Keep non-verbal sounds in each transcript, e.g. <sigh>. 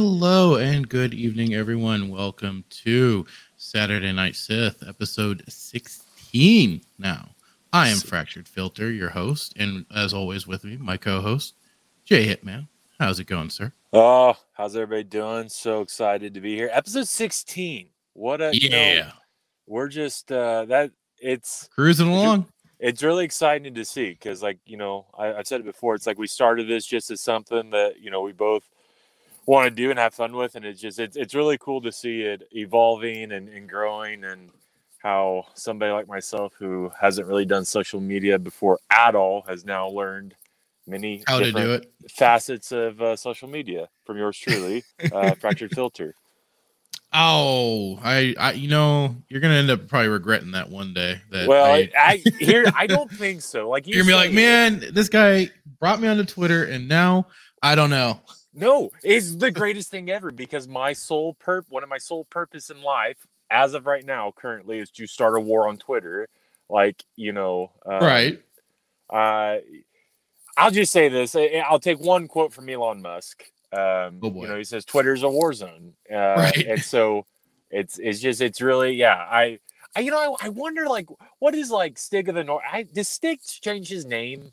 Hello and good evening, everyone. Welcome to Saturday Knight Sith, episode 16. Now, I am Fractured Filter, your host, and as always, with me, my co host, Jay Hitman. How's it going, sir? Oh, how's everybody doing? So excited to be here. Episode 16. What a you Yeah, know, we're just uh that it's cruising along. it's really exciting to see because like you know I, I've said it before it's like we started this just as something that you know we both want to do and have fun with and it's just it's, it's really cool to see it evolving and, and growing and how somebody like myself who hasn't really done social media before at all has now learned many How to do it. facets of uh, social media from yours truly uh, fractured filter Oh, I, I, you know, you're gonna end up probably regretting that one day. That well I, I, here i <laughs> don't think so like you you're gonna be like, man, this guy brought me onto Twitter, and now I don't know. No, it's the greatest thing ever because my sole perp, one of my sole purpose in life, as of right now, currently, is to start a war on Twitter. Like you know, um, right? Uh, I'll just say this. I- I'll take one quote from Elon Musk. Um, Oh, boy. You know, he says Twitter's a war zone, uh, Right. and so it's it's just it's really yeah. I, I you know I, I wonder like what is like Stig of the North? I does Stig change his name?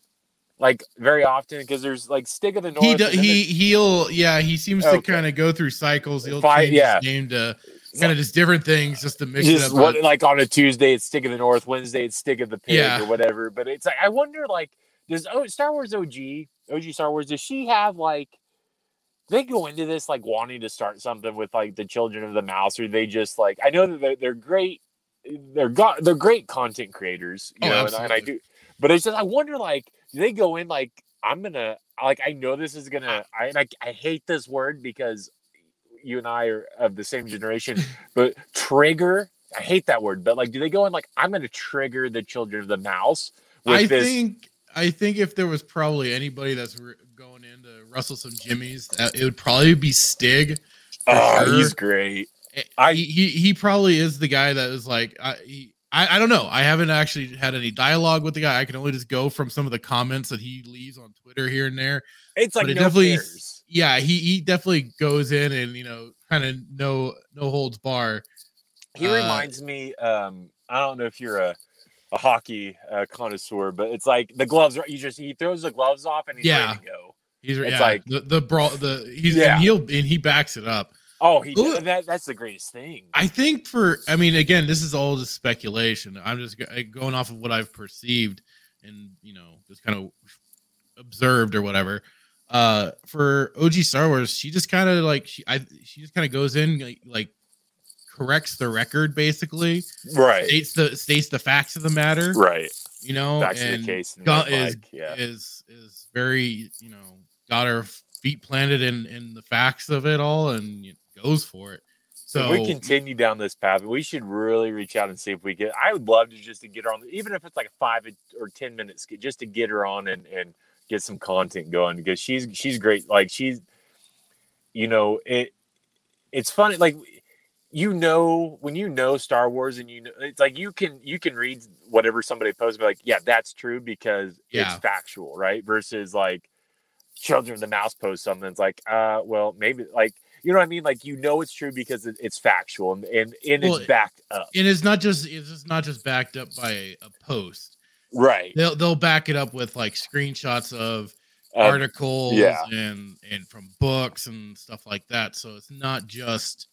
Like very often because there's like Stig of the North. He do, he he'll yeah he seems to kind of go through cycles. He'll Fi- change yeah. his name to kind of just different things just to mix just it up. what like on a Tuesday it's Stig of the North, Wednesday it's Stig of the pig Yeah. or whatever. But it's like I wonder like does oh, Star Wars OG OG Star Wars does she have like they go into this like wanting to start something with like the Children of the Mouse or they just like I know that they're, they're great they're got they're great content creators you Oh, know and, I- and I do but it's just I wonder like they go in like I'm gonna like I know this is gonna <laughs> I and I, I hate this word because you and I are of the same generation but trigger i hate that word but like do they go in like i'm gonna trigger the children of the mouse with I this think I think if there was probably anybody that's re- going in to rustle some jimmies, it would probably be Stig. oh sure. he's great I, I- he, he he probably is the guy that is like I, he, I I don't know. I haven't actually had any dialogue with the guy. I can only just go from some of the comments that he leaves on Twitter here and there. it's like But it no definitely- cares. Yeah, he he definitely goes in and you know kind of no no holds bar. he uh, reminds me um i don't know if you're a a hockey uh, connoisseur but it's like the gloves you just he throws the gloves off and he's Yeah. ready to go He's It's yeah, like- the the brawl the he's Yeah. and he'll and he backs it up. Oh he Ooh. that, that's the greatest thing I think for I mean again this is all just speculation. I'm just going off of what I've perceived and you know just kind of observed or whatever. Uh for OG Star Wars, she just kind of like she I she just kind of goes in like, like corrects the record basically, right states the states the facts of the matter, right you know, back and the case and then, is like, yeah is is very you know got her feet planted in in the facts of it all and goes for it. So if we continue down this path, we should really reach out and see if we get. I would love to just to get her on, even if it's like a five or ten minute skit, just to get her on and and get some content going because she's she's great. Like she's, you know, it. It's funny, like you know when you know Star Wars and you know it's like you can you can read whatever somebody posts be like, yeah, that's true because Yeah. it's factual, right? Versus like Children of the Mouse post something. It's like, uh, well, maybe like you know what I mean? Like you know it's true because it, it's factual and and, and Well, it's backed up. and it's not just it's just not just backed up by a, a post. Right. They'll they'll back it up with like screenshots of Um, articles yeah. and and from books and stuff like that. So it's not just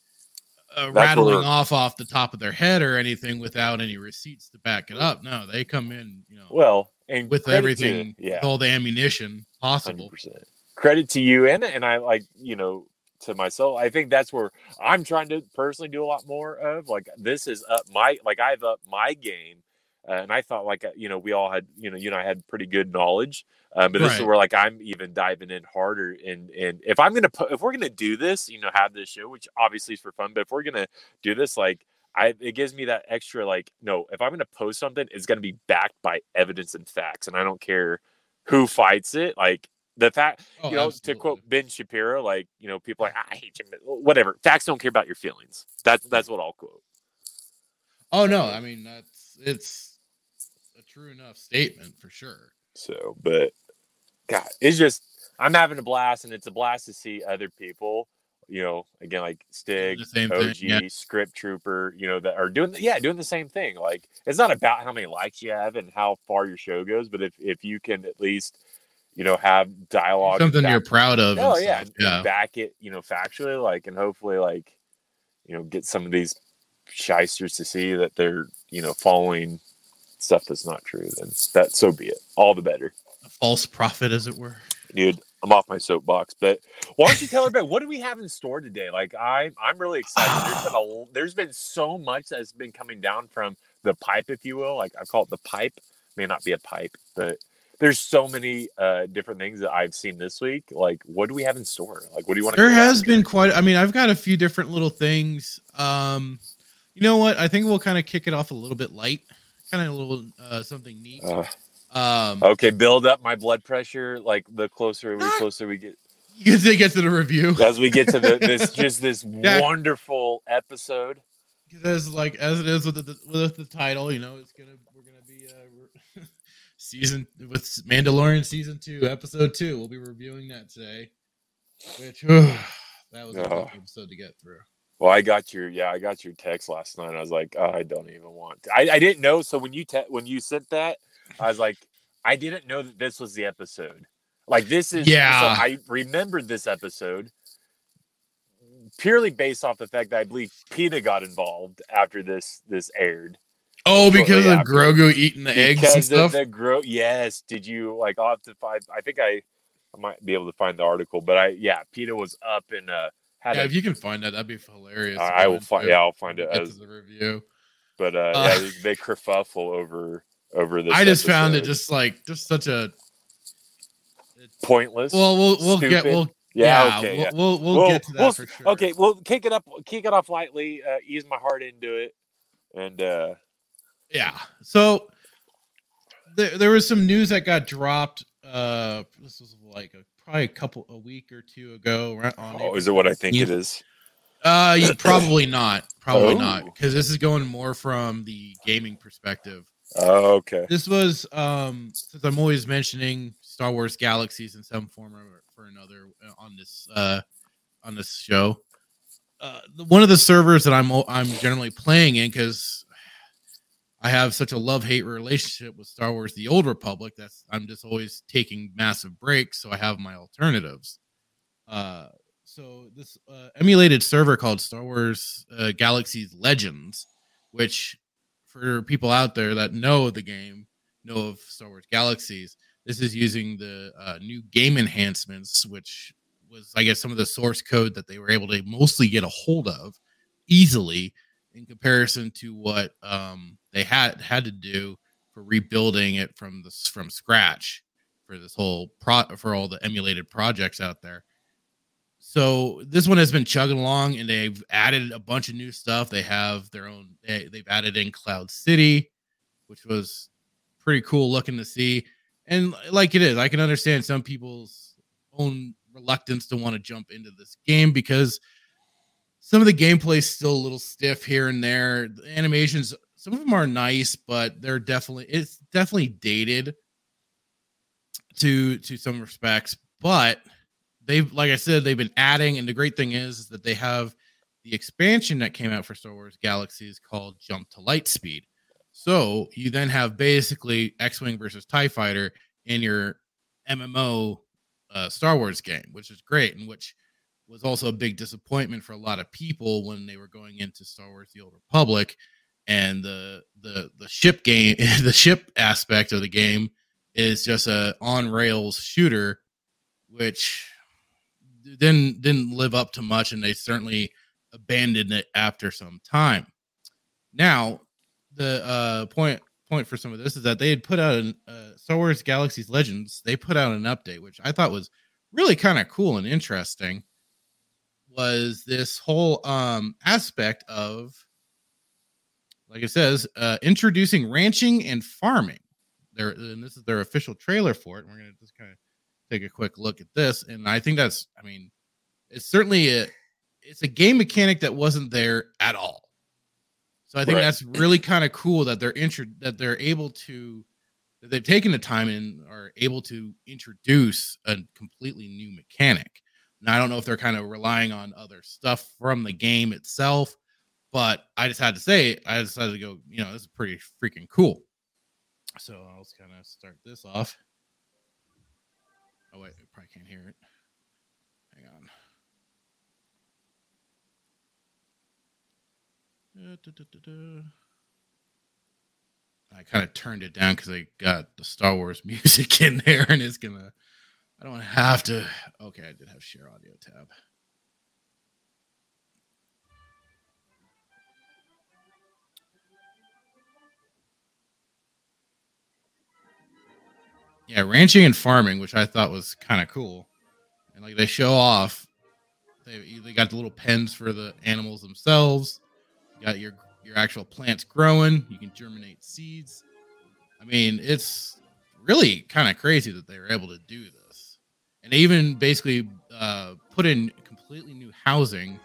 uh, rattling off off the top of their head or anything without any receipts to back it up. No, they come in, you know, well, and with everything, to, yeah, with all the ammunition possible. percent. Credit to you and and I like you know to myself. I think that's where I'm trying to personally do a lot more of. Like this is up my like I've up my game. Uh, and I thought like uh, you know we all had you know you and I had pretty good knowledge, um, but this is where like I'm even diving in harder. And and if I'm gonna put if we're gonna do this, you know, have this show, which obviously is for fun, but if we're gonna do this, like I it gives me that extra like no, if I'm gonna post something, it's gonna be backed by evidence and facts, and I don't care who fights it. Like the fact, Oh, you know, to quote Ben Shapiro, like you know, people are like I hate you, whatever. Facts don't care about your feelings. That's that's what I'll quote. Oh no, I mean that's it's a true enough statement for sure. So, but God, it's just I'm having a blast, and it's a blast to see other people, you know, again, like Stig, OG, yeah. Script Trooper, you know, that are doing, yeah, doing the same thing. Like, it's not about how many likes you have and how far your show goes, but if if you can at least, you know, have dialogue, Something you're proud of. oh yeah, yeah. back it, you know, factually, like, and hopefully, like, you know, get some of these shysters to see that they're, you know, following stuff that's not true. Then that so be it. All the better A false prophet, as it were. dude. I'm off my soapbox, but why don't you tell everybody what do we have in store today? Like I, I'm really excited. There's been a, <sighs> there's been so much that's been coming down from the pipe, if you will. Like I call it the pipe. May not be a pipe, but there's so many uh, different things that I've seen this week. Like, what do we have in store? Like, what do you want? To There has been quite. I mean, I've got a few different little things. Um, you know what? I think we'll kind of kick it off a little bit light, kind of a little uh, something neat. Uh, Um, okay, build up my blood pressure. Like the closer we closer we get, you can get to the review. as we get to the, this <laughs> just this Yeah. wonderful episode. Because like as it is with the with the title, you know, it's gonna we're gonna be uh, season with Mandalorian season two, episode two. We'll be reviewing that today. Which that was a Oh. tough episode to get through. Well, I got your yeah, I got your text last night. I was like, oh, I don't even want. To. I I didn't know. So when you te- when you sent that, I was like, I didn't know that this was the episode. Like this is Yeah. So I remembered this episode purely based off the fact that I believe PETA got involved after this this aired. Oh, because of after. Grogu eating the eggs and Because stuff. the grow. Yes. Did you like? I'll have to find. I think I I might be able to find the article, but I yeah, PETA was up and uh had yeah, a if you can find that, that'd be hilarious. to I will find. Yeah, I'll find it as to the review. but uh, Uh, yeah, there's a big kerfuffle over over <laughs> this. I just found it just like just such a. pointless. Well, we'll we'll get we'll yeah, yeah, okay, we'll, yeah. we'll we'll We'll- get to that we'll- for sure. Okay, well, kick it up, kick it off lightly, uh, ease my heart into it, and uh, Yeah. So there, there was some news that got dropped. Uh, this was like a, probably a couple a week or two ago. Right on. oh, is it what I think it is? Uh, you- probably not. Probably Oh. not, because this is going more from the gaming perspective. Oh, okay. This was um since I'm always mentioning Star Wars Galaxies in some form or for another uh, on this uh on this show. Uh, one of the servers that I'm I'm generally playing in because I have such a love hate relationship with Star Wars: The Old Republic. That's I'm just always taking massive breaks, so I have my alternatives. Uh, so this uh, emulated server called Star Wars uh, Galaxies Legends, which for people out there that know the game, know of Star Wars Galaxies, this is using the uh, new game enhancements, which was, I guess, some of the source code that they were able to mostly get a hold of easily in comparison to what um, they had had to do for rebuilding it from this from scratch for this whole pro for all the emulated projects out there. So this one has been chugging along, and they've added a bunch of new stuff. They have their own. They, they've added in Cloud City, which was pretty cool looking to see. And like it is, I can understand some people's own reluctance to want to jump into this game because some of the gameplay is still a little stiff here and there. The animations, some of them are nice, but they're definitely it's definitely dated to to some respects. But they've like I said, they've been adding, and the great thing is, is that they have the expansion that came out for Star Wars Galaxies called Jump to Light Speed. So you then have basically X-wing versus Tie Fighter in your MMO uh, Star Wars game, which is great, and which was also a big disappointment for a lot of people when they were going into Star Wars: The Old Republic, and the the the ship game, <laughs> the ship aspect of the game is just a on rails shooter, which didn't didn't live up to much, and they certainly abandoned it after some time. Now, the uh, point point for some of this is that they had put out an uh, Star Wars Galaxies Legends. They put out an update, which I thought was really kind of cool and interesting. Was this whole um, aspect of, like it says, uh, introducing ranching and farming. There, and this is their official trailer for it. We're gonna just kind of take a quick look at this, and I think that's, I mean, it's certainly a, it's a game mechanic that wasn't there at all. So I think Right. that's really kind of cool that they're intro that they're able to that they've taken the time and are able to introduce a completely new mechanic. Now I don't know if they're kind of relying on other stuff from the game itself, but I just had to say, I decided to go, you know, this is pretty freaking cool. So I'll just kind of start this off. Oh, wait, I probably can't hear it. Hang on. I kind of turned it down because I got the Star Wars <laughs> music in there, and it's gonna. I don't have to. Okay, I did have share audio tab. Yeah, ranching and farming, which I thought was kind of cool, and like they show off. They they got the little pens for the animals themselves. You got your your actual plants growing. You can germinate seeds. I mean, it's really kind of crazy that they were able to do this, and they even basically uh, put in completely new housing.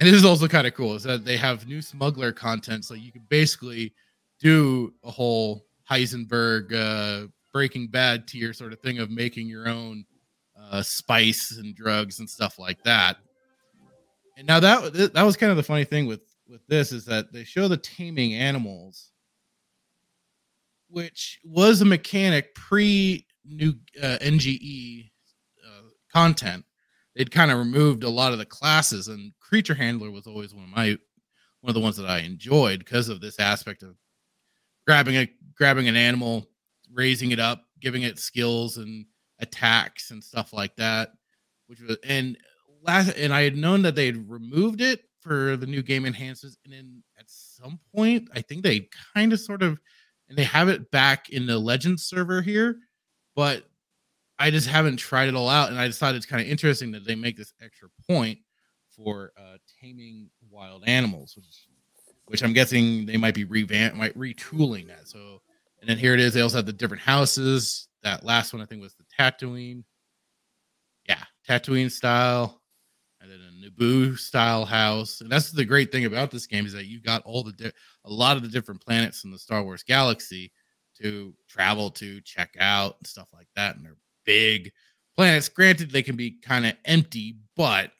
And this is also kind of cool is that they have new smuggler content, so you can basically do a whole Heisenberg uh, Breaking Bad tier sort of thing of making your own uh, spice and drugs and stuff like that. And now that that was kind of the funny thing with with this is that they show the taming animals, which was a mechanic pre new uh, NGE uh, content. They'd kind of removed a lot of the classes, and creature handler was always one of my one of the ones that I enjoyed because of this aspect of grabbing a grabbing an animal, raising it up, giving it skills and attacks and stuff like that. Which was and last and I had known that they had removed it for the new game enhancements, and then at some point, I think they kind of sort of and they have it back in the Legends server here, but I just haven't tried it all out, and I decided it's kind of interesting that they make this extra point for uh, taming wild animals, which, which I'm guessing they might be revamp, might retooling that. So, and then here it is. They also have the different houses. That last one I think was the Tatooine. Yeah, Tatooine style and then a Naboo style house. And that's the great thing about this game is that you got all the di- a lot of the different planets in the Star Wars galaxy to travel to, check out, and stuff like that. And they're big planets. Granted, they can be kind of empty, but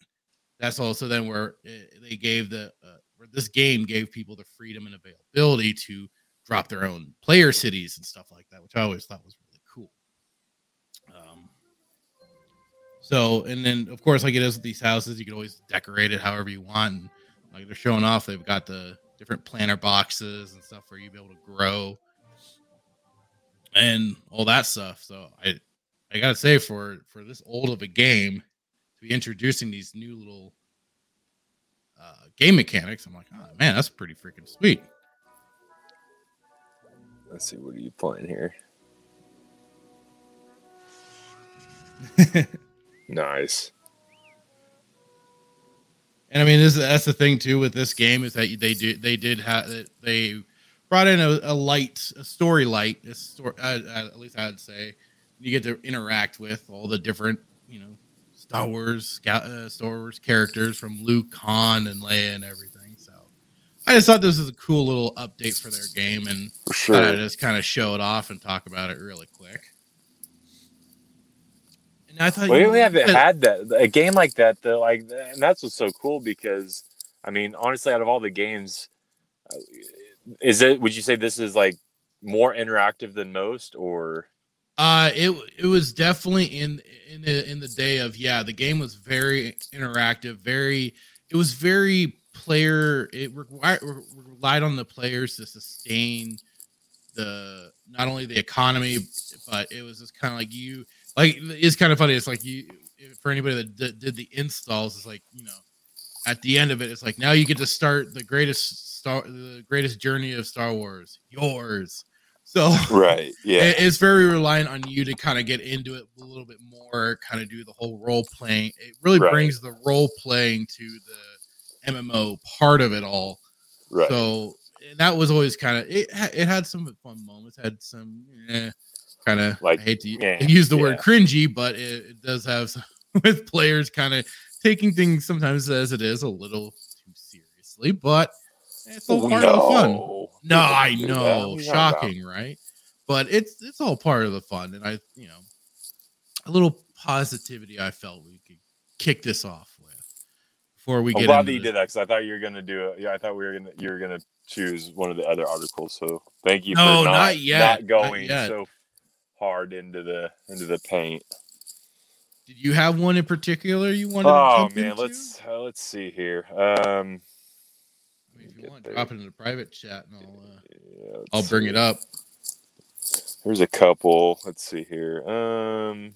that's also then where eh, they gave the uh, where this game gave people the freedom and availability to drop their own player cities and stuff like that, which I always thought was really cool. Um, so, and then of course, like it is with these houses, you can always decorate it however you want. And like they're showing off, they've got the different planter boxes and stuff for you to be able to grow and all that stuff. So I, I gotta say, for for this old of a game to be introducing these new little uh, game mechanics, I'm like, oh man, that's pretty freaking sweet. Let's see, what are you playing here? <laughs> nice. And I mean, this that's the thing too with this game is that they do they did have they brought in a, a light, a story light, a story, uh, uh, at least I'd say. You get to interact with all the different, you know, Star Wars, uh, Star Wars characters from Luke, Han, and Leia, and everything. So I just thought this was a cool little update for their game, and sure. thought I'd just kind of show it off and talk about it really quick. And I thought well, we haven't had that a game like that though. Like, and that's what's so cool because I mean, honestly, out of all the games, uh, is it? Would you say this is like more interactive than most, or? Uh, it it was definitely in in the in the day of yeah. The game was very interactive, very. It was very player. It required, relied on the players to sustain the not only the economy, but it was just kind of like you like it's kind of funny. It's like you for anybody that d- did the installs, it's like you know at the end of it, it's like now you get to start the greatest star, the greatest journey of Star Wars, yours. So right, <laughs> yeah, it, it's very reliant on you to kind of get into it a little bit more, kind of do the whole role playing. It really Right. brings the role playing to the MMO part of it all. right. So and that was always kind of it. It had some fun moments. Had some eh, kind of Like, I hate to yeah, use the word cringy, but it, it does have some <laughs> with players kind of taking things sometimes as it is a little too seriously. But it's all part of the fun. No. No, I know, What are you talking about? shocking, right? But it's it's all part of the fun, and I, you know, a little positivity I felt we could kick this off before we I'm get glad into that you did that because I thought you were gonna do it. Yeah, I thought we were gonna you were gonna choose one of the other articles. So thank you No, for not, not yet, not not going yet. so hard into the into the paint. Did you have one in particular you wanted to Oh jump man, into? let's uh, let's see here. Um, I mean, if you want, there. drop it in the private chat, and I'll uh, yeah, I'll bring see. it up. There's a couple. Let's see here. Um,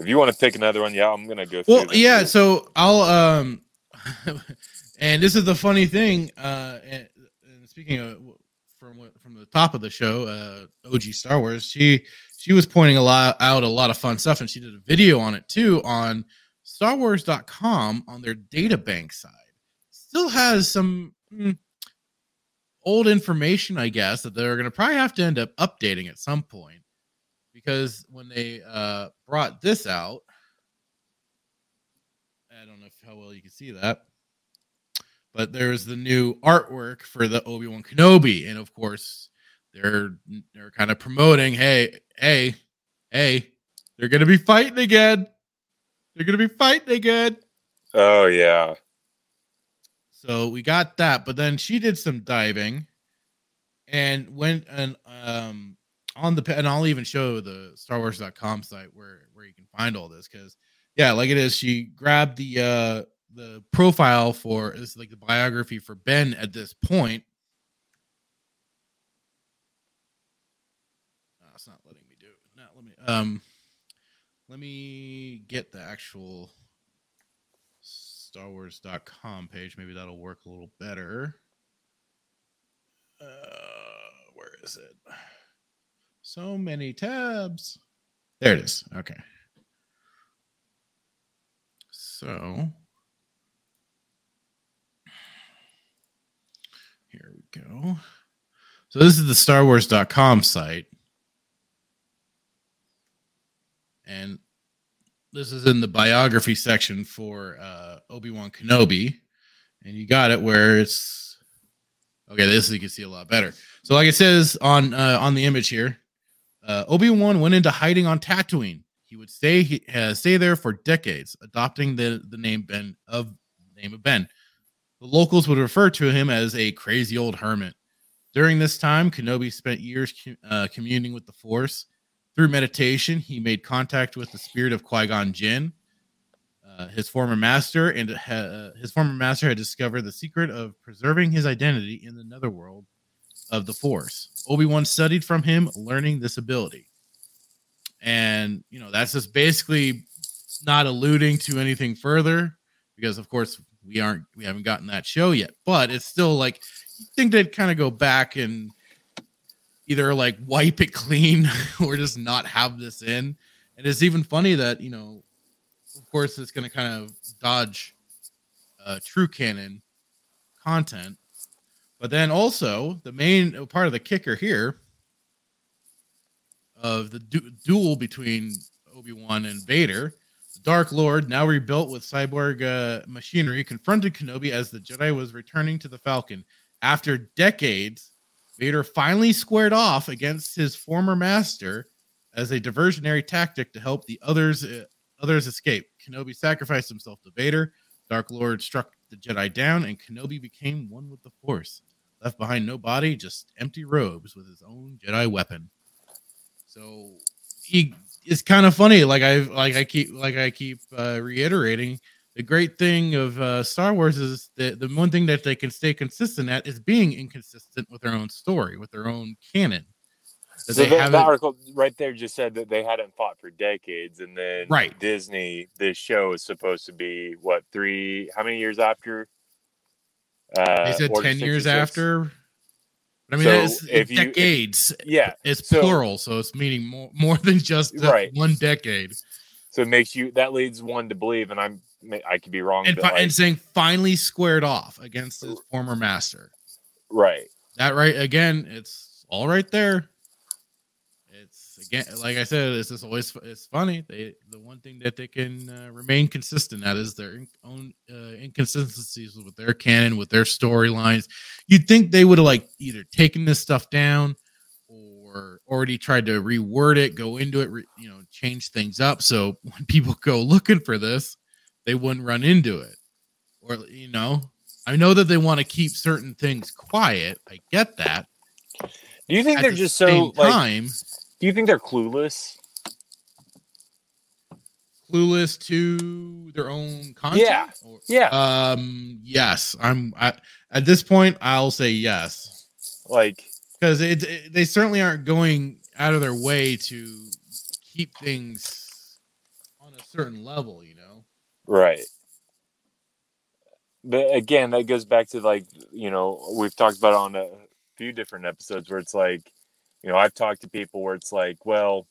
if you want to pick another one, yeah, I'm gonna go. Well, yeah. So I'll um, <laughs> and this is the funny thing. Uh, and, and speaking of from from the top of the show, uh, OG Star Wars, she she was pointing a lot out a lot of fun stuff, and she did a video on it too on StarWars.com on their data bank side. Still has some. mm, Old information, I guess, that they're going to probably have to end up updating at some point because when they uh, brought this out, I don't know if, how well you can see that, but there's the new artwork for the Obi Wan Kenobi, and of course, they're they're kind of promoting, hey, hey, hey, they're going to be fighting again. They're going to be fighting again. oh yeah, So we got that, but then she did some diving and went and um on the and I'll even show the StarWars.com site where where you can find all this because yeah, like it is. She grabbed the uh the profile for it's like the biography for Ben at this point. Oh, it's not letting me do it. Not let me um let me get the actual StarWars.com page. Maybe that'll work a little better. Uh, where is it? So many tabs. There it is. Okay. So here we go. So this is the StarWars.com site. And this is in the biography section for uh, Obi Wan Kenobi, and you got it where it's okay. This you can see a lot better. So, like it says on uh, on the image here, uh, Obi Wan went into hiding on Tatooine. He would stay he, uh, stay there for decades, adopting the the name Ben of name of Ben. The locals would refer to him as a crazy old hermit. During this time, Kenobi spent years uh, communing with the Force. Through meditation, he made contact with the spirit of Qui Gon Jinn, uh, his former master, and uh, his former master had discovered the secret of preserving his identity in the netherworld of the Force. Obi Wan studied from him, learning this ability. And you know that's just basically not alluding to anything further, because of course we aren't we haven't gotten that show yet. But it's still like you think they'd kind of go back and either like wipe it clean <laughs> or just not have this in. And it's even funny that, you know, of course, it's going to kind of dodge uh, true canon content. But then also, the main part of the kicker here of the du- duel between Obi Wan and Vader, the Dark Lord, now rebuilt with cyborg uh, machinery, confronted Kenobi as the Jedi was returning to the Falcon. After decades, Vader finally squared off against his former master as a diversionary tactic to help the others uh, others escape. Kenobi sacrificed himself to Vader. Dark Lord struck the Jedi down, and Kenobi became one with the Force. Left behind no body, just empty robes with his own Jedi weapon. So he it's kind of funny. Like I like I keep like I keep uh, reiterating. The great thing of uh, Star Wars is that the one thing that they can stay consistent at is being inconsistent with their own story, with their own canon. That So they the, the article right there just said that they hadn't fought for decades, and then Right. Disney, this show is supposed to be what three? How many years after? Uh, they said ten years after. But I mean, So it's, if it's you- decades. Yeah, it's so- plural, so it's meaning more more than just Right. one decade. so it makes you that leads one to believe, and I'm I could be wrong, And, fi- like, and saying finally squared off against his former master. right. That right again, it's all right there. Again, like I said, it's just always it's funny. They the one thing that they can uh, remain consistent at is their in- own uh, inconsistencies with their canon, with their storylines. You'd think they would have like either taken this stuff down or already tried to reword it, go into it, re, you know, change things up. So <laughs> when people go looking for this, they wouldn't run into it. Or you know, I know that they want to keep certain things quiet. I get that. Do you think At they're the just so like? Do you think they're clueless? clueless to their own content? Yeah. Or- Yeah, um yes, I'm I, at this point I'll say yes. like because it, it- they certainly aren't going out of their way to keep things on a certain level you know Right. But again, that goes back to like, you know, we've talked about it on a few different episodes where it's like, you know, I've talked to people where it's like, well,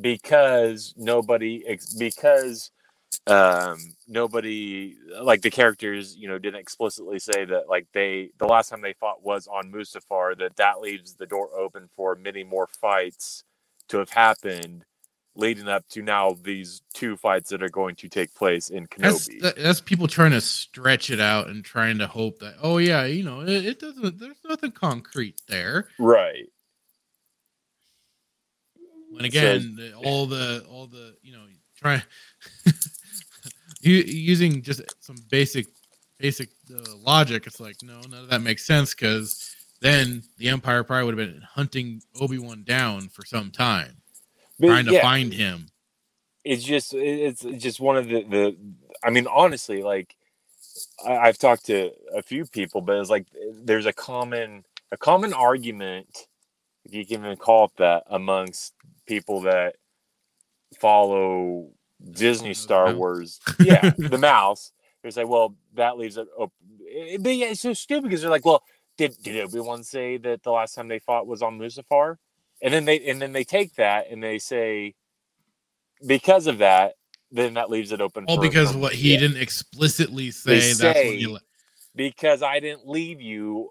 because nobody, because um nobody like the characters you know didn't explicitly say that like they the last time they fought was on Mustafar that that leaves the door open for many more fights to have happened leading up to now these two fights that are going to take place in that's Kenobi. that- that's people trying to stretch it out and trying to hope that oh yeah you know it, it doesn't there's nothing concrete there right. When again the- all the all the you know try <laughs> you using just some basic basic uh, logic it's like no none of that makes sense because then the empire probably would have been hunting obi-wan down for some time But trying to yeah, find him. It's just it's just one of the the i mean honestly like I, i've talked to a few people but it's like there's a common a common argument if you can even call it that amongst people that follow disney star wars yeah <laughs> the mouse they say well that leaves it open but yeah it's so stupid because they're like well did did obi-wan say that the last time they fought was on mustafar and then they and then they take that and they say because of that, then that leaves it open. all because for- what he yeah. didn't explicitly say They that's what say he le- because I didn't leave you,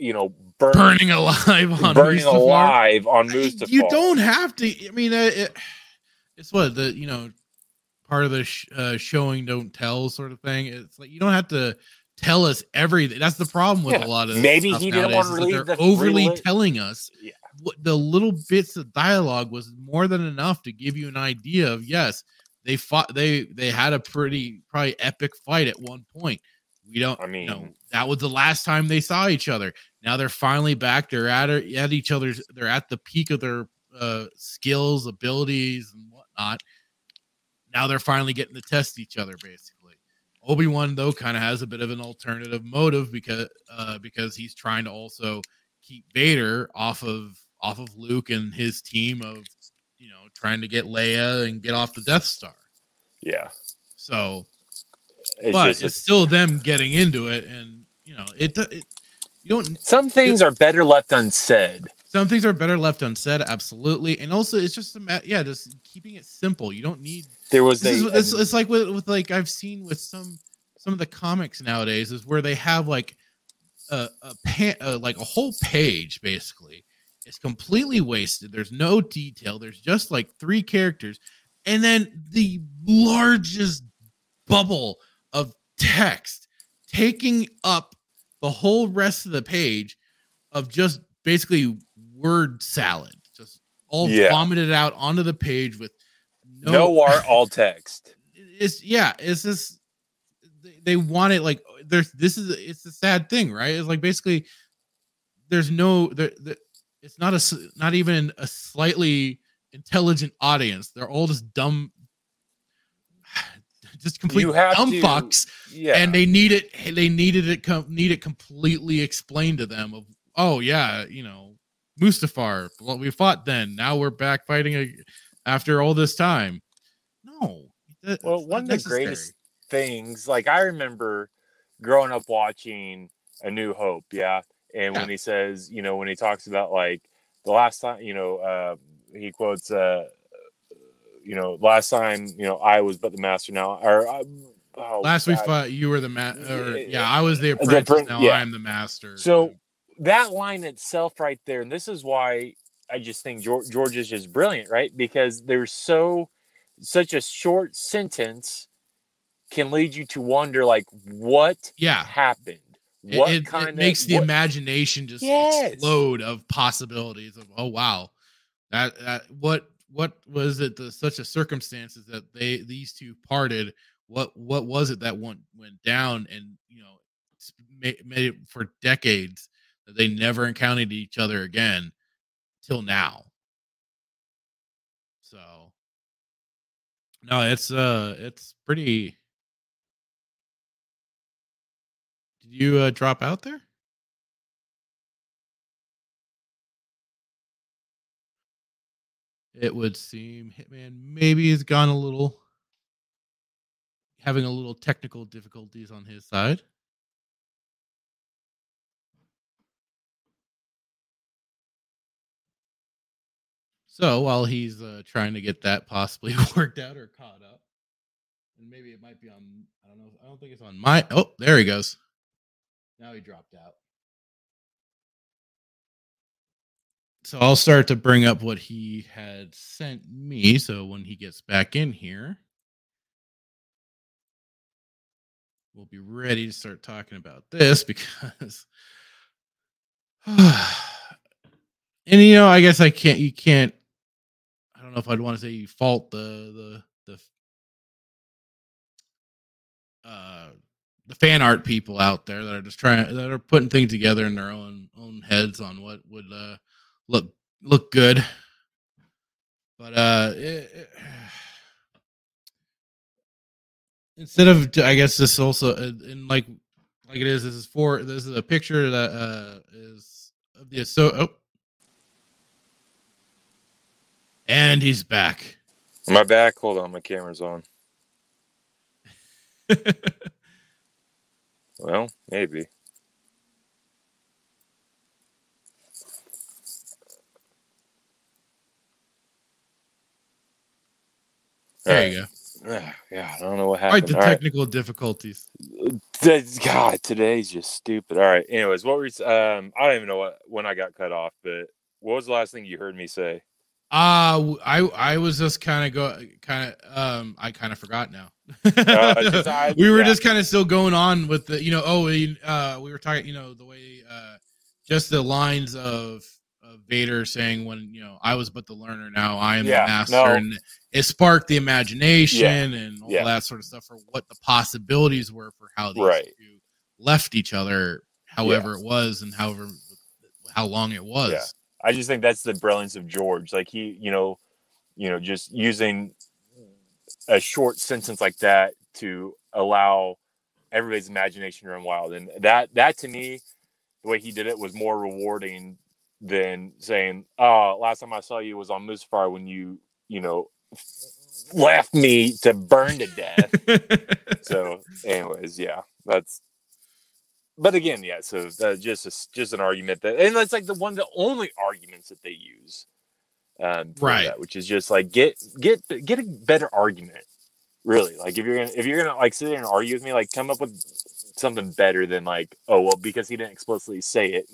you know, burn, burning alive on burning Mustafar. alive on Mustafar. you don't have to i mean uh, it, it's what the you know part of the sh- uh, showing don't tell sort of thing it's like you don't have to tell us everything that's the problem with Yeah, a lot of maybe he didn't want to relieve they're the- overly telling us Yeah. what the little bits of dialogue was more than enough to give you an idea of yes they fought they they had a pretty probably epic fight at one point we don't I mean, mean- that was the last time they saw each other. Now they're finally back. They're at at each other's. They're at the peak of their uh, skills, abilities, and whatnot. Now they're finally getting to test each other. Basically, Obi Wan though kind of has a bit of an alternative motive because uh, because he's trying to also keep Vader off of off of Luke and his team of you know trying to get Leia and get off the Death Star. Yeah, So it's but just it's still them getting into it, and you know it. it you don't. some things are better left unsaid. Some things are better left unsaid, absolutely, and also it's just a. Yeah, just keeping it simple. You don't need. There was This a, is, it's, it's like with, with like I've seen with some some of the comics nowadays is where they have like a a pan, uh, like a whole page basically. It's completely wasted. There's no detail. There's just like three characters, and then the largest bubble of text taking up the whole rest of the page of just basically word salad, just all Yeah. vomited out onto the page with no, no art, <laughs> all text. It's yeah, it's just they, want it like there's this is it's a sad thing, right? It's like basically there's no there, there it's not a s- not even a slightly intelligent audience. They're all just dumb, just complete dumb to- fucks Yeah, and they need it they needed it com- need it completely explained to them of oh yeah you know mustafar well, we fought then now we're back fighting a- after all this time. No. That- Well, one of the greatest things, like I remember growing up watching A New Hope, yeah. And when he says, you know, when he talks about like the last time, you know, uh, he quotes, uh, you know, last time, you know, I was but the master now, or uh, oh, last we fought you were the master. Yeah, yeah i was the apprentice appren- now yeah. i'm the master So that line itself, right there, and this is why I just think George, George is just brilliant, right? Because there's so such a short sentence can lead you to wonder, like, what yeah happened? it, What it- it kind of makes the what- imagination just Yes. explode of possibilities of oh wow that, that what what was it the such a circumstances that they these two parted what what was it that went went down and you know made, made it for decades that they never encountered each other again till now. So no, it's uh it's pretty Did you uh, drop out there? It would seem Hitman maybe has gone a little having a little technical difficulties on his side. So while he's uh, trying to get that possibly <laughs> worked out or caught up, and maybe it might be on, I don't know, I don't think it's on my. Oh, there he goes. Now he dropped out. So I'll start to bring up what he had sent me. So when he gets back in here, we'll be ready to start talking about this because. <sighs> and you know, I guess I can't. You can't. I don't know if I'd want to say you fault the the the uh the fan art people out there that are just trying that are putting things together in their own own heads on what would uh, look look good. But uh, it, it, instead of I guess this also in like like it is this is for this is a picture that uh is of the so oh and he's back. My back? Hold on, my camera's on. <laughs> Well, maybe. There you go. Yeah, I don't know what happened. Right, the All technical right. difficulties. God, today's just stupid. All right. Anyways, what were you, um? I don't even know what when I got cut off, but what was the last thing you heard me say? Uh I I was just kind of go kind of um I kind of forgot now. uh, <laughs> I, we were yeah. just kind of still going on with the you know oh we, uh we were talking you know the way uh just the lines of of Vader saying when you know I was but the learner now I am yeah, the master no. and it sparked the imagination yeah. and all that sort of stuff for what the possibilities were for how these right. two left each other however it was and however how long it was. I just think that's the brilliance of George. Like he, you know, you know, just using a short sentence like that to allow everybody's imagination to run wild. And that that to me, the way he did it was more rewarding than saying, "Oh, last time I saw you was on Mustafar when you, you know, left me to burn to death." so, anyways, yeah, that's but again, yeah. So uh, just a, just an argument that, and that's like the one, the only arguments that they use, um, right? That, which is just like get get get a better argument. Really, like if you're gonna if you're gonna like sit there and argue with me, like come up with something better than like, oh well, because he didn't explicitly say it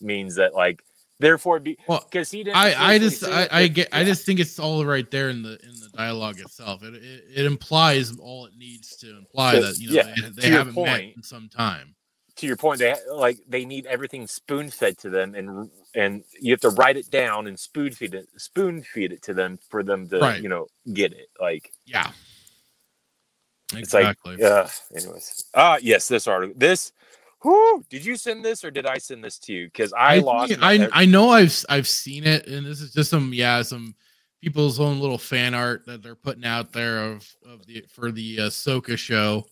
means that like therefore because he didn't. I I just I, I get yeah. I just think it's all right there in the in the dialogue itself. It it, it implies all it needs to imply that you know yeah, they, they haven't point, met in some time to your point, they like they need everything spoon fed to them, and and you have to write it down and spoon feed it, spoon feed it to them for them to right. you know get it. Like yeah, exactly. It's like, uh, anyways, ah, uh, yes, this article, this. Whoo, did you send this or did I send this to you? Because I, I, lost. I I know I've I've seen it, and this is just some yeah some people's own little fan art that they're putting out there of of the for the uh, Soka show.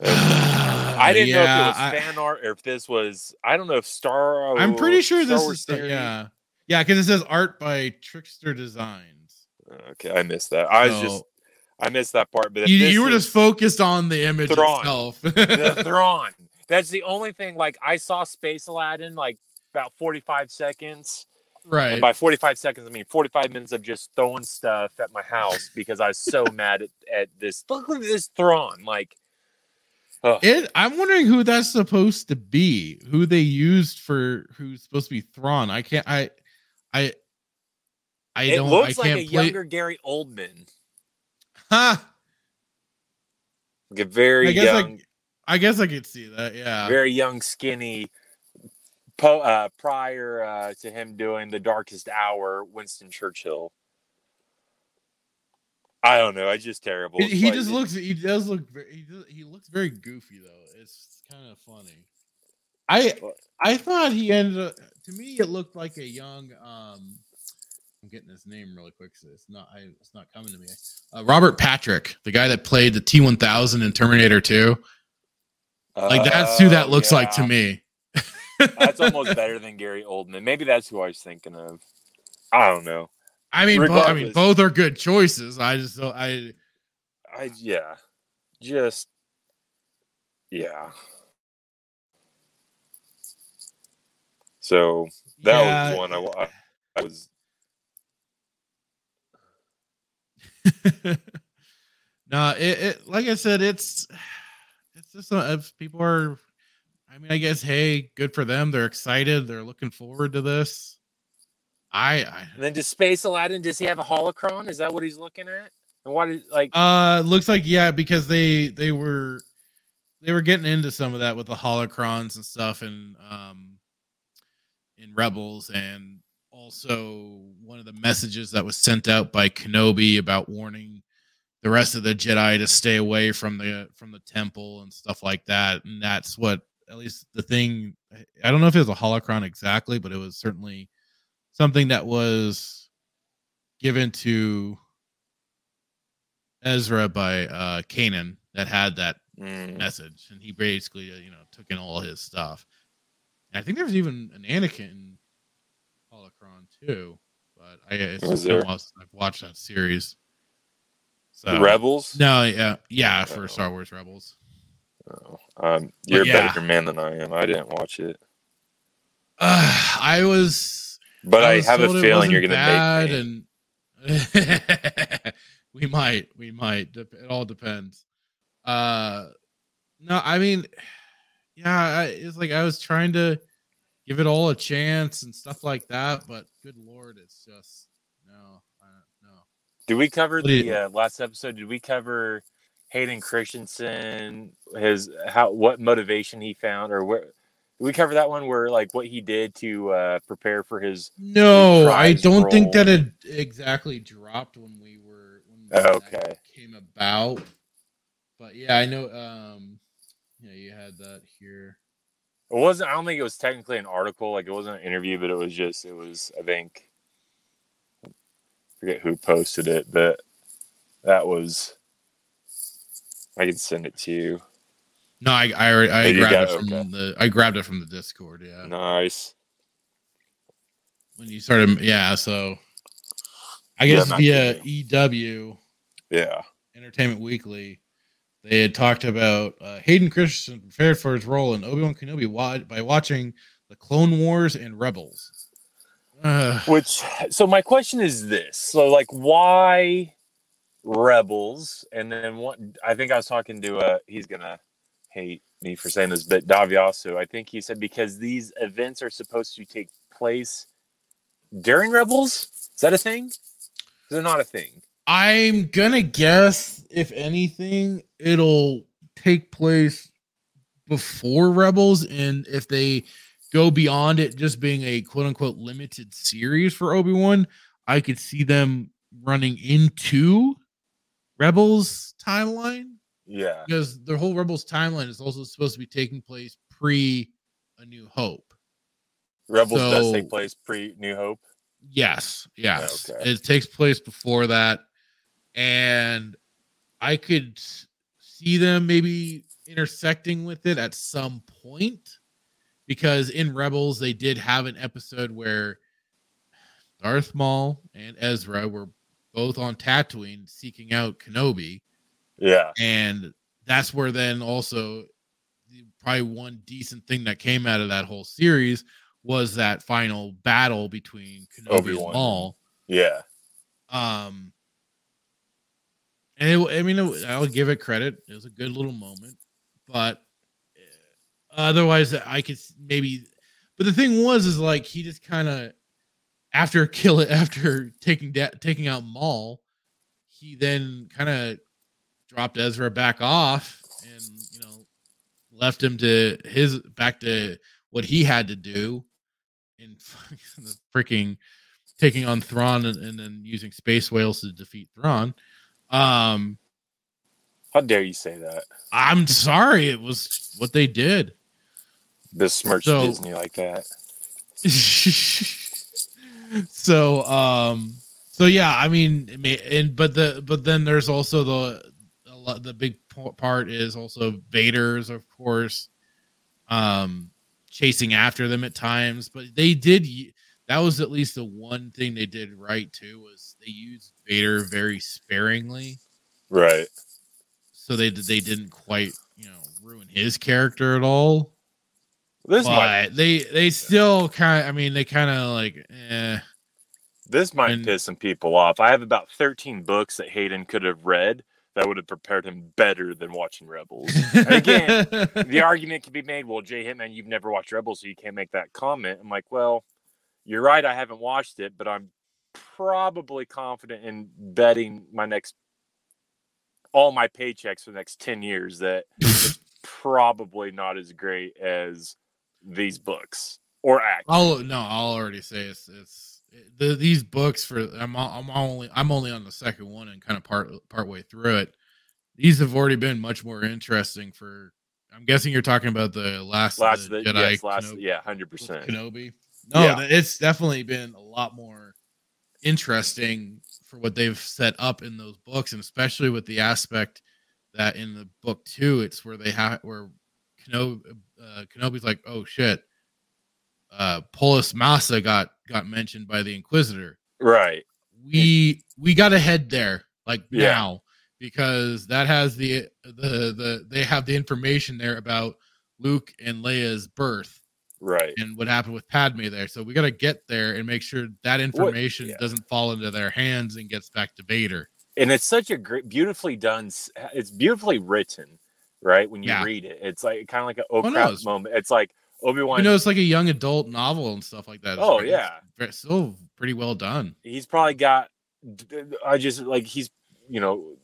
<sighs> I didn't yeah, know if it was I, fan art or if this was. I don't know if Star. I'm pretty sure Star this Wars is. Yeah, yeah, because it says art by Trickster Designs. Okay, I missed that. I so, was just. I missed that part, but you, you were just focused on the image Thrawn. itself. <laughs> the Thrawn. That's the only thing. Like I saw Space Aladdin like about 45 seconds. Right. And by 45 seconds, I mean 45 minutes of just throwing stuff at my house because I was so <laughs> mad at, at this. Look at this Thrawn. Like it, I'm wondering who that's supposed to be. Who they used for who's supposed to be Thrawn. I can't. I. I. I it don't. looks I like a play... younger Gary Oldman. Huh. Very I guess young. I, I guess I could see that. Yeah. Very young, skinny. Po, uh, prior uh, to him doing the Darkest Hour, Winston Churchill. I don't know. I just terrible. He, he like- just looks. He does look. Very, He does, he looks very goofy though. It's kind of funny. I I thought he ended up. To me, it looked like a young. um I'm getting his name really quick. So it's not. I, it's not coming to me. Uh, Robert Patrick, the guy that played the T1000 in Terminator 2. Like that's who that Oh, looks like to me. That's almost better than Gary Oldman. Maybe that's who I was thinking of. I don't know. I mean, bo- I mean, both are good choices. I just, I, I yeah, just yeah. So that Yeah. was one I, I was. <laughs> no, it, it like I said, it's it's just uh, if people are. I mean, I guess hey, good for them. They're excited. They're looking forward to this. I, I And then does Space Aladdin? Does he have a holocron? Is that what he's looking at? And what is like? uh looks like yeah because they they were they were getting into some of that with the holocrons and stuff and um in rebels and also one of the messages that was sent out by kenobi about warning the rest of the jedi to stay away from the from the temple and stuff like that. And that's what at least the thing i don't know if it was a holocron exactly but it was certainly something that was given to Ezra by uh Kanan that had that Mm, message, and he basically uh, you know took in all his stuff. And I think there was even an Anakin holocron too, but I it's been a there? while since I've watched that series. So the Rebels. no, yeah, yeah, for Oh. Star Wars Rebels. Oh, um, you're yeah. a better man than I am. I didn't watch it, Uh, <sighs> I was, but I, was have a feeling you're gonna make me. and <laughs> we might, we might. It all depends. Uh, no, I mean, <sighs> yeah, I, it's like I was trying to give it all a chance and stuff like that, but good lord, it's just no, I don't know. Did we cover the uh, last episode? Did we cover Hayden Christensen? His how what motivation he found, or where? Did we cover that one where like what he did to uh, prepare for his? No, I don't think that it exactly dropped when we were when that Okay. came about. But yeah, I know. Um, yeah, you had that here. It wasn't. I don't think it was technically an article. Like it wasn't an interview, but it was just. It was. I think. I forget who posted it, but that was. I can send it to you. No, I I, already- I Oh, grabbed it it, from okay. the I grabbed it from the Discord. Yeah, Nice. when you started, yeah. So I guess not via good. EW Yeah. Entertainment Weekly, they had talked about uh, Hayden Christensen prepared for his role in Obi Wan Kenobi wa- by watching the Clone Wars and Rebels. Uh, Which so my question is this: so like why rebels? And then what? I think I was talking to uh he's gonna hate me for saying this, but Daviasu. I think he said because these events are supposed to take place during rebels. Is that a thing? They're not a thing. I'm gonna guess, if anything, it'll take place before Rebels, and if they go beyond it just being a quote unquote limited series for Obi Wan, I could see them running into Rebels timeline Yeah. because the whole Rebels timeline is also supposed to be taking place pre A New Hope. Rebels does take place pre New Hope. Yes, yes. Okay. It takes place before that. And I could see them maybe intersecting with it at some point because in Rebels they did have an episode where Darth Maul and Ezra were both on Tatooine seeking out Kenobi Yeah. and that's where then also probably one decent thing that came out of that whole series was that final battle between Kenobi Obi-Wan. and Maul. Yeah. Um, and it, I mean, it, I'll give it credit; it was a good little moment, but uh, otherwise, I could maybe. But the thing was, is like he just kind of after <laughs> kill it after taking taking out Maul, he then kind of dropped Ezra back off and you know left him to his back to what he had to do in <laughs> the freaking taking on Thrawn and, and then using space whales to defeat Thrawn. Um, How dare you say that? I'm sorry, it was what they did. Besmirch So- Disney like that. <laughs> so um so yeah i mean and but the but then there's also the a lot- the big part is also vader's of course um chasing after them at times but they did that was at least the one thing they did right too was they used vader very sparingly Right. so they they didn't quite you know ruin his character at all This but might they they still kind i mean they kind of like eh this might and- piss some people off. I have about 13 books that Hayden could have read that would have prepared him better than watching Rebels. Again, the <laughs> argument can be made, well, Jay Hitman, you've never watched Rebels, so you can't make that comment. I'm like, well, you're right, I haven't watched it, but I'm probably confident in betting my next all my paychecks for the next 10 years that it's <laughs> probably not as great as these books or act. I'll no, I'll already say it's it's the, these books for I'm I'm only I'm only on the second one and kind of part part way through it. These have already been much more interesting for. I'm guessing you're talking about the last, Last, the Jedi yes, last, Kenobi, yeah, 100%. Kenobi. No, Yeah. it's definitely been a lot more interesting for what they've set up in those books, and especially with the aspect that in the book two, it's where they have where Kenobi, uh, Kenobi's like, oh shit, uh, Polis Massa got got mentioned by the Inquisitor. Right. We we got to head there like Yeah. now because that has the the the they have the information there about Luke and Leia's birth Right. and what happened with Padme there. So we got to get there and make sure that information yeah. doesn't fall into their hands and gets back to Vader. and it's such a great beautifully done it's beautifully written right when you Yeah. read it it's like kind of like an oh crap moment it's like obi-wan You know, it's like a young adult novel and stuff like that. It's Oh, very- yeah. it's still pretty well done. he's probably got i just like he's you know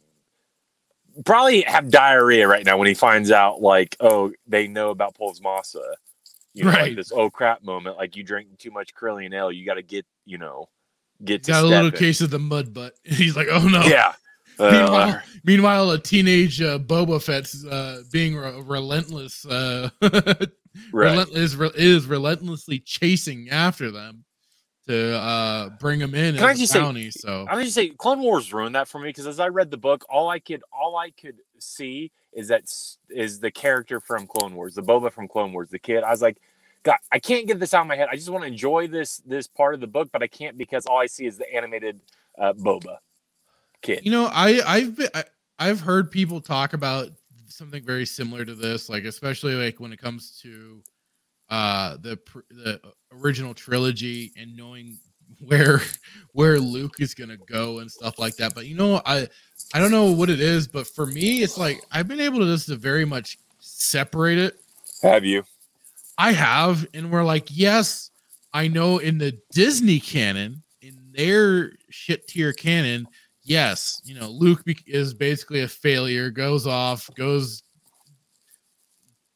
probably have diarrhea right now when he finds out like oh they know about Polis Massa. You know, like Right. this oh crap moment, like you drink too much Corellian ale, you gotta get, you know, get to Got a little it. case of the mud butt. <laughs> He's like, oh no. Yeah. Uh, <laughs> Meanwhile, meanwhile, a teenage uh, Boba Fett's uh, being re- relentless, uh, <laughs> right. relent- is, re- is relentlessly chasing after them to uh, bring him in Can I just say- so I'm just say Clone Wars ruined that for me because as I read the book, all I could all I could see is that is the character from Clone Wars, the Boba from Clone Wars, the kid. I was like, God, I can't get this out of my head. I just want to enjoy this this part of the book, but I can't because all I see is the animated uh, Boba kid. You know, I I've been, I, I've heard people talk about something very similar to this, like especially like when it comes to uh the the original trilogy and knowing where <laughs> where Luke is gonna go and stuff like that. But you know, I I don't know what it is, but for me, it's like I've been able to just to very much separate it. Have you? I have, and we're like, yes, I know in the Disney canon, in their shit tier canon, yes, you know, Luke be- is basically a failure, goes off, goes,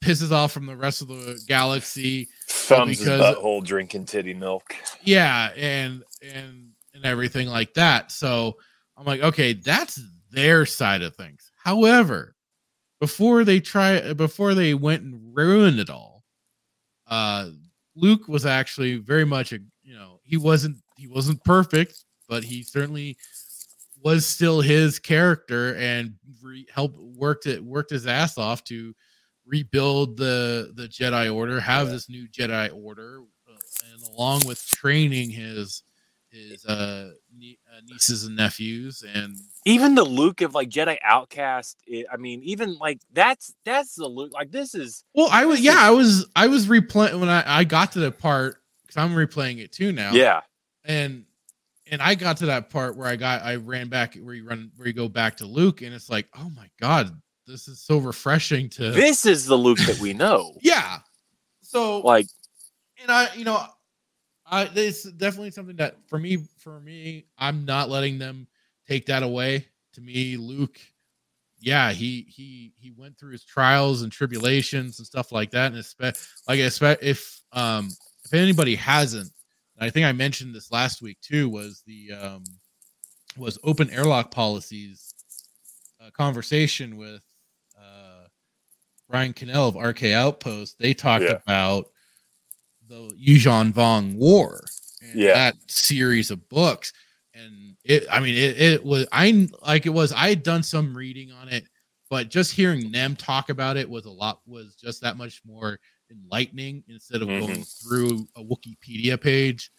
pisses off from the rest of the galaxy. Thumbs his because- butthole drinking titty milk. Yeah, and and and everything like that. So I'm like, okay, that's their side of things. However, before they try, before they went and ruined it all, uh, Luke was actually very much a, you know, he wasn't he wasn't perfect, but he certainly was still his character and re- helped worked it worked his ass off to rebuild the the Jedi Order, have Yeah. this new Jedi Order, uh, and along with training his his uh, nie- uh, nieces and nephews and Even the Luke of like Jedi Outcast. i I mean, even like that's that's the Luke. Like this is well i was yeah is- i was i was replaying when i i got to the part because i'm replaying it too now yeah. and and i got to that part where i got i ran back where you run where you go back to luke and it's like oh my god this is so refreshing to This is the Luke that we know. <laughs> yeah so Like and I, you know, I it's definitely something that for me, for me, I'm not letting them take that away. To me, Luke, yeah, he he he went through his trials and tribulations and stuff like that, and espe- like if um if anybody hasn't, I think I mentioned this last week too, was the um was open airlock policies a conversation with uh, Brian Cannell of RK Outpost. They talked Yeah. about the Yuuzhan Vong War, and Yeah. that series of books. And it, I mean, it, it was I like it was. I had done some reading on it, but just hearing them talk about it was a lot was just that much more enlightening instead of going through a Wikipedia page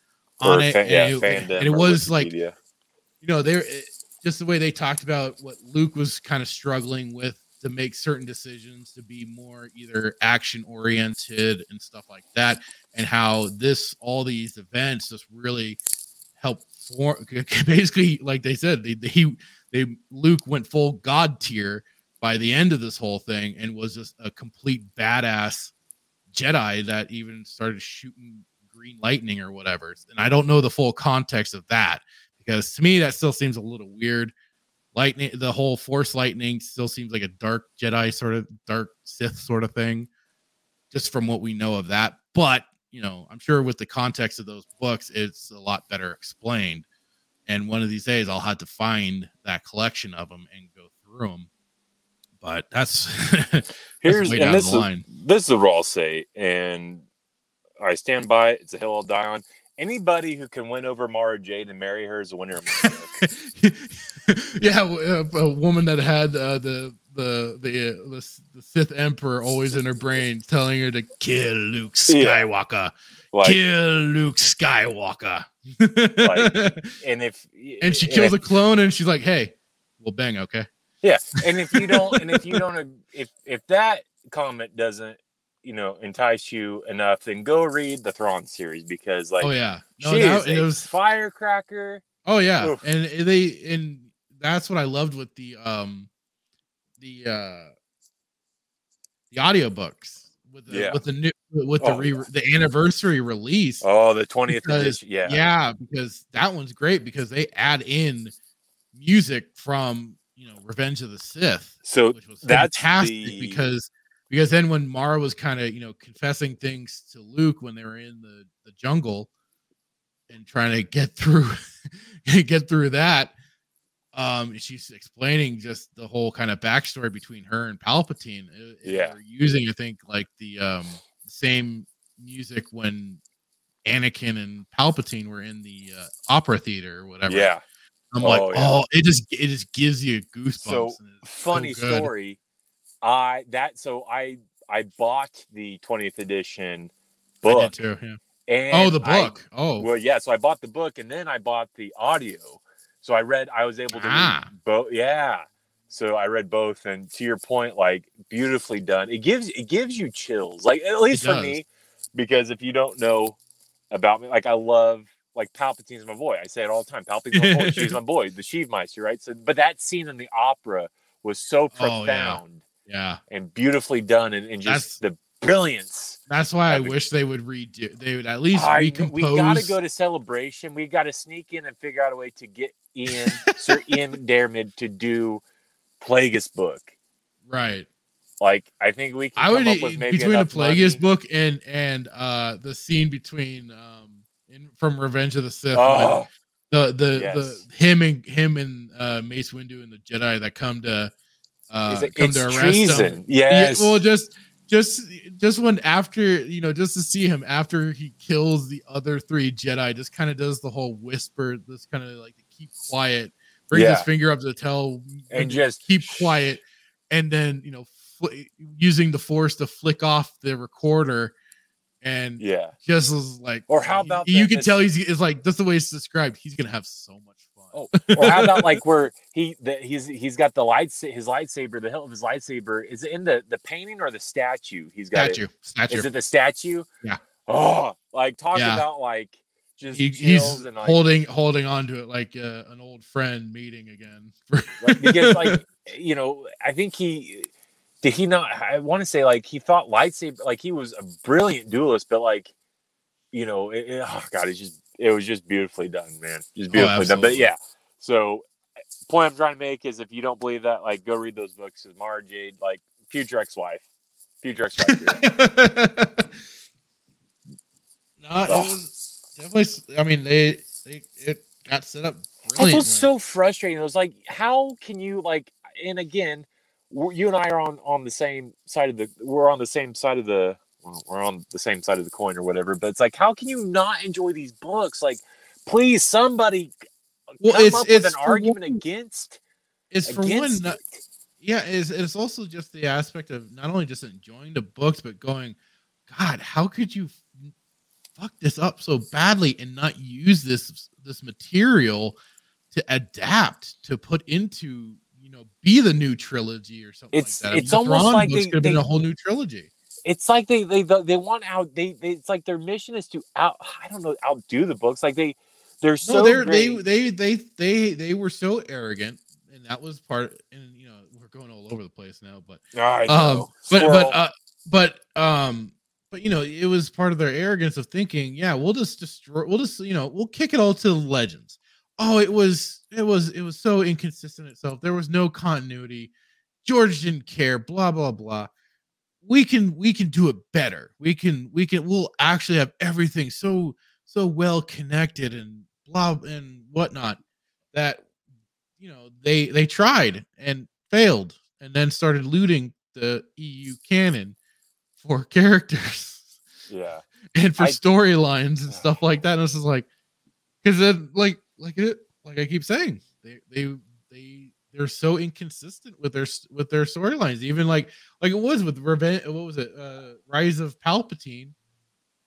on Or it. fa- and yeah, it- and it was like you know there just the way they talked about what luke was kind of struggling with to make certain decisions to be more either action oriented and stuff like that and how this all these events just really help form <laughs> basically like they said they, they he they luke went full god tier by the end of this whole thing and was just a complete badass jedi that even started shooting green lightning or whatever and i don't know the full context of that because to me that still seems a little weird. Lightning, the whole Force lightning still seems like a dark Jedi sort of dark Sith sort of thing, just from what we know of that. But you know, I'm sure with the context of those books, it's a lot better explained. And one of these days, I'll have to find that collection of them and go through them. But that's, <laughs> that's Here's and this the is, line. this is what I'll say, and I stand by it. It's a hill I'll die on. Anybody who can win over Mara Jade and marry her is a winner. of my <laughs> book. yeah, a, a woman that had uh, the the the, uh, the the Sith Emperor always in her brain, telling her to kill Luke Yeah. Skywalker, like, kill Luke Skywalker. <laughs> and if and she and kills if- a clone, and she's like, "Hey, well, bang, okay." Yeah, and if you don't, and if you don't, if if that comment doesn't, you know, entice you enough, then go read the Thrawn series because, like, oh yeah, no, she is it a was firecracker. Oh yeah, Oof. and they and that's what I loved with the um the uh the audiobooks with the Yeah. with the new with the Oh, re, yeah. the anniversary release. Oh, the twentieth Because- edition. Yeah, yeah, because that one's great because they add in music from you know Revenge of the Sith, So which was that's fantastic the- because because then when Mara was kind of you know confessing things to Luke when they were in the the jungle and trying to get through <laughs> get through that um she's explaining just the whole kind of backstory between her and Palpatine Uh, Yeah. they're using I think like the um same music when Anakin and Palpatine were in the uh, opera theater or whatever yeah. I'm like Oh, yeah. oh it just it just gives you goosebumps So, it's so Funny story. I that so I I bought the twentieth edition I did book. too, yeah. And oh the I- book oh Well, yeah. So I bought the book and then I bought the audio. So I read. I was able to Ah. read both. Yeah. So I read both, and to your point, like beautifully done. It gives it gives you chills, like at least for me, because if you don't know about me, like I love like Palpatine's my boy. I say it all the time. Palpatine's my boy. She's <laughs> my boy. The Sheevemeister, right? So, but that scene in the opera was so Oh, yeah. Yeah and beautifully done, and, and just the brilliance. That's why I wish they would redo. They would at least I, recompose. we got to go to celebration. We got to sneak in and figure out a way to get Ian, Sir <laughs> Ian Dermid, to do Plagueis book. right. Like, I think we can I come would up with maybe between the Plagueis money. book and and uh the scene between um in from Revenge of the Sith. Oh, the the yes. the him and him and uh Mace Windu and the Jedi that come to uh it's, come it's to arrest treason. him. Yes. Yeah, well, just just just when after you know just to see him after he kills the other three Jedi, just kind of does the whole whisper, this kind of like keep quiet, brings his finger up to tell And just keep quiet, and then you know fl- using the force to flick off the recorder. And yeah. just was like, Or how about you the- can tell he's it's like that's the way it's described. He's gonna have so much. Oh, <laughs> or how about like where he the, he's he's got the light his lightsaber, the hilt of his lightsaber is it in the the painting or the statue? He's got it- statue, statue. Is it the statue? Yeah. Oh, like talk Yeah. about like just He, he's and like, holding holding on to it like uh, an old friend meeting again. <laughs> like, because like <laughs> you know i think he did he not i want to say like he thought lightsaber like he was a brilliant duelist but like you know it, it- oh god it's just it was just beautifully done man just oh, beautifully done but yeah so point i'm trying to make is if you don't believe that like go read those books is mara jade like future ex-wife future ex-wife <laughs> no, it Ugh. was definitely. I mean, they they it got set up It was so frustrating. It was like, how can you like? and again, you and I are on on the same side of the we're on the same side of the we're on the same side of the coin or whatever. But it's like, how can you not enjoy these books? Like, please, somebody Well, come it's- up with an argument one- against It's for one, against it. yeah, it's, it's also just the aspect of not only just enjoying the books, but going, God, how could you fuck this up so badly and not use this this material to adapt to put into you know be the new trilogy or something It's- like that? it's almost like could have been a whole new trilogy. It's like they they they want out they, they it's like their mission is to out I don't know outdo the books like they they're so no, they're, they they they they they were so arrogant, and that was part. And you know, we're going all over the place now, but I um know. but Squirrel. but uh but um but you know it was part of their arrogance of thinking yeah we'll just destroy we'll just you know we'll kick it all to the legends oh it was it was it was so inconsistent itself there was no continuity george didn't care blah blah blah we can we can do it better. We can we can we'll actually have everything so so well connected and blah and whatnot that you know they they tried and failed and then started looting the eu canon for <laughs> characters yeah. and for storylines and stuff like that. And this is like because then like like it like i keep saying they they they they're so inconsistent with their with their storylines. Even like like it was with revenge what was it? Uh rise of palpatine.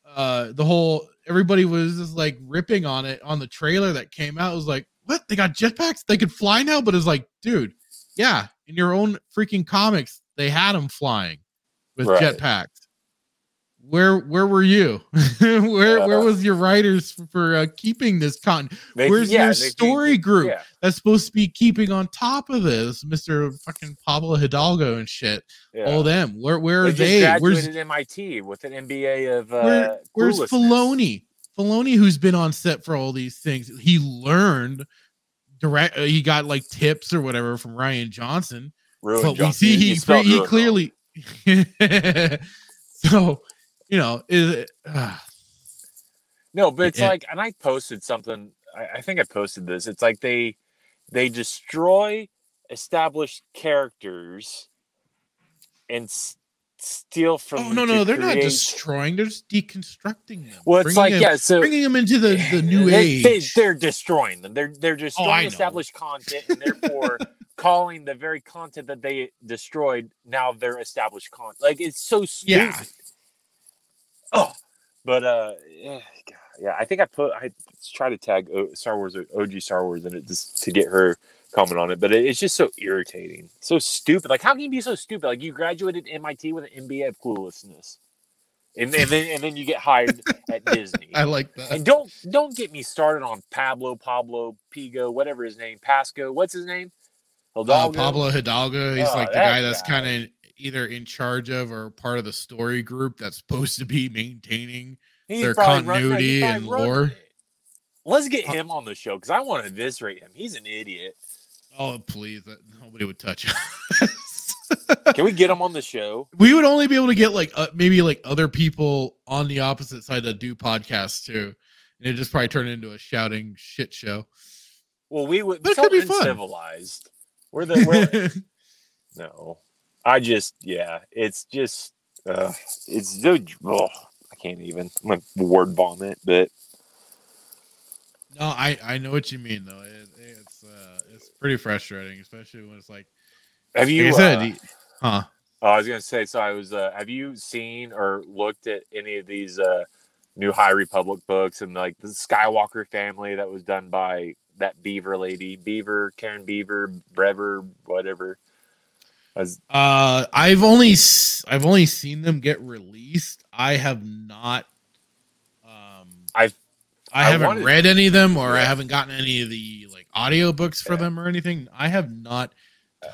Uh the whole everybody was just like ripping on it. On the trailer that came out it was like what? They got jetpacks? They could fly now? But it's like dude yeah in your own freaking comics they had them flying with Right. jetpacks where where were you <laughs> where where Uh, was your writers for, uh, keeping this con They- where's yeah, your they- they- story group yeah that's supposed to be keeping on top of this mr fucking pablo hidalgo and shit yeah. all them where where are they, they just where's graduated MIT with an MBA of uh, where, where's. Filoni? Filoni, who's been on set for all these things, he learned direct. Uh, he got like tips or whatever from Rian Johnson, Ruined but we see you he he clearly. <laughs> so, you know, is uh, No, but it's Yeah. like, and I posted something. I, I think I posted this. It's like they they destroy established characters and s- steal from. oh no no, they're not destroying; they're just deconstructing them. Well, it's bringing like them, yeah, so bringing them into the the new they, age. They, are destroying them. They're they're destroying Oh, established content, and therefore <laughs> calling the very content that they destroyed now their established content. Like it's so stupid. Yeah. Oh, but uh, yeah, yeah. I think I put I try to tag o- Star Wars OG Star Wars in it just to get her comment on it, but it, it's just so irritating, so stupid. Like, how can you be so stupid? Like, you graduated MIT with an MBA of cluelessness, and, and then and then you get hired at <laughs> Disney. I like that. And don't don't get me started on Pablo, Pablo, Pigo, whatever his name, Pasco. What's his name? Uh, Hidalgo? Pablo Hidalgo. He's Oh, like the guy that's kind of either in charge of or part of the story group that's <laughs> supposed to be maintaining He's their probably run- continuity and run- lore. Let's get him on the show because I want to eviscerate him. He's an idiot. Oh, please. Nobody would touch him. <laughs> Can we get him on the show? we would only be able to get like uh, maybe like other people on the opposite side that do podcasts too. And it just probably turn into a shouting shit show. Well, we would. But it could be fun. uncivilized. We're the we're, <laughs> no. I just yeah. It's just uh, it's so. Oh, I can't even. I'm gonna word vomit, but no, I I know what you mean though. It, it's uh it's pretty frustrating, especially when it's like, have you? like I said, uh, huh? Oh, I was gonna say. So I was. Uh, have you seen or looked at any of these uh, new High Republic books and like the Skywalker family that was done by that Beaver lady, Beaver, Karen Beaver, Brever, whatever. As Uh, I've only I've only seen them get released. I have not. Um, I've- I I haven't wanted- read any of them, or I haven't gotten any of the like audiobooks for Yeah. them or anything. I have not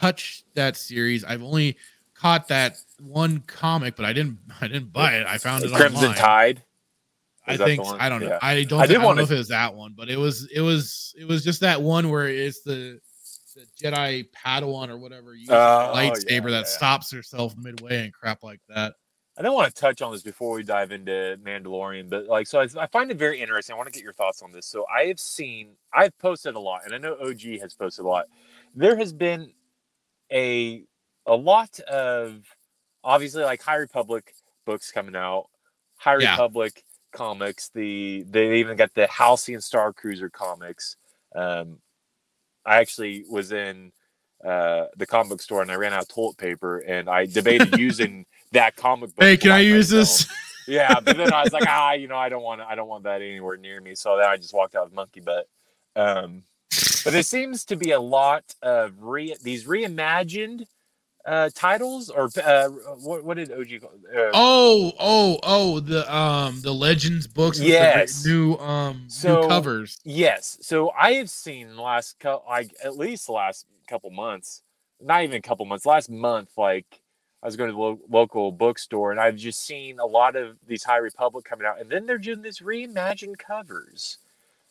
touched that series. I've only caught that one comic, but I didn't. I didn't buy it. I found it Crimson online. Tide. I Is the think? I don't know. Yeah. I don't. I I, did I don't know if it was that one, but it was. It was. It was just that one where it's the the Jedi Padawan or whatever uses Oh, a lightsaber yeah, that yeah. stops herself midway and crap like that. I don't want to touch on this before we dive into Mandalorian, but like, so I, I find it very interesting. I want to get your thoughts on this. So I have seen, I've posted a lot, and I know OG has posted a lot. There has been a a lot of obviously like High Republic books coming out, High Yeah. Republic comics. The they even got the Halcyon Star Cruiser comics. Um, I actually was in uh, the comic book store and I ran out of toilet paper and I debated using <laughs> that comic book. Hey, can I use myself. this? Yeah, but then I was like, <laughs> ah, you know, I don't want I don't want that anywhere near me. So then I just walked out with monkey butt. Um, but there <laughs> seems to be a lot of re these reimagined uh titles or uh what, what did OG call uh, Oh, oh, oh, the um the Legends books Yes. new um So- new covers. Yes. So I have seen last couple, like at least the last couple months, not even a couple months, last month, like I was going to the lo- local bookstore and I've just seen a lot of these High Republic coming out, and then they're doing this reimagined covers.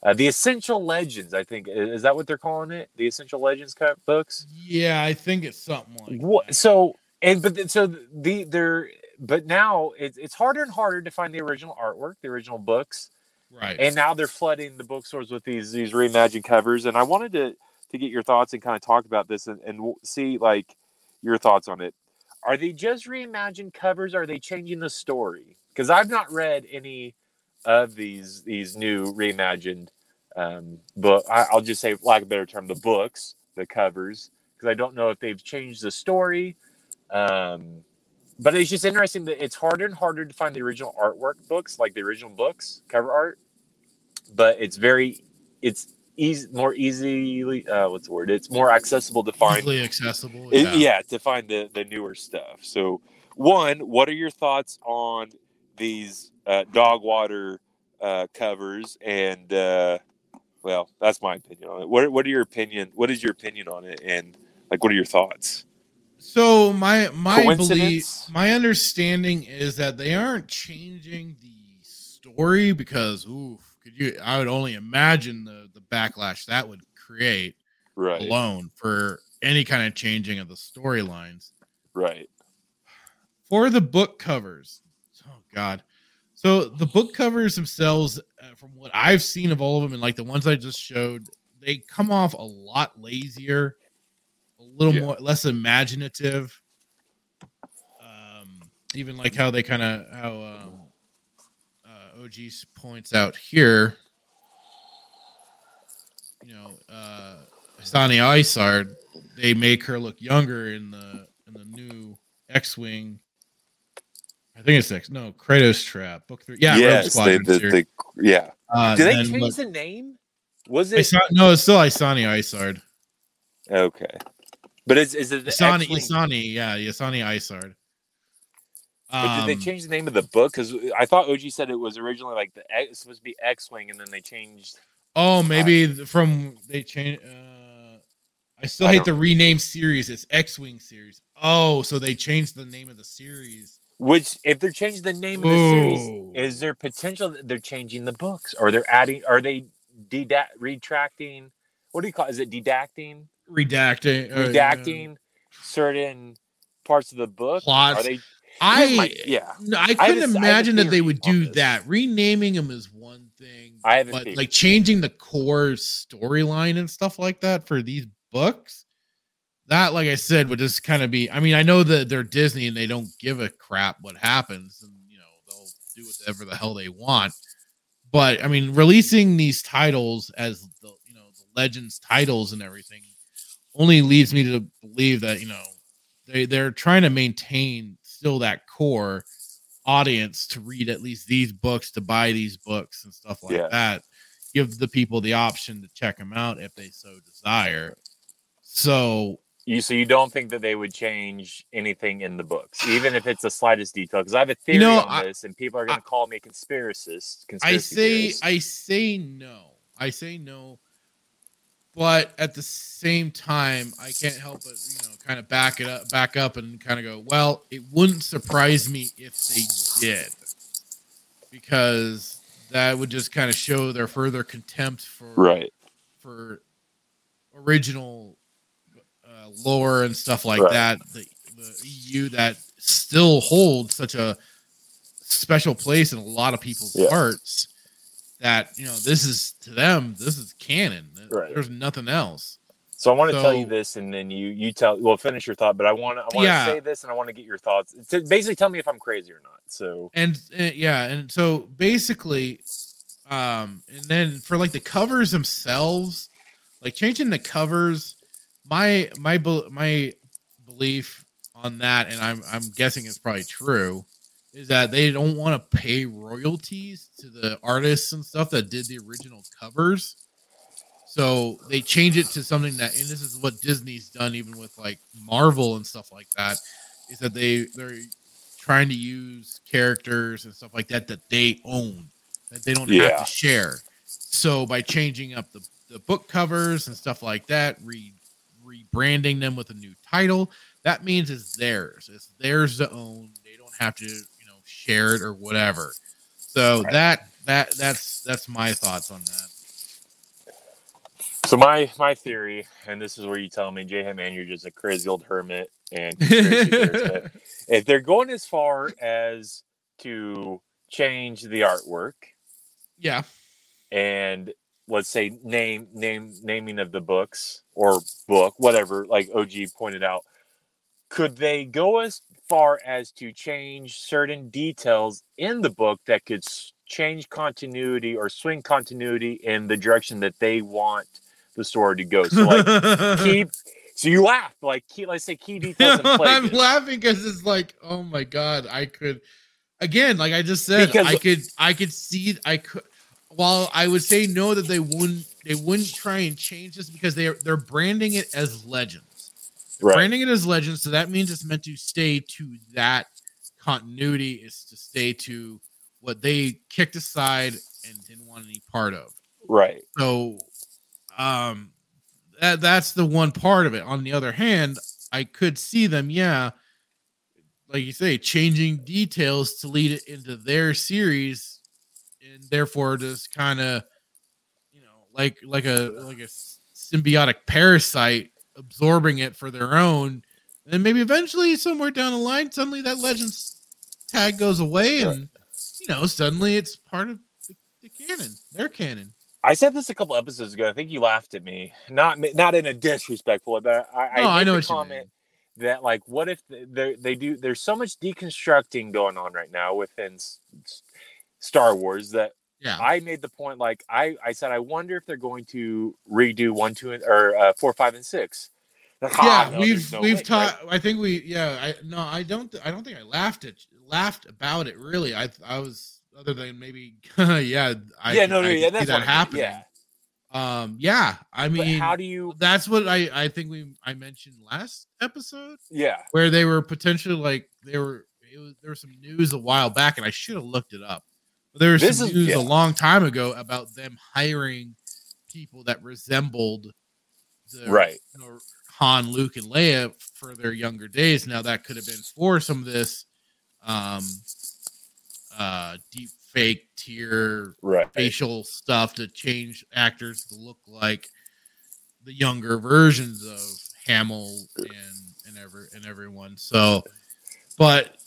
Uh, the Essential Legends, I think, is that what they're calling it? The Essential Legends co- books. Yeah, I think it's something like What? that. So and but then- so the they're but now it's it's harder and harder to find the original artwork, the original books right. and now they're flooding the bookstores with these these reimagined covers and i wanted to to get your thoughts and kind of talk about this and, and see like your thoughts on it are they just reimagined covers are they changing the story because i've not read any of these these new reimagined um but I, i'll just say lack of a better term the books the covers because i don't know if they've changed the story um but it's just interesting that it's harder and harder to find the original artwork books like the original books cover art but it's very it's easy more easily uh what's the word it's more accessible to find Easily accessible. it- yeah. yeah. to find the the newer stuff so one what are your thoughts on these uh dog water uh covers and uh well that's my opinion on it what, what are your opinion what is your opinion on it and like what are your thoughts So my my belief, my understanding is that they aren't changing the story because ooh, could you? I would only imagine the the backlash that would create right alone for any kind of changing of the storylines right for the book covers. God. So the book covers themselves, uh, from what I've seen of all of them, and like the ones I just showed, they come off a lot lazier, a little Yeah. more less imaginative. Um, even like how they kind of how um, uh, OG points out here. You know, uh, Ysanne Isard, they make her look younger in the in the new X-wing. I think it's six. No, Krytos Trap book three. Yeah, Rogue yes they, Squadron the, series. the, yeah Uh, do they change what- the name was it Isa- no, it's still Ysanne Isard. okay but is, is it the Ysanne, X-Wing Ysanne, yeah, Ysanne Isard. But did they Um, change the name of the book? Because I thought OG said it was originally like the X, supposed to be X Wing, and then they changed. Oh, maybe th- from they changed. Uh, I still I hate don't- the rename series. It's X-wing series. Oh, so they changed the name of the series. Which, if they're changing the name of the series, is there potential that they're changing the books, or they're adding? Are they deda- retracting? What do you call? Is it dedacting? Redacting. uh, Redacting certain parts of the book? Plots. Are they? I my- yeah. No, I couldn't a- I imagine that they would do this. that. Renaming them is one thing, I have but like changing the core storyline and stuff like that for these books, that, like I said, would just kind of be. I mean, I know that they're Disney and they don't give a crap what happens, and you know they'll do whatever the hell they want. But I mean, releasing these titles as the you know the Legends titles and everything only leads me to believe that you know they they're trying to maintain still that core audience to read at least these books to buy these books and stuff like Yeah. that give the people the option to check them out if they so desire so You so you don't think that they would change anything in the books, even if it's the slightest detail? Because I have a theory know, on I- this, and people are going to call me a conspiracist. i say i say no i say no but at the same time i can't help but you know kind of back it up back up and kind of go well it wouldn't surprise me if they did because that would just kind of show their further contempt for right. for original lore and stuff like Right. that. The, the EU that still holds such a special place in a lot of people's Yeah. hearts that you know this is to them this is canon. Right. There's nothing else. So I want to tell you this, and then you you tell. Well, finish your thought, but I want to I want to Yeah. say this, and I want to get your thoughts. To basically, tell me if I'm crazy or not. So and uh, yeah and so basically um and then for like the covers themselves like changing the covers my my my belief on that and i'm i'm guessing it's probably true is that they don't want to pay royalties to the artists and stuff that did the original covers. So they change it to something that and this is what disney's done even with like marvel and stuff like that is that they they're trying to use characters and stuff like that that they own that they don't have to share. So by changing up the, the book covers and stuff like that re rebranding them with a new title that means it's theirs. It's theirs to own. They don't have to you know share it or whatever. So Right. that that that's that's my thoughts on that. So my my theory, and this is where you tell me, Jay, hey man, you're just a crazy old hermit, and <laughs> if they're going as far as to change the artwork yeah. and let's say name name naming of the books or book, whatever, like OG pointed out, could they go as far as to change certain details in the book that could change continuity or swing continuity in the direction that they want the story to go? So like keep <laughs> so you laugh like key let's say key <laughs> details in play I'm laughing because it's like, oh my god, I could again, like I just said, Because- I could I could see I could while I would say no that they wouldn't they wouldn't try and change this because they're they're branding it as legends. They're Right. Branding it as legends, so that means it's meant to stay to that continuity, is to stay to what they kicked aside and didn't want any part of. right So um that that's the one part of it. On the other hand, I could see them, yeah, like you say, changing details to lead it into their series and therefore just kind of you know, like like a like a symbiotic parasite absorbing it for their own. And then maybe eventually somewhere down the line, suddenly that legends tag goes away and you know, suddenly it's part of the, the canon, their canon. I said this a couple episodes ago. I think you laughed at me, not not in a disrespectful, way, but I, No, I made know what you comment that like, what if they they do? There's so much deconstructing going on right now within Star Wars that Yeah. I made the point. Like I I said, I wonder if they're going to redo one, two, and, or uh, four, five, and six. Like, ah, yeah, no, we've no we've taught. I think we. Yeah, I no, I don't. I don't think I laughed at laughed about it. Really, I I was other than maybe. <laughs> yeah, I, yeah, no, no, I yeah, that's that happening. Yeah, Um. Yeah. I but mean, how do you? that's what I I think we I mentioned last episode Yeah, where they were potentially like they were. It was there was some news a while back, and I should have looked it up. There was This some is- news yeah. a long time ago about them hiring people that resembled the right. you know, Han, Luke, and Leia for their younger days. Now that could have been for some of this um uh deep fake tier Right. facial stuff to change actors to look like the younger versions of Hamill and and every and everyone. So but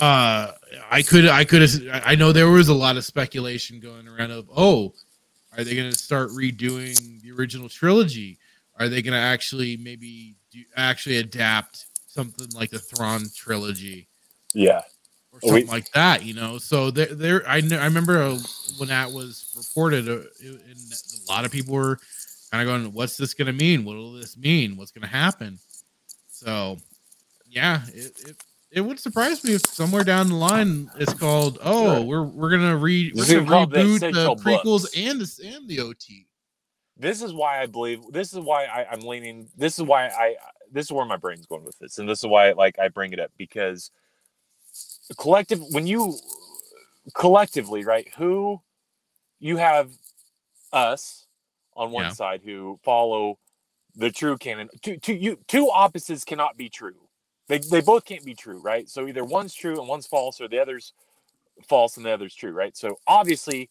uh I could I could have I know there was a lot of speculation going around of oh are they going to start redoing the original trilogy? Are they going to actually maybe do, actually adapt something like the Thrawn trilogy Yeah. or Well, we- something like that? You know, so there, there. I know, I remember uh, when that was reported, uh, it, a lot of people were kind of going, "What's this going to mean? What will this mean? What's going to happen?" So, yeah, it, it it would surprise me if somewhere down the line it's called, "Oh, Sure. we're we're gonna read we're gonna called the reboot the prequels books. and the and the OT." this is why I believe this is why I, I'm leaning this is why I this is where my brain's going with this and this is why like I bring it up because collective when you collectively right who you have us on one Yeah. side who follow the true canon two, two you two opposites cannot be true they, they both can't be true right so either one's true and one's false or the other's false and the other's true right so obviously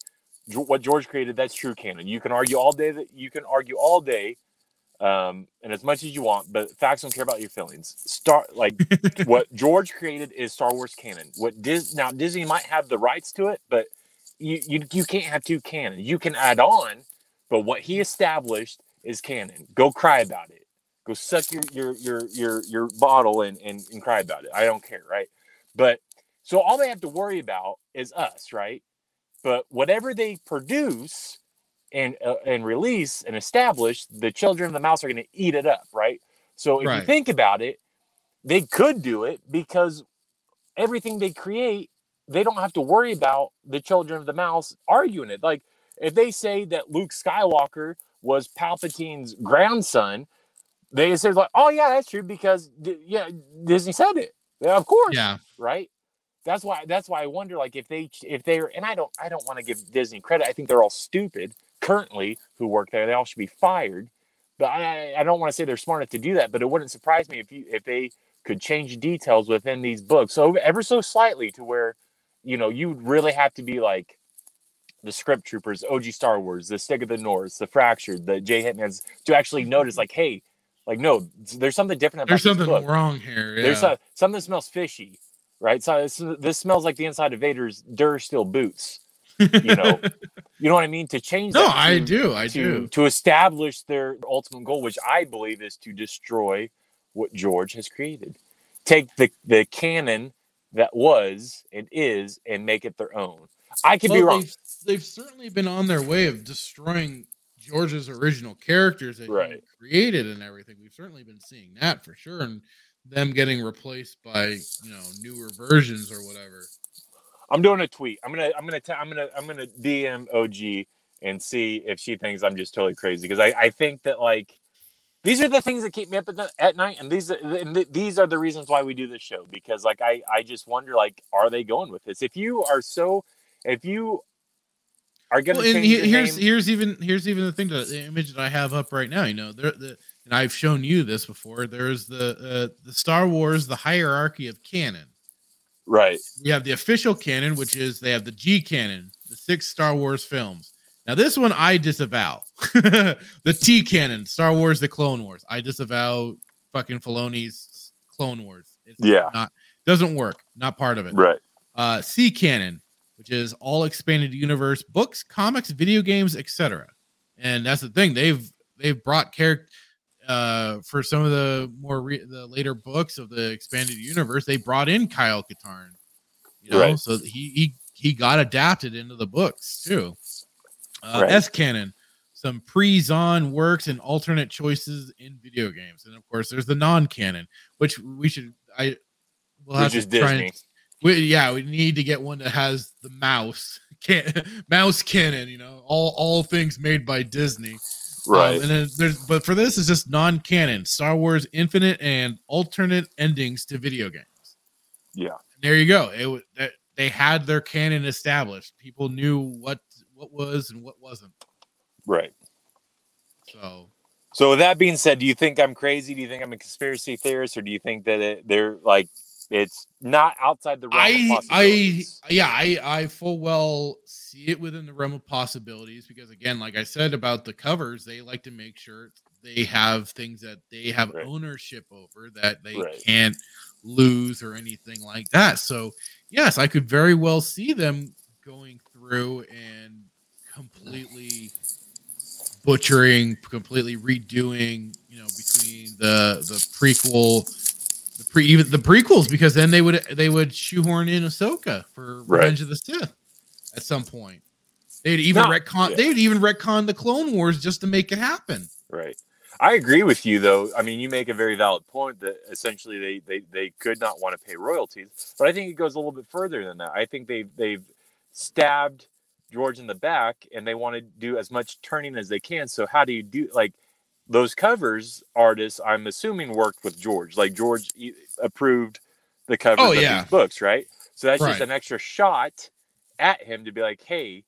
what George created, that's true canon. You can argue all day that you can argue all day, um, and as much as you want, but facts don't care about your feelings. Star like <laughs> what George created is Star Wars canon. What Dis now Disney might have the rights to it, but you you, you can't have two canon. You can add on, but what he established is canon. Go cry about it. Go suck your your your your your bottle and and, and cry about it. I don't care, right? But so all they have to worry about is us, right? But whatever they produce and uh, and release and establish, the children of the mouse are going to eat it up, right? So if Right. you think about it, they could do it because everything they create, they don't have to worry about the children of the mouse arguing it. Like if they say that Luke Skywalker was Palpatine's grandson, they said like, "Oh yeah, that's true because yeah, Disney said it." Yeah, of course Yeah. right? That's why that's why I wonder like if they if they're and I don't I don't want to give Disney credit. I think they're all stupid currently who work there. They all should be fired. But I I don't want to say they're smart enough to do that, but it wouldn't surprise me if you if they could change details within these books so ever so slightly to where you know you would really have to be like the script troopers, OG Star Wars, the Stig of the North, the Fractured, the J Hitman's to actually notice like, hey, like no, there's something different about There's something book. wrong here. Yeah. There's a, something that smells fishy, right? So this, this smells like the inside of Vader's Durasteel boots. You know, <laughs> you know what I mean? To change no, that I do. I to do. to establish their ultimate goal, which I believe is to destroy what George has created. Take the the canon that was and is and make it their own. I could be wrong. They've, they've certainly been on their way of destroying George's original characters that he created and everything. We've certainly been seeing that for sure, and them getting replaced by you know newer versions or whatever. I'm doing a tweet. I'm gonna I'm gonna i I'm gonna I'm gonna DM OG and see if she thinks I'm just totally crazy because I I think that like these are the things that keep me up at, the, at night and these are, and th- these are the reasons why we do this show because like I I just wonder like are they going with this if you are so if you are gonna Well, and change he- here's name, here's even here's even the thing that the image that I have up right now. You know, there the and I've shown you this before. There's the uh, the Star Wars the hierarchy of canon. right We have the official canon, which is they have the G canon, the six Star Wars films. Now this one I disavow. <laughs> the T canon, Star Wars: The Clone Wars. I disavow fucking Filoni's Clone Wars. It's Yeah. not doesn't work. Not part of it. right Uh, C canon, which is all expanded universe books, comics, video games, etc. And that's the thing they've they've brought character uh for some of the more re- the later books of the expanded universe they brought in Kyle Katarn you know Right. so he he he got adapted into the books too uh, Right. S canon some pre-Zon works and alternate choices in video games and of course there's the non-canon which we should I will have which to is try and Disney we, yeah, we need to get one that has the mouse <laughs> can mouse cannon. You know, all all things made by Disney. Um, right and then there's but for this is just non-canon Star Wars Infinite and alternate endings to video games. yeah And there you go. It wa- they had their canon established. People knew what what was and what wasn't. right. So So with that being said, do you think I'm crazy? Do you think I'm a conspiracy theorist, or do you think that it, they're like it's not outside the realm of I I yeah I I full well see it within the realm of possibilities because again, like I said about the covers, they like to make sure they have things that they have Right. ownership over that they Right. can't lose or anything like that. So yes, I could very well see them going through and completely butchering, completely redoing, you know, between the the prequel pre even the prequels because then they would they would shoehorn in Ahsoka for Right. Revenge of the Sith at some point. They'd even No, retcon yeah. they'd even retcon the Clone Wars just to make it happen. Right. I agree with you though. I mean, you make a very valid point that essentially they they, they could not want to pay royalties. But I think it goes a little bit further than that. I think they've they've stabbed George in the back and they want to do as much turning as they can. So how do you do like those covers artists I'm assuming worked with George. Like George approved the covers Oh, of yeah. these books, right? So that's Right. just an extra shot at him to be like, hey,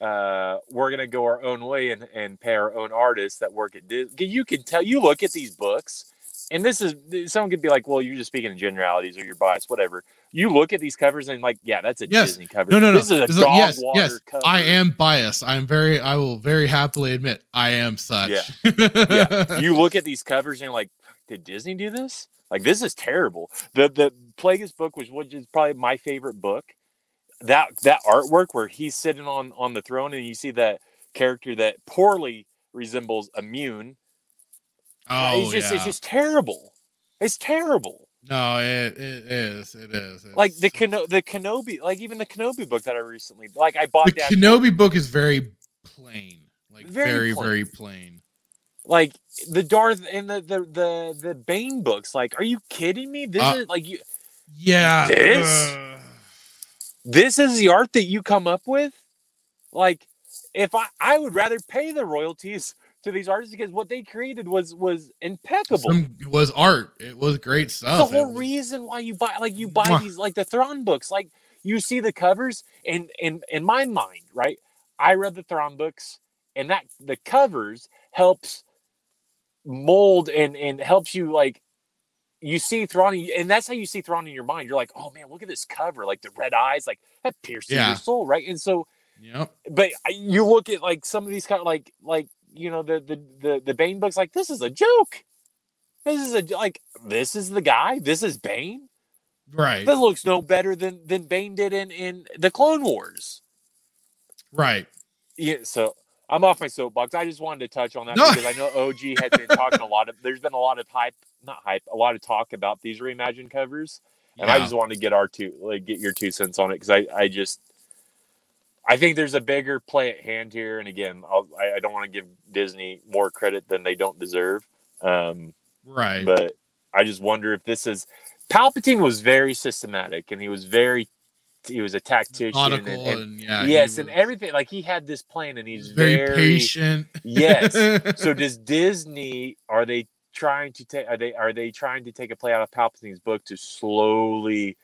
uh, we're gonna go our own way and, and pay our own artists that work at Disney. You can tell. You look at these books, and this is someone could be like, "Well, you're just speaking in generalities or you're biased, whatever." You look at these covers and like, yeah, that's a Yes. Disney cover. No, no, no. This is a This is- dog yes, water yes. cover. I am biased. I'm very I will very happily admit I am such. Yeah. <laughs> yeah. You look at these covers and you're like, did Disney do this? Like, this is terrible. The the Plagueis book was which is probably my favorite book. That that artwork where he's sitting on on the throne and you see that character that poorly resembles Immune. Oh, it's just yeah. it's just terrible. It's terrible. No, it, it is. It is. Like the It's- Keno- the Kenobi, like even the Kenobi book that I recently like I bought the that Kenobi book is very plain, like Very very, plain. very plain. like the Darth and the the the the Bane books. Like, are you kidding me? This Uh, is like you. Yeah. This? uh, This is the art that you come up with. Like, if I I would rather pay the royalties to these artists because what they created was was impeccable. some, it was art. It was great stuff. The whole was- reason why you buy like you buy Mwah. these like the Thrawn books, like you see the covers, and in in my mind, right? I read the Thrawn books, and that the covers helps mold and and helps you like you see Thrawn, and that's how you see Thrawn in your mind. You're like, oh man, look at this cover, like the red eyes, like that pierces Yeah. your soul, right? And so, Yep. but uh, you look at like some of these kind of like like you know the the the the Bane books, like this is a joke. This is a like this is the guy. This is Bane. Right. That looks no better than than Bane did in in the Clone Wars. Right. Yeah, so I'm off my soapbox. I just wanted to touch on that No. because I know OG had been talking a lot of. There's been a lot of hype, not hype, a lot of talk about these reimagined covers, and I just wanted to get our two, like, get your two cents on it because I, I just, I think there's a bigger play at hand here. And again, I'll, I, I don't want to give Disney more credit than they don't deserve. Um, right. but I just wonder if this is Palpatine was very systematic and he was very he was a tactician and, and- and, yeah. yes and everything like he had this plan and he's very, very, patient. yes so <laughs> does Disney are they trying to take are they are they trying to take a play out of Palpatine's book to slowly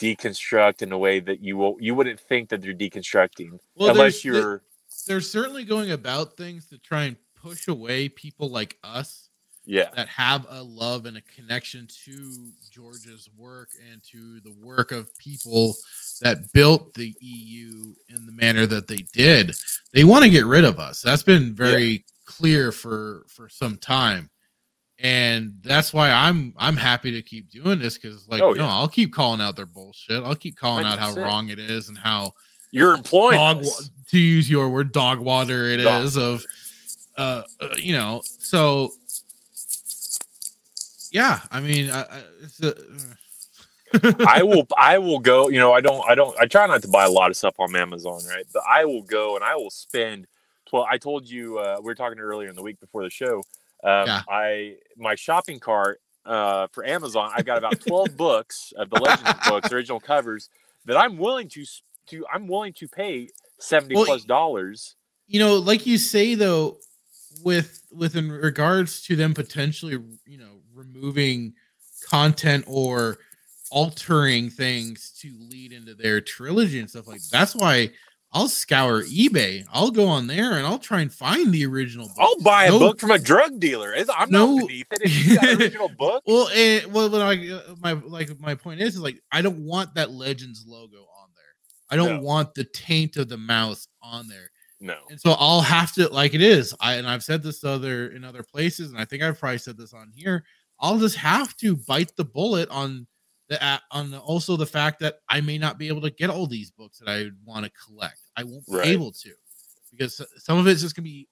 deconstruct in a way that you will you wouldn't think that they're deconstructing Well, unless you're they're certainly going about things to try and push away people like us yeah that have a love and a connection to George's work and to the work of people that built the EU in the manner that they did. They want to get rid of us. That's been very clear for for some time. And that's why I'm I'm happy to keep doing this because like Oh, no, yeah. I'll keep calling out their bullshit. I'll keep calling out how wrong it is and how you're employing dog to use your word dog water it is Dog. of uh, uh you know so yeah i mean I, I, it's a, I <laughs> will I will go, you know, I don't I don't I try not to buy a lot of stuff on Amazon, right? But I will go and I will spend well, I told you uh we were talking earlier in the week before the show. Um Yeah. I my shopping cart uh for Amazon, I've got about 12 books of the Legends <laughs> books, original covers that I'm willing to to I'm willing to pay 70 Well, plus dollars. you know like you say though with with in regards to them potentially you know removing content or altering things to lead into their trilogy and stuff like that's why I'll scour eBay. I'll go on there and I'll try and find the original. Book. I'll buy a No- book from a <laughs> drug dealer. It's- I'm No. not beneath it. If you got original <laughs> book, Well, eh, well, like uh, my like my point is, is like I don't want that Legends logo on there. I don't No. want the taint of the mouse on there, no. and so I'll have to like it is. I and I've said this other in other places, and I think I've probably said this on here. I'll just have to bite the bullet on the on the, also the fact that I may not be able to get all these books that I want to collect. I won't be Right. able to because some of it's just gonna be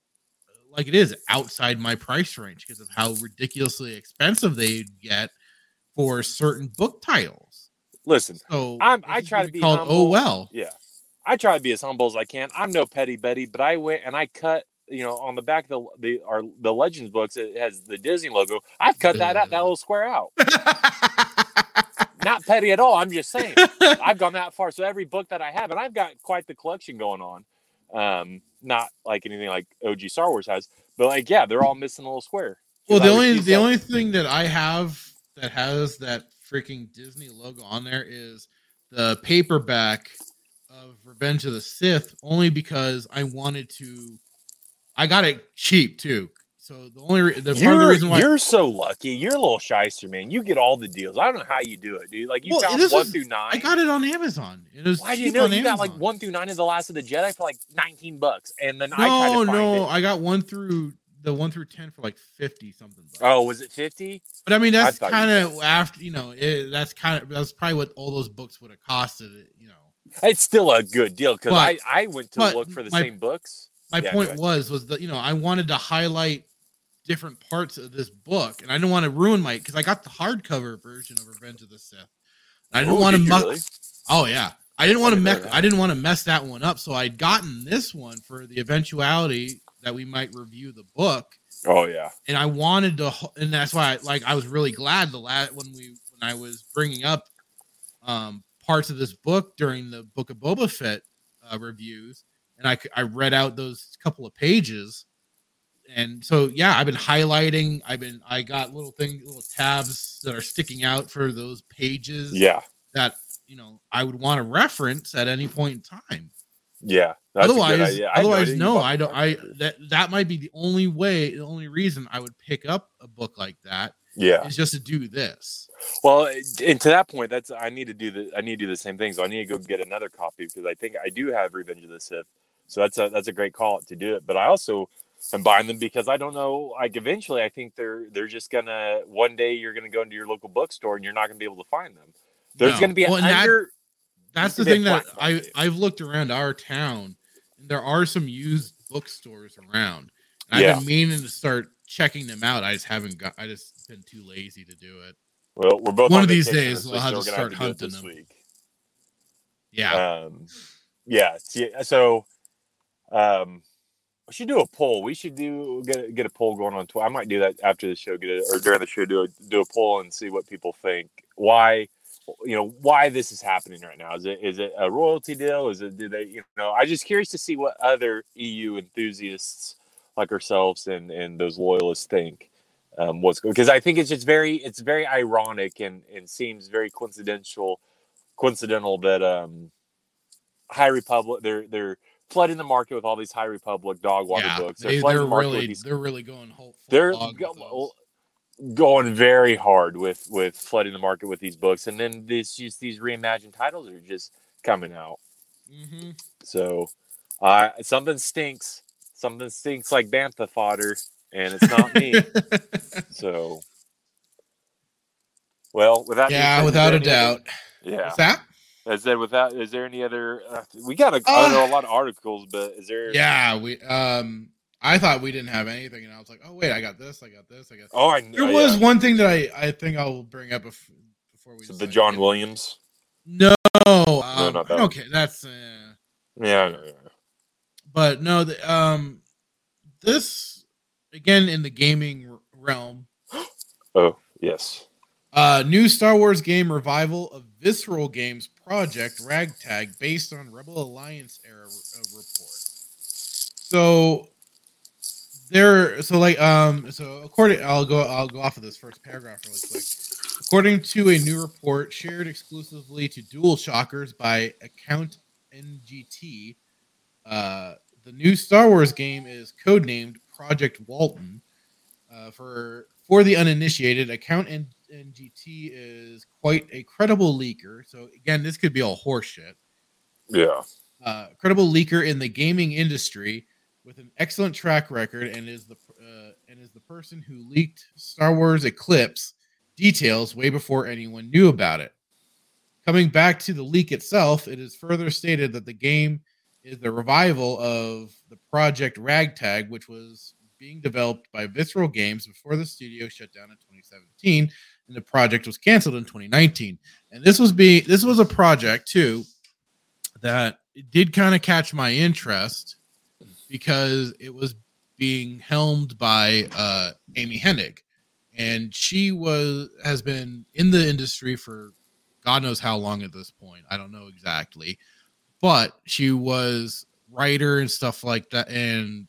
uh, like it is outside my price range because of how ridiculously expensive they get for certain book titles. Listen, So I'm- I try gonna be be called humble. oh well. Yeah. I try to be as humble as I can. I'm no petty Betty, but I went and I cut, you know, on the back of the the our the Legends books, it has the Disney logo. I've cut that out, that little square out. <laughs> Not petty at all. I'm just saying. I've gone that far. So every book that I have, and I've got quite the collection going on. Um, not like anything like OG Star Wars has, but like yeah, they're all missing a little square. Well, the only the that- only thing that I have that has that freaking Disney logo on there is the paperback of Revenge of the Sith, only because I wanted to. I got it cheap too. So the only re- the part of the reason why you're so lucky. You're a little shyster, man. You get all the deals. I don't know how you do it, dude. Like you Well, found one is- through nine. I got it on Amazon. It was Why do you know you got like one through nine of the Last of the Jedi for like nineteen bucks, and then I No, find no, it. I got one through the one through ten for like fifty something. bucks. Oh, was it fifty? but I mean that's kind of after you know it, that's kind of that's probably what all those books would have costed. You know, It's still a good deal because I I went to look for the my- same books. my Yeah, point was was that you know I wanted to highlight different parts of this book, and I didn't want to ruin my because I got the hardcover version of Revenge of the Sith. I didn't Oh, want to. muck. really? Oh yeah, I didn't want to mess. that. I didn't want to mess that one up, so I'd gotten this one for the eventuality that we might review the book, Oh yeah. and I wanted to, and that's why, I, like, I was really glad the last when we when I was bringing up um parts of this book during the Book of Boba Fett uh, reviews, and I I read out those couple of pages, and so yeah, I've been highlighting. I've been I got little thing, little tabs that are sticking out for those pages Yeah. that you know I would want to reference at any point in time. Yeah. That's a good otherwise. I otherwise, no, I don't. I that that might be the only way, the only reason I would pick up a book like that Yeah. is just to do this. Well, eh, and to that point, that's I need to do the I need to do the same thing. So I need to go get another copy because I think I do have Revenge of the Sith. So that's a that's a great call to do it. But I also am buying them because I don't know. Like eventually, I think they're they're just gonna one day you're gonna go into your local bookstore and you're not gonna be able to find them. There's No. gonna be Well, and that- That's the thing that I. I've looked around our town, and there are some used bookstores around. And Yeah. I've been meaning to start checking them out. I just haven't got. I just been too lazy to do it. Well, we're both One on of these days we'll have so to we're gonna start hunting this them. week. Yeah. Um, yeah. So, um, we should do a poll. We should do get a, get a poll going on Twitter. I might do that after the show, get it or during the show, do a, do a poll and see what people think. Why, you know, why this is happening right now? Is it is it a royalty deal? Is it do they you know? I'm just curious to see what other EU enthusiasts like ourselves and and those loyalists think. Um, what's because I think it's just very it's very ironic and and seems very coincidental coincidental that um High Republic they're they're flooding the market with all these High Republic dog water yeah. books. They, flooding are the really these- they're really going whole. they're go- going very hard with with flooding the market with these books, and then these just these reimagined titles are just coming out. Mhm. So uh something stinks. Something stinks like bantha fodder, and it's not me. <laughs> so well, without yeah, without a doubt. yeah. What's that? I said without. Is there any other? Uh, we got a, I Uh, know a lot of articles, but is there? Yeah, we um I thought we didn't have anything and I was like, "Oh wait, I got this, I got this, I got This. Oh, I know, There was yeah. one thing that I I think I'll bring up bef- before we So the. John Williams. No, um, not that okay, that's uh, Yeah. I know, yeah. but no, the, um, this again in the gaming realm, <gasps> Oh yes. Uh, new Star Wars game revival of Visceral Games Project Ragtag based on Rebel Alliance era uh, report. So there, so like, um, so according, I'll go, I'll go off of this first paragraph really quick. According to a new report shared exclusively to DualShockers by Account NGT, uh, the new Star Wars game is codenamed Project Walton. Uh, for for the uninitiated, Account N- NGT is quite a credible leaker. So again, this could be all horseshit. Yeah. Uh, credible leaker in the gaming industry with an excellent track record, and is the uh, and is the person who leaked Star Wars Eclipse details way before anyone knew about it. Coming back to the leak itself, it is further stated that the game is the revival of the project Ragtag, which was being developed by Visceral Games before the studio shut down in 2017, and the project was canceled in 2019. And this was being this was a project too that did kind of catch my interest because it was being helmed by uh, Amy Hennig, and she was has been in the industry for God knows how long at this point. I don't know exactly, but she was writer and stuff like that, and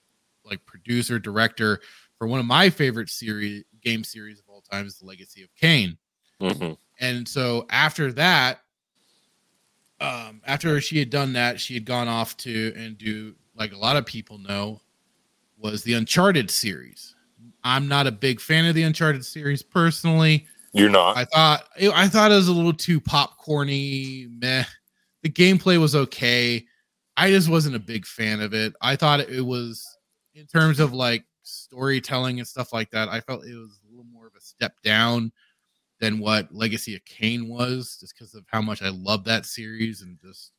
like producer director for one of my favorite series game series of all time is The Legacy of Kain. hmm And so after that, um, after she had done that, she had gone off to and do like a lot of people know was the Uncharted series. I'm not a big fan of the Uncharted series personally. You're not. I thought I thought it was a little too popcorny. Meh. The gameplay was okay. I just wasn't a big fan of it. I thought it was in terms of like storytelling and stuff like that. I felt it was a little more of a step down than what Legacy of Kain was, just because of how much I love that series and just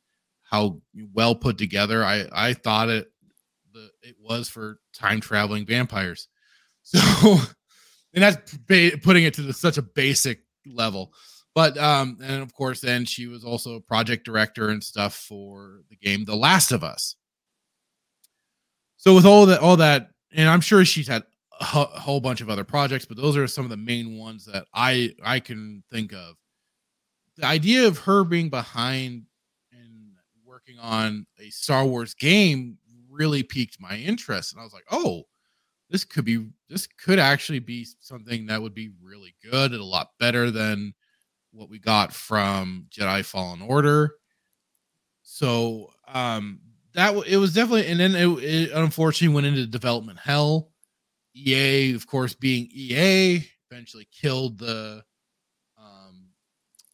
how well put together. I I thought it the it was for time traveling vampires. <laughs> So, and that's ba- putting it to the, such a basic level. But um, and of course, then she was also a project director and stuff for the game The Last of Us. So with all that, all that, and I'm sure she's had a whole bunch of other projects, but those are some of the main ones that I I can think of. The idea of her being behind and working on a Star Wars game really piqued my interest, and I was like, oh, this could be this could actually be something that would be really good and a lot better than what we got from Jedi Fallen Order. So um that it was definitely and then it, it unfortunately went into development hell. EA, of course, being EA, eventually killed the um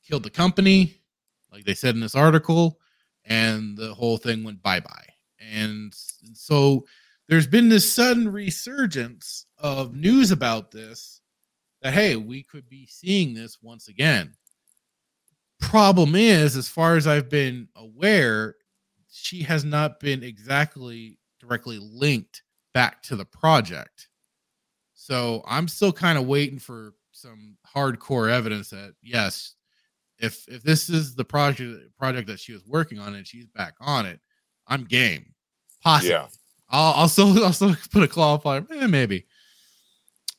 killed the company, like they said in this article, and the whole thing went bye-bye. And so there's been this sudden resurgence of news about this that hey, we could be seeing this once again. Problem is, as far as I've been aware, she has not been exactly directly linked back to the project. So I'm still kind of waiting for some hardcore evidence that yes, if if this is the project project that she was working on and she's back on it, I'm game. Possibly. Yeah. I'll I'll still <laughs> put a qualifier, eh, maybe.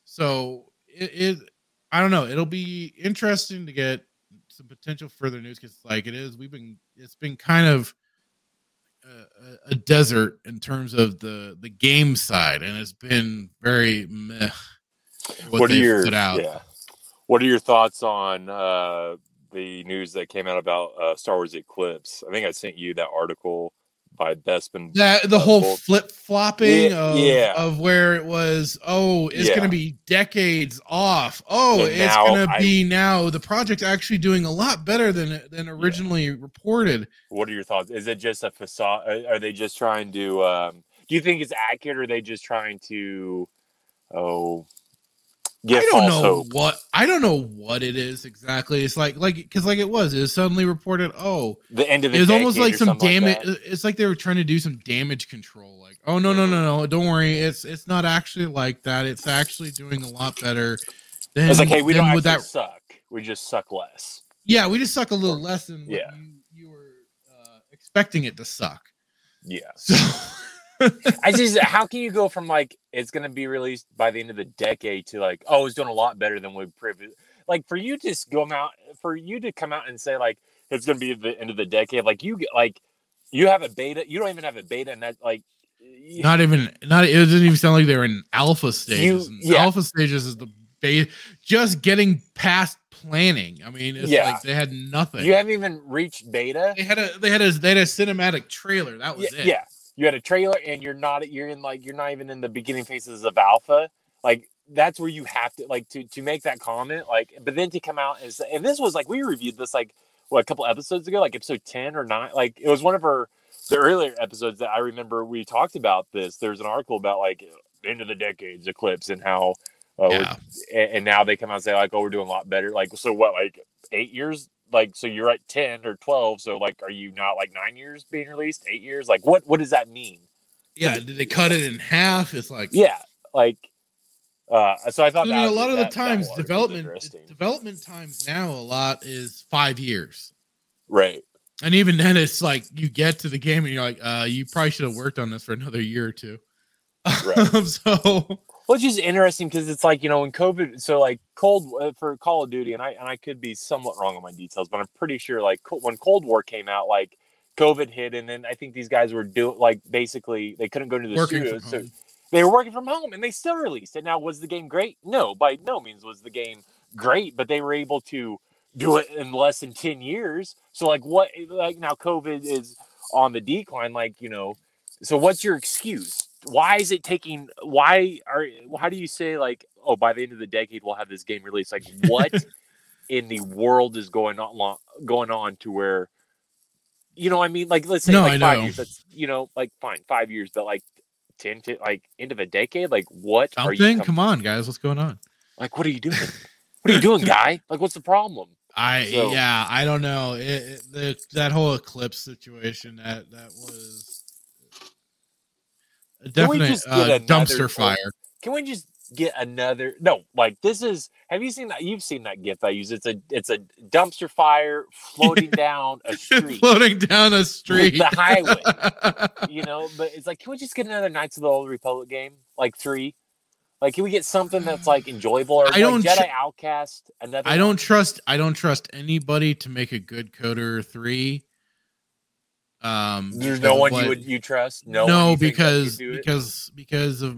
So it, it I don't know. It'll be interesting to get some potential further news because like it is we've been it's been kind of a, a desert in terms of the the game side, and it's been very meh. What, are your yeah? What are your thoughts on uh, the news that came out about uh, Star Wars Eclipse? I think I sent you that article by Bespin. That the uh, whole flip flopping Yeah, of, yeah. of where it was, oh, it's Yeah. gonna be decades off. Oh, And it's gonna I- be now the project actually doing a lot better than than originally reported. What are your thoughts? Is it just a facade? Are, are they just trying to? Um, do you think it's accurate? Or are they just trying to? Oh, I don't know hope? what I don't know what it is exactly. It's like like because like it was, it was suddenly reported, oh, The end of the it was almost like some something like damage. it's like they were trying to do some damage control. Like, oh no no no no, don't worry, it's it's not actually like that. It's actually doing a lot better. Than, It's like, hey, we don't actually that. suck. We just suck less. Yeah, we just suck a little less than what Yeah. you, you were uh, expecting it to suck. Yeah. So <laughs> I just how can you go from like it's gonna be released by the end of the decade to like oh it's doing a lot better than we previously like for you to just go out for you to come out and say like it's gonna be the end of the decade like you get like you have a beta you don't even have a beta and that like you- not even not it doesn't even sound like they're in alpha stages. You- yeah. Alpha stages is the base just getting past planning. I mean, it's Yeah. like they had nothing. you haven't even reached beta They had a they had a they had a cinematic trailer. That was yeah, it. yeah you had a trailer and you're not you're in like you're not even in the beginning phases of alpha like that's where you have to like to to make that comment like but then to come out and say and this was like we reviewed this like what a couple episodes ago like episode 10 or 9 like it was one of our the earlier episodes that i remember we talked about this there's an article about like end of the decades eclipse and how uh, Yeah. and, and now they come out and say like oh we're doing a lot better like so what like eight years like so you're at 10 or 12 so like are you not like nine years being released eight years like what what does that mean Yeah, did they cut it in half? It's like yeah like uh so i thought I that a lot of that- the times development development times now a lot is five years. right And even then it's like you get to the game and you're like, uh, you probably should have worked on this for another year or two. Right. <laughs> so which is interesting because it's like you know when covid so like cold uh, for call of duty and i and i could be somewhat wrong on my details but i'm pretty sure like when cold war came out like covid hit and then i think these guys were doing like basically they couldn't go to the working studios so home. they were working from home and they still released it. Now, was the game great? No, by no means was the game great, but they were able to do it in less than 10 years. So, like, what, like, now COVID is on the decline, like, you know, so what's your excuse? Why is it taking, why are, how do you say, like, oh, by the end of the decade, we'll have this game released? Like, what <laughs> in the world is going on, going on to where, you know, I mean, like, let's say No, like I five know. years, that's, you know, like, fine, five years, but like, 10 to like end of a decade like what are you Something? Come on, guys, what's going on? like what are you doing what are you doing guy like what's the problem I So- yeah, I don't know. It, it, the, that whole eclipse situation that that was a Can we definite just get uh, dumpster fire. Can we just get another? No, like this is. Have you seen that? You've seen that GIF I use. It's a it's a dumpster fire floating <laughs> down a street, floating down a street, the highway. <laughs> you know. But it's like, can we just get another Knights of the Old Republic game, like three? Like, can we get something that's like enjoyable? Or I like don't Jedi tr- Outcast. Another. I don't trust. I don't trust anybody to make a good KOTOR three. Um, There's no one what- you would you trust. No, No, one you think that could because because because of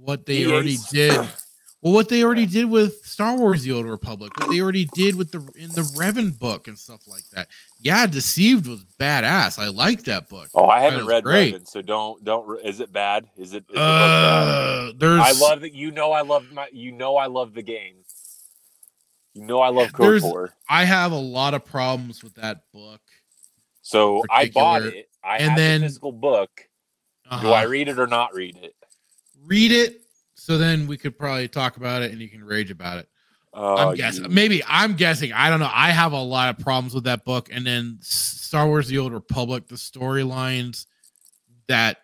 what they already did. <clears throat> Well, what they already did with Star Wars: The Old Republic, what they already did with the in the Revan book and stuff like that. Yeah, Deceived was badass. I like that book. Oh, I haven't read great. Revan, so don't don't. Is it bad? Is it? Is? Uh, there's I love that. You know, I love my. You know, I love the game. You know, I love There's- KOTOR. I have a lot of problems with that book. So I bought it. I and have then- the physical book. Do Uh-huh. I read it or not read it? read it? So then we could probably talk about it, and you can rage about it. Oh, I'm guessing. you- Maybe I'm guessing. I don't know. I have a lot of problems with that book. And then Star Wars: The Old Republic, the storylines that.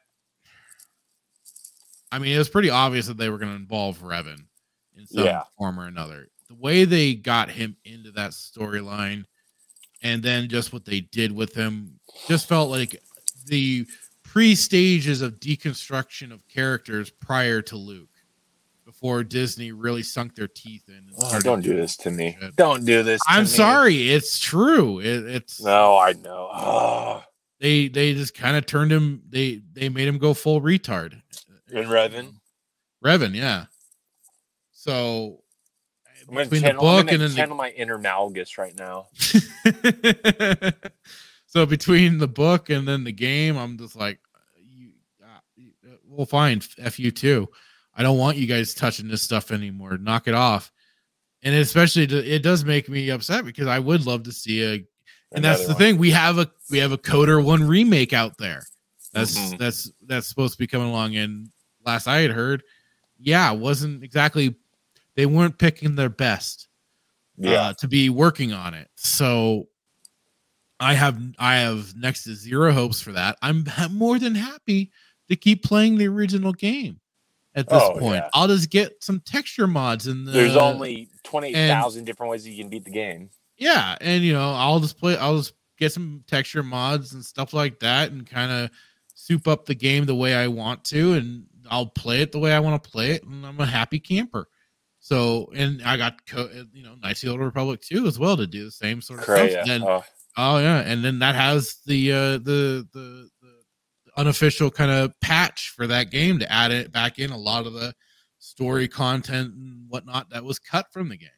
I mean, it was pretty obvious that they were going to involve Revan in some Yeah. form or another. The way they got him into that storyline, and then just what they did with him, just felt like the pre stages of deconstruction of characters prior to Luke, before Disney really sunk their teeth in. Oh, don't do this to me. shit. Don't do this. I'm me. sorry, it's true. It, it's No, I know. Oh. they they just kind of turned him. They they made him go full retard. In Revan? Revan, yeah. So I'm gonna between the channel, I'm book and then the my inner Malgus right now. <laughs> so between the book and then the game, I'm just like, you, uh, you- uh, well, fine, f you too. I don't want you guys touching this stuff anymore. Knock it off. And especially, it does make me upset because I would love to see a. And that's the one. thing. We have a we have a KOTOR One remake out there. That's Mhm. that's that's supposed to be coming along. And last I had heard, yeah, wasn't exactly. They weren't picking their best Yeah. uh, to be working on it. So I have I have next to zero hopes for that. I'm <laughs> more than happy to keep playing the original game. At this Oh, point, yeah. I'll just get some texture mods and the, There's only twenty thousand different ways you can beat the game. yeah, and you know I'll just play. I'll just get some texture mods and stuff like that, and kind of soup up the game the way I want to, and I'll play it the way I want to play it, and I'm a happy camper. So, and I got co- you know Knights of the Old Republic too as well to do the same sort of stuff. Kreia. Then, Oh, oh yeah, and then that has the uh, the the the unofficial kind of patch for that game to add it back in a lot of the story content and whatnot that was cut from the game.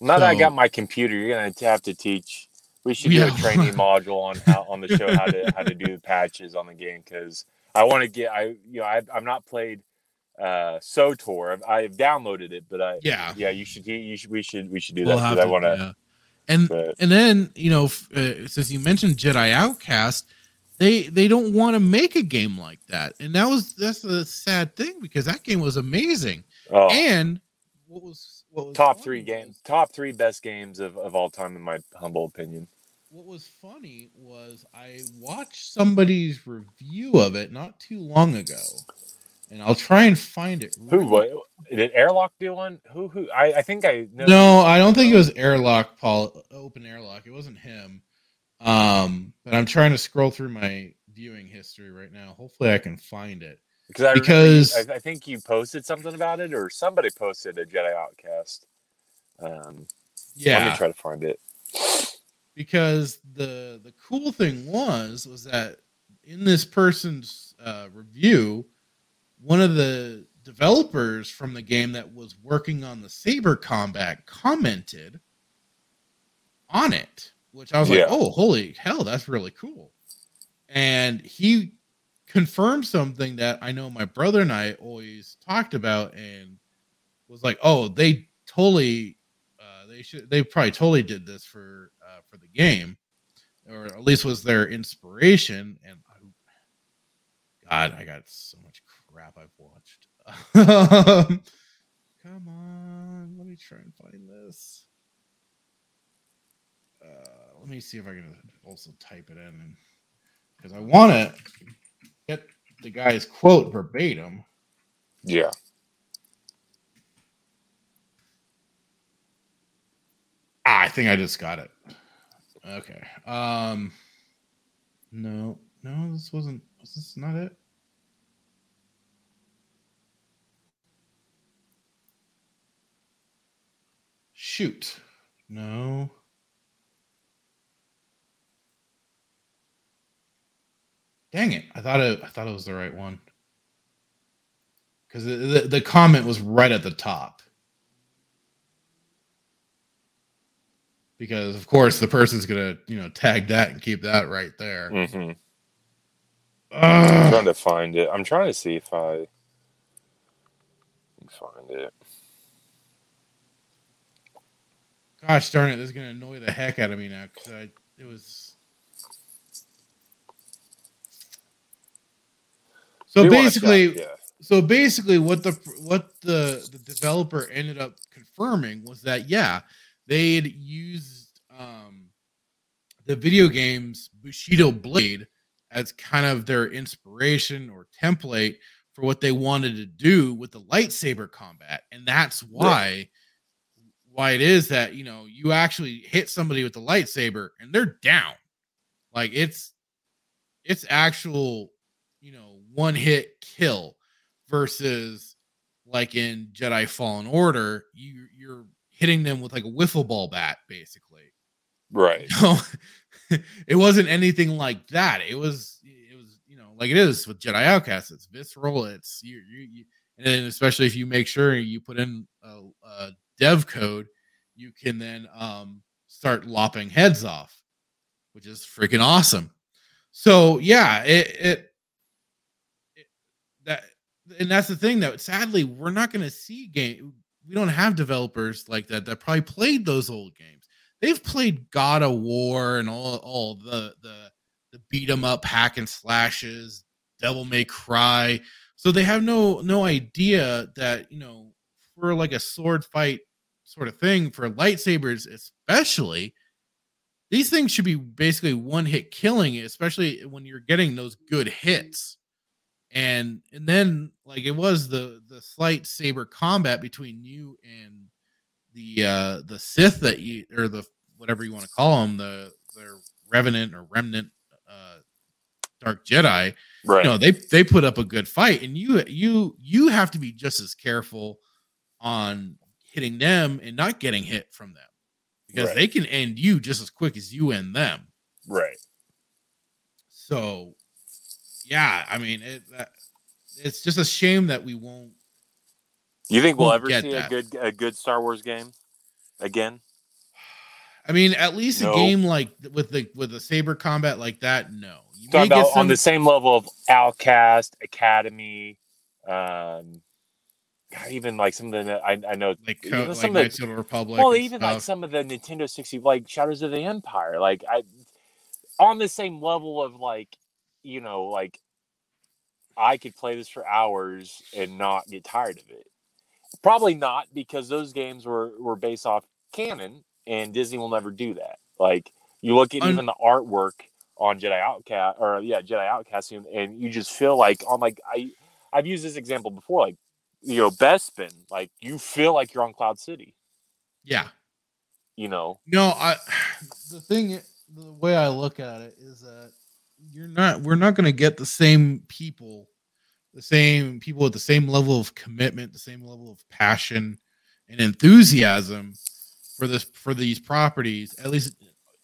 now that I got my computer, you're gonna have to teach. We should Yeah. do a training <laughs> module on how on the show how to how to do the patches on the game because I want to get I you know I, I've not played uh Sotor. I've, I've downloaded it, but I Yeah, yeah you should you should we should we should do We'll that because I want to. yeah. And But and then you know, f- uh, since you mentioned Jedi Outcast, they they don't want to make a game like that, and that was that's a sad thing because that game was amazing. oh, And what was what was top three games, top three best games of, of all time in my humble opinion. What was funny was I watched somebody's review of it not too long ago, and I'll try and find it. Who what did Airlock do one? Who who? I, I think I know. No, I don't think it was airlock, Paul. Open airlock. It wasn't him. Um, but I'm trying to scroll through my viewing history right now. Hopefully, I can find it. because I because- I, I think you posted something about it, or somebody posted a Jedi Outcast. Um, yeah, let me try to find it. because the the cool thing was was that in this person's uh, review, one of the developers from the game that was working on the saber combat commented on it, which I was Yeah. like, "Oh, holy hell, that's really cool!" And he confirmed something that I know my brother and I always talked about, and was like, "Oh, they totally." Uh, they should. They probably totally did this for uh, for the game, or at least was their inspiration. And I, God, I got so much crap I've watched. <laughs> Um, Come on, let me try and find this. Uh, let me see if I can also type it in because I want to get the guy's quote verbatim. Yeah. Ah, I think I just got it. Okay. Um no, no, this wasn't was this not it? Shoot. No. Dang it. I thought it I thought it was the right one. Cuz the, the, the comment was right at the top. Because of course the person's going to, you know, tag that and keep that right there. Mm-hmm. I'm trying to find it. I'm trying to see if I can find it. Gosh darn it, this is gonna annoy the heck out of me now because I it was so basically yeah. so basically what the what the the developer ended up confirming was that yeah they'd used um the video games bushido blade as kind of their inspiration or template for what they wanted to do with the lightsaber combat and that's why why it is that you know you actually hit somebody with the lightsaber and they're down. Like it's it's actual you know one hit kill versus like in jedi fallen order you you're hitting them with like a wiffle ball bat basically. Right. no <laughs> it wasn't anything like that. It was it was you know like it is with jedi outcast it's visceral. It's you, you, you and then especially if you make sure you put in a, a dev code you can then um start lopping heads off which is freaking awesome. So yeah it, it, it that and that's the thing that sadly we're not going to see game we don't have developers like that that probably played those old games. They've played God of War and all all the the the beat 'em up hack and slashes, Devil May Cry. So they have no no idea that you know for like a sword fight sort of thing for lightsabers especially these things should be basically one hit killing especially when you're getting those good hits and and then like it was the the slight saber combat between you and the uh the Sith that you or the whatever you want to call them the the revenant or remnant uh dark Jedi Right. you know they they put up a good fight and you you you have to be just as careful on hitting them and not getting hit from them because Right. they can end you just as quick as you end them right. so yeah i mean it that, it's just a shame that we won't You think we'll ever see that. a good a good Star Wars game again? i mean at least No. a game like with the with the saber combat like that no you Talking may get on the same level of Outcast, Academy, um, God, even like some of the I, I know like, co- some of the Republic. well, even like some of the Nintendo 60, like Shadows of the Empire, like I on the same level of like, you know, like I could play this for hours and not get tired of it. Probably not because those games were were based off canon, and Disney will never do that. Like you look at Un- even the artwork on Jedi Outcast, or yeah, Jedi Outcast, and, and you just feel like on like I I've used this example before, like you know Bespin, like you feel like you're on Cloud City, yeah. you know. No, I <sighs> the thing the way I look at it is that you're not we're not going to get the same people the same people with the same level of commitment, the same level of passion and enthusiasm for this for these properties, at least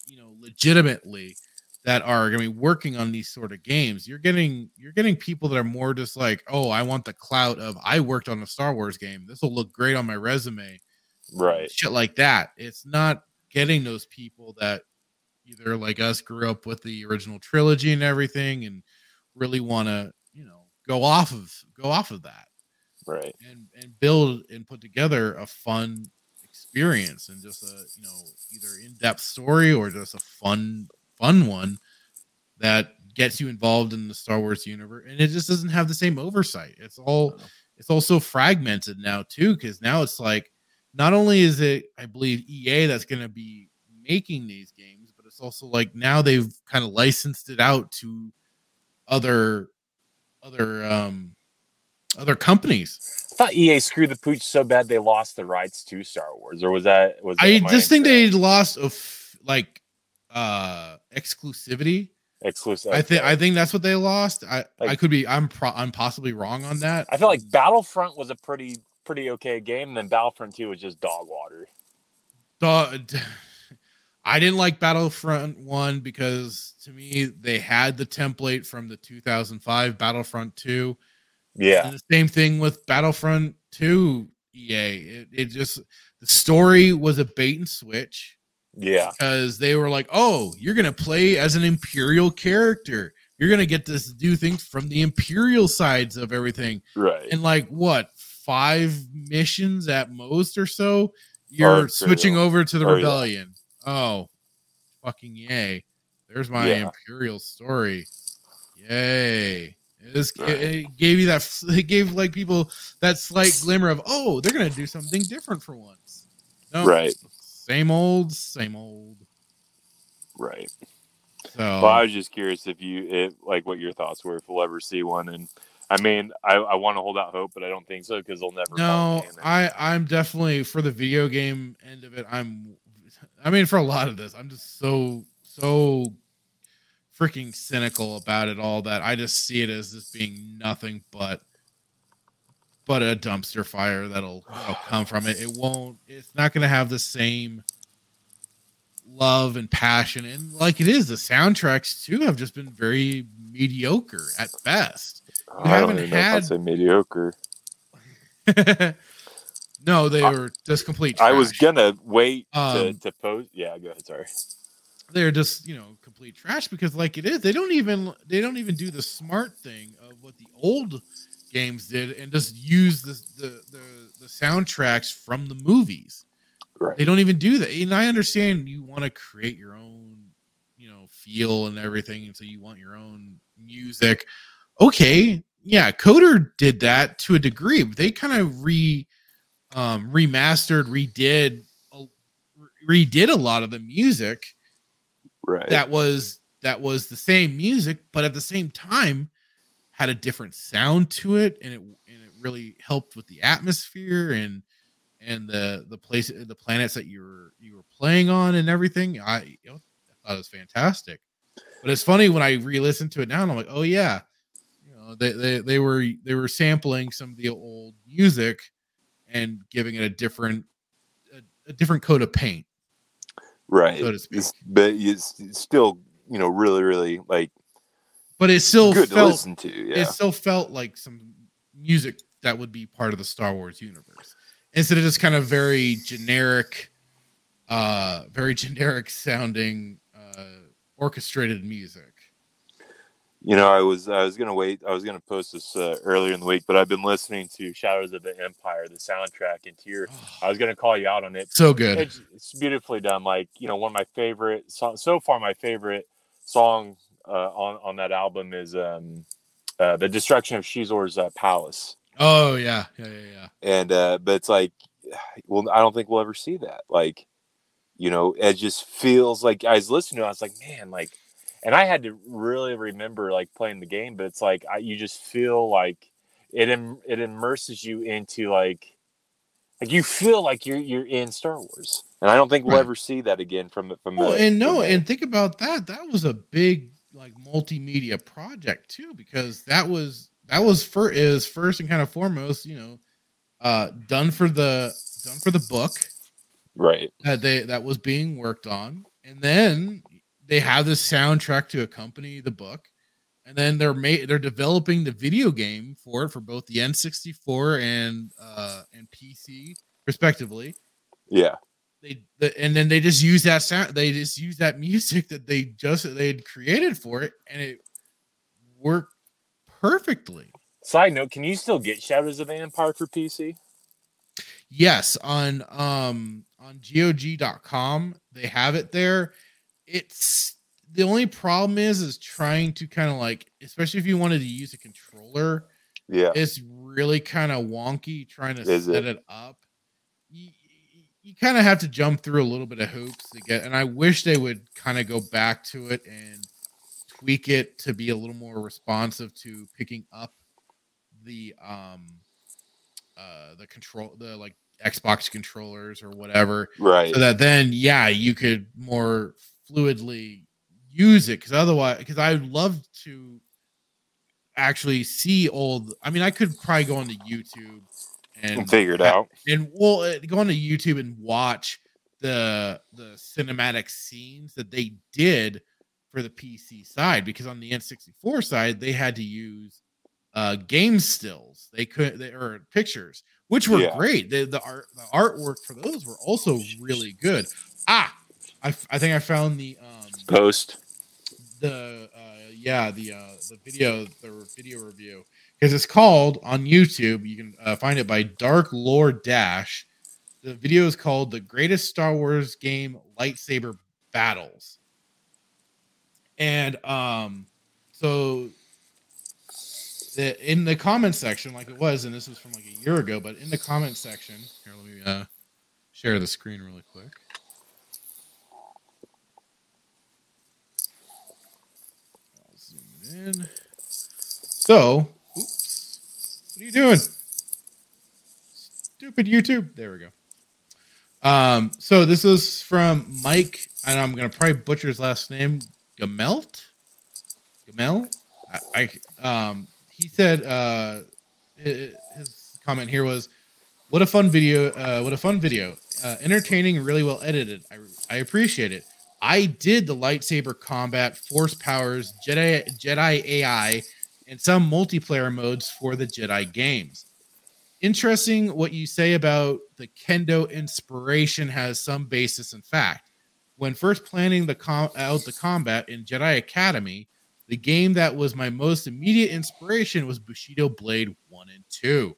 you know, legitimately that are going to be working on these sort of games. You're getting you're getting people that are more just like, "Oh, I want the clout of I worked on a Star Wars game. This will look great on my resume." Right. shit like that. It's not getting those people that either like us grew up with the original trilogy and everything and really want to, you know, go off of go off of that Right. and and build and put together a fun experience and just a, you know, either in-depth story or just a fun fun one that gets you involved in the Star Wars universe and it just doesn't have the same oversight. It's all it's also fragmented now too because now it's like not only is it i believe ea that's going to be making these games but it's also like now they've kind of licensed it out to other other um other companies. I thought EA screwed the pooch so bad they lost the rights to Star Wars, or was that was? That, I just think they lost of like uh exclusivity. exclusive. I think. I think that's what they lost. I I could be I'm pro- I'm possibly wrong on that. I feel like Battlefront was a pretty pretty okay game, and then Battlefront Two was just dog water. The- <laughs> I didn't like Battlefront 1 because to me they had the template from the 2005 Battlefront 2. Yeah, And the same thing with Battlefront 2 EA. It, it just the story was a bait and switch yeah, because they were like, "Oh, you're going to play as an imperial character. You're going to get to do things from the imperial sides of everything." right. in like what five missions at most or so you're Or switching over to the Oh, yeah. rebellion oh fucking yay there's my Yeah. imperial story yay it, is, Right. it, it gave you that <laughs> it gave like people that slight glimmer of oh they're gonna do something different for once no right, same old same old right. so Well, I was just curious if you, it, like, what your thoughts were if we'll ever see one. And I mean, I, I want to hold out hope, but I don't think so because they'll never. No. I I'm definitely for the video game end of it. I'm, I mean, for a lot of this, I'm just so so freaking cynical about it all that I just see it as this being nothing but but a dumpster fire that'll, that'll <sighs> come from it. It won't. It's not going to have the same love and passion and like it is the soundtracks too have just been very mediocre at best I don't haven't if I'd say mediocre. <laughs> no they I- were just complete I was gonna wait to, Um, to post. Yeah, go ahead. Sorry. They're just you know complete trash because like it is they don't even they don't even do the smart thing of what the old games did and just use the the the, the soundtracks from the movies. Right. they don't even do that. And i understand you want to create your own you know feel and everything and so you want your own music. Okay yeah KOTOR did that to a degree but they kind of re um remastered redid a- redid a lot of the music Right. that was that was the same music, but at the same time had a different sound to it, and it and it really helped with the atmosphere and and the the place the planets that you were you were playing on and everything. I, you know, I thought it was fantastic. But it's funny when I re-listen to it now, and I'm like, oh yeah, you know, they they they were they were sampling some of the old music and giving it a different a, a different coat of paint. Right. so to speak. It's- but it's, it's still, you know, really, really like But it still good to felt listen to. Yeah. it still felt like some music that would be part of the Star Wars universe instead of just kind of very generic, uh, very <laughs> generic sounding uh, orchestrated music. You know, I was I was gonna wait. I was gonna post this uh, earlier in the week, but I've been listening to Shadows of the Empire, the soundtrack, and Tier. I was gonna call you out on it. so good. It's, it's beautifully done. Like you know, one of my favorite so, so far. My favorite song uh, on on that album is um, uh, "The Destruction of Xizor's uh, Palace." Oh yeah, yeah, yeah, yeah. and uh but it's like <sighs> well i don't think we'll ever see that like you know it just feels like i was listening to it, i was like man like and i had to really remember like playing the game but it's like I, you just feel like it Im- it immerses you into like like you feel like you're you're in star wars and i don't think we'll Right. ever see that again from from Well, the- and no, and think about that. That was a big like multimedia project too, because that was that was for is first and kind of foremost, you know, uh, done for the done for the book right that they that was being worked on, and then they have this soundtrack to accompany the book, and then they're made they're developing the video game for it for both the N64 and uh, and PC respectively. Yeah. They the, and then they just use that sound they just use that music that they just they had created for it and it worked perfectly. Side note can you still get shadows of the empire for pc yes on um on gog.com they have it there it's the only problem is is trying to kind of like especially if you wanted to use a controller yeah it's really kind of wonky trying to Is set it? it, up. You, you kind of have to jump through a little bit of hoops to get, and I wish they would kind of go back to it and tweak it to be a little more responsive to picking up the um uh the control the like Xbox controllers or whatever. Right. So that then yeah, you could more fluidly use it because otherwise because I would love to actually see old I mean I could probably go onto YouTube and figure it out. and well uh, go onto YouTube and watch the the cinematic scenes that they did for the PC side because on the N64 side they had to use uh game stills they could they or pictures which were Yeah. great the the art the artwork for those were also really good ah I, I think I found the um Post. the uh yeah the uh the video the video review. Because it's called on youtube you can uh, find it by dark lore dash. The video is called the greatest star wars game lightsaber battles. And um so the in the comment section like it was and this was from like a year ago but in the comment section here let me uh share the screen really quick I'll in. So, oops. What are you doing? Stupid YouTube. There we go. Um, so this is from Mike, and I'm gonna probably butcher his last name, Gamelt. Gamel. I, I um he said uh his comment here was what a fun video uh what a fun video uh entertaining really well edited i i appreciate it I did the lightsaber combat, force powers, Jedi Jedi AI, and some multiplayer modes for the Jedi games. Interesting what you say about the kendo inspiration has some basis in fact. When first planning the com- out the combat in Jedi Academy, the game that was my most immediate inspiration was Bushido Blade 1 and 2.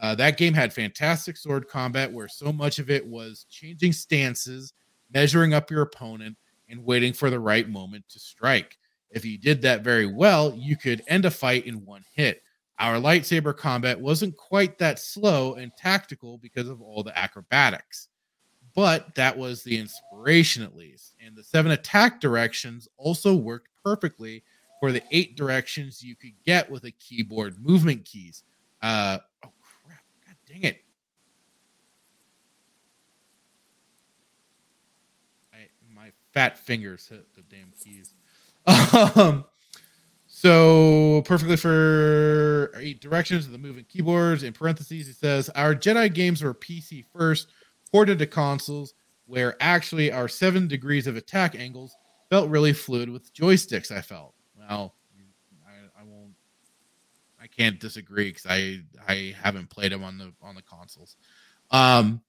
Uh, that game had fantastic sword combat where so much of it was changing stances, measuring up your opponent, and waiting for the right moment to strike. If you did that very well, you could end a fight in one hit. Our lightsaber combat wasn't quite that slow and tactical because of all the acrobatics, but that was the inspiration at least. And the seven attack directions also worked perfectly for the eight directions you could get with a keyboard movement keys. Uh, oh crap! God dang it! I, my fat fingers hit the damn keys. <laughs> Um, so perfectly for eight directions of the moving keyboards. In parentheses, it says our Jedi games were PC first, ported to consoles, where actually our seven degrees of attack angles felt really fluid with joysticks. I felt well. I, I won't. I can't disagree because I I haven't played them on the on the consoles. Um,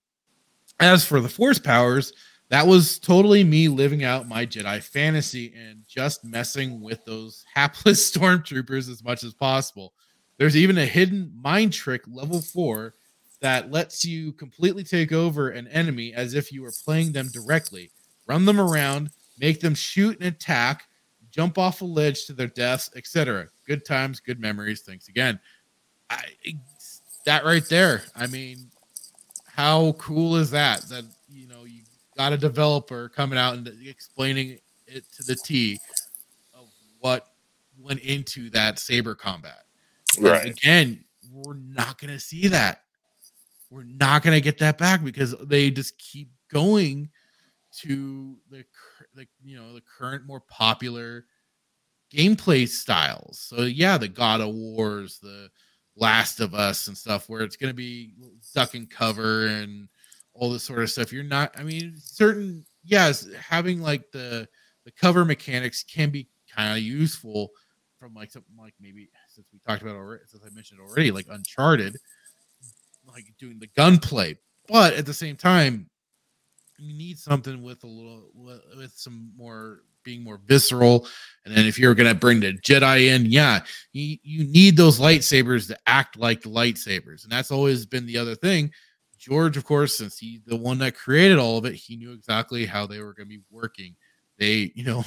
as for the force powers, that was totally me living out my Jedi fantasy and just messing with those <laughs> hapless stormtroopers as much as possible. There's even a hidden mind trick level four that lets you completely take over an enemy as if you were playing them directly, run them around, make them shoot and attack, jump off a ledge to their deaths, etc. Good times, good memories. Thanks again. I, that right there. I mean, how cool is that? That you know got a developer coming out and explaining it to the T of what went into that saber combat. Because, Right. Again, we're not going to see that. We're not going to get that back because they just keep going to the the you know the current more popular gameplay styles. So yeah, the God of Wars, the Last of Us and stuff where it's going to be duck and cover and all this sort of stuff. You're not I mean certain yes, having like the the cover mechanics can be kind of useful from like something like maybe since we talked about already since I mentioned already like Uncharted like doing the gunplay. But at the same time you need something with a little with, some more being more visceral and then if you're going to bring the jedi in yeah you, you need those lightsabers to act like lightsabers and that's always been the other thing george of course since he's the one that created all of it he knew exactly how they were going to be working. They you know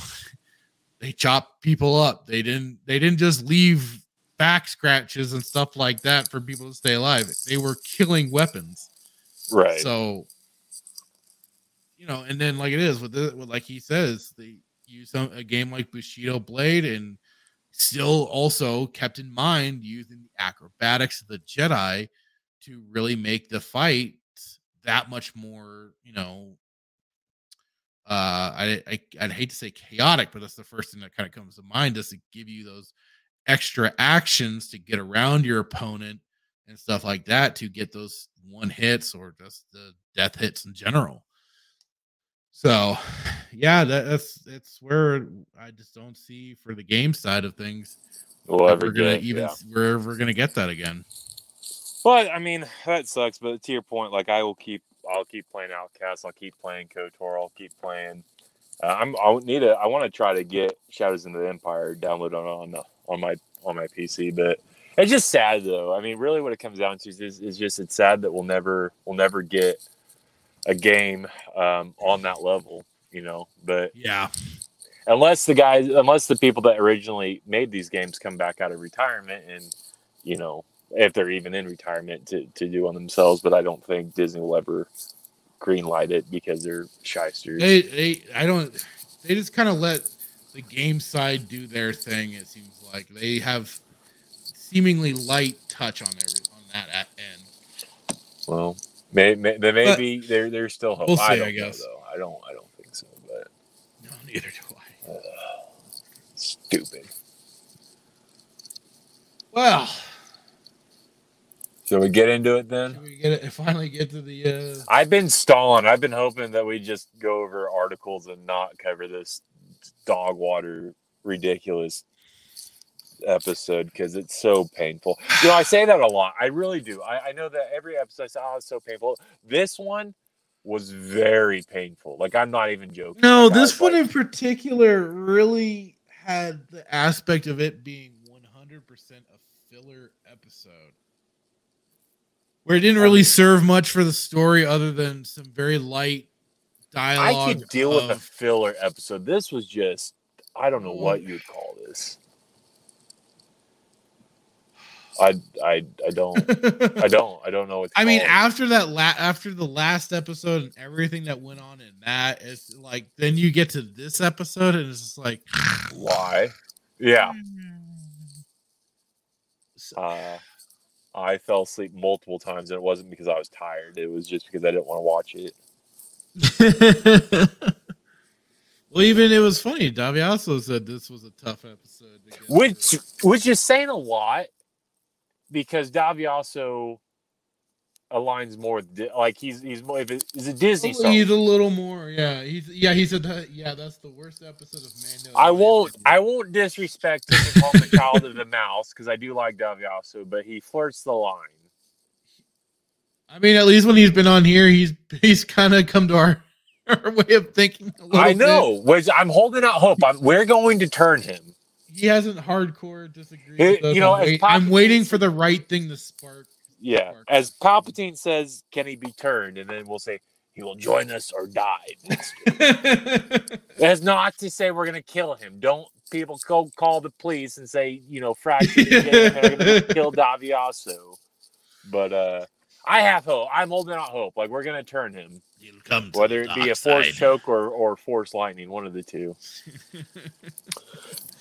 <laughs> they chopped people up. They didn't they didn't just leave back scratches and stuff like that for people to stay alive. They were killing weapons. Right. so, you know, and then like it is with the with, like he says, they use some, a game like Bushido Blade and still also kept in mind using the acrobatics of the Jedi to really make the fight that much more, you know, uh I, I I'd hate to say chaotic, but that's the first thing that kind of comes to mind is to give you those extra actions to get around your opponent and stuff like that to get those one hits or just the death hits in general. So, <sighs> yeah, that, that's it's where I just don't see for the game side of things. We'll ever we're gonna get, even yeah. we're we're gonna get that again. But I mean, <sighs> that sucks. But to your point, like I will keep, I'll keep playing Outcast. I'll keep playing KOTOR. I'll keep playing. Uh, I'm. I need to. I want to try to get Shadows in the Empire downloaded on on on my on my PC. But it's just sad though. I mean, really, what it comes down to is, is just it's sad that we'll never we'll never get a game um, on that level. You know, but Yeah, unless the guys, unless the people that originally made these games come back out of retirement and, you know, if they're even in retirement to, to do on themselves, but I don't think Disney will ever greenlight it because they're shysters. they they I don't they just kind of let the game side do their thing. It seems like they have seemingly light touch on every on that at end. Well, may, may, there may But- be there there's still hope. We'll I see, don't I know, guess. though. I don't I don't think so, but No, neither do I. uh, stupid. Well, Shall we get into it then? can we get it? <laughs> Finally, get to the. uh I've been stalling. I've been hoping that we just go over articles and not cover this dog water ridiculous episode because it's so painful. You know, I say that a lot. I really do. I, I know that every episode I say, oh, it's so painful. This one was very painful. Like I'm not even joking. No, Like, this one like, in particular really had the aspect of it being 100% a filler episode. Where it didn't really serve much for the story other than some very light dialogue. I could deal with a filler episode. This was just I don't know what you'd call this. I I I don't I <laughs> don't I don't know what. I mean, it. after that, la- after the last episode and everything that went on in that, it's like then you get to this episode and it's just like, <sighs> why? Yeah, <sighs> So- uh, I fell asleep multiple times, and it wasn't because I was tired. It was just because I didn't want to watch it. <laughs> well, even it was funny. Davi also said this was a tough episode. to get Which which is saying a lot because Davi also aligns more with Di- like he's he's more if it, is a Disney oh, song. he's a little more, yeah. He's yeah. He said that, yeah. That's the worst episode of Mando. I won't. I won't disrespect him and call him the child of the mouse because I do like Davioso, but he flirts the line. I mean, at least when he's been on here, he's he's kind of come to our <laughs> our way of thinking. A I bit. know. Which I'm holding out hope. I'm, we're going to turn him. he hasn't hardcore disagreed. With you know, I'm, wait- I'm waiting for the right thing to spark. Yeah. Spark. As Palpatine says, can he be turned? And then we'll say he will join us or die. <laughs> That's not to say we're going to kill him. Don't people go call the police and say you know fracture and they're going to kill Davioso. But uh I have hope. I'm holding out hope. Like we're going to turn him. He'll come whether it be a force choke or or force lightning, one of the two. <laughs>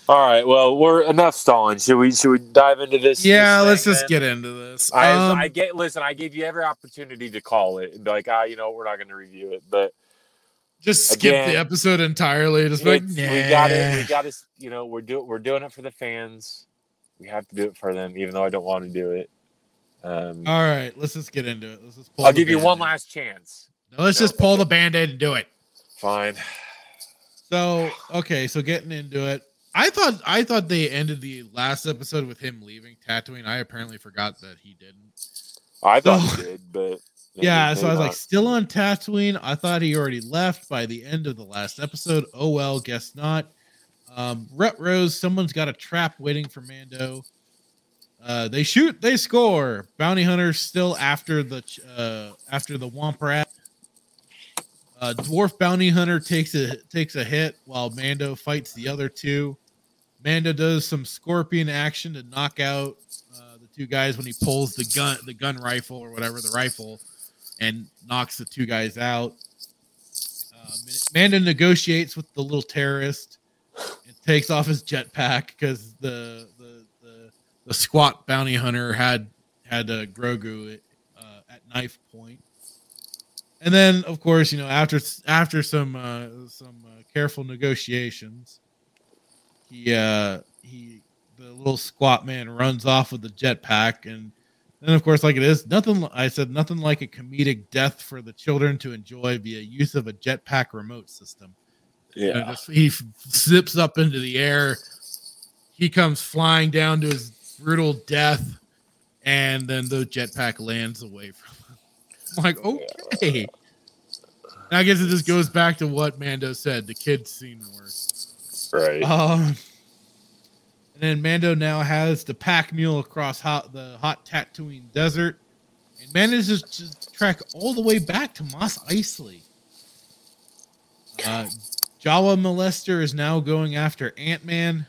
All right, well, we're enough stalling. Should we should we dive into this? yeah, this let's just then? get into this. I, Um, I get listen. I gave you every opportunity to call it and be like, ah, you know, we're not going to review it, but just skip again, the episode entirely. Just like, it's- we got it. We got to, you know, we're doing we're doing it for the fans. We have to do it for them, even though I don't want to do it. Um, All right, let's just get into it. Let's just pull I'll give you one last chance. No, let's No, just pull the band-aid and do it. Fine. So okay, so getting into it, I thought I thought they ended the last episode with him leaving Tatooine. I apparently forgot that he didn't. I thought So- you did, but <laughs> Yeah, so I was maybe like, still on Tatooine. I thought he already left by the end of the last episode. Oh well, guess not. Um, Rut Rose, someone's got a trap waiting for Mando. Uh, they shoot, they score. Bounty hunter still after the uh, after the Womp Rat. Uh, dwarf bounty hunter takes a takes a hit while Mando fights the other two. Mando does some scorpion action to knock out uh, the two guys when he pulls the gun the gun rifle or whatever the rifle and knocks the two guys out. Uh, Mando negotiates with the little terrorist. And takes off his jetpack because the, the the the squat bounty hunter had had uh, Grogu uh, at knife point. And then, of course, you know, after after some uh, some uh, careful negotiations, he uh, he the little squat man runs off with the jetpack, and then of course, like it is nothing. I said nothing like a comedic death for the children to enjoy via use of a jetpack remote system. You know, Yeah. just- he zips up into the air. He comes flying down to his brutal death, and then the jetpack lands away from him. <laughs> I'm like, okay. I guess it just goes back to what Mando said: the kids seen worse. Right. Um, and then Mando now has the pack mule across hot, the hot Tatooine desert, and manages to trek all the way back to Mos Eisley. Uh, Jawa molester is now going after Ant Man.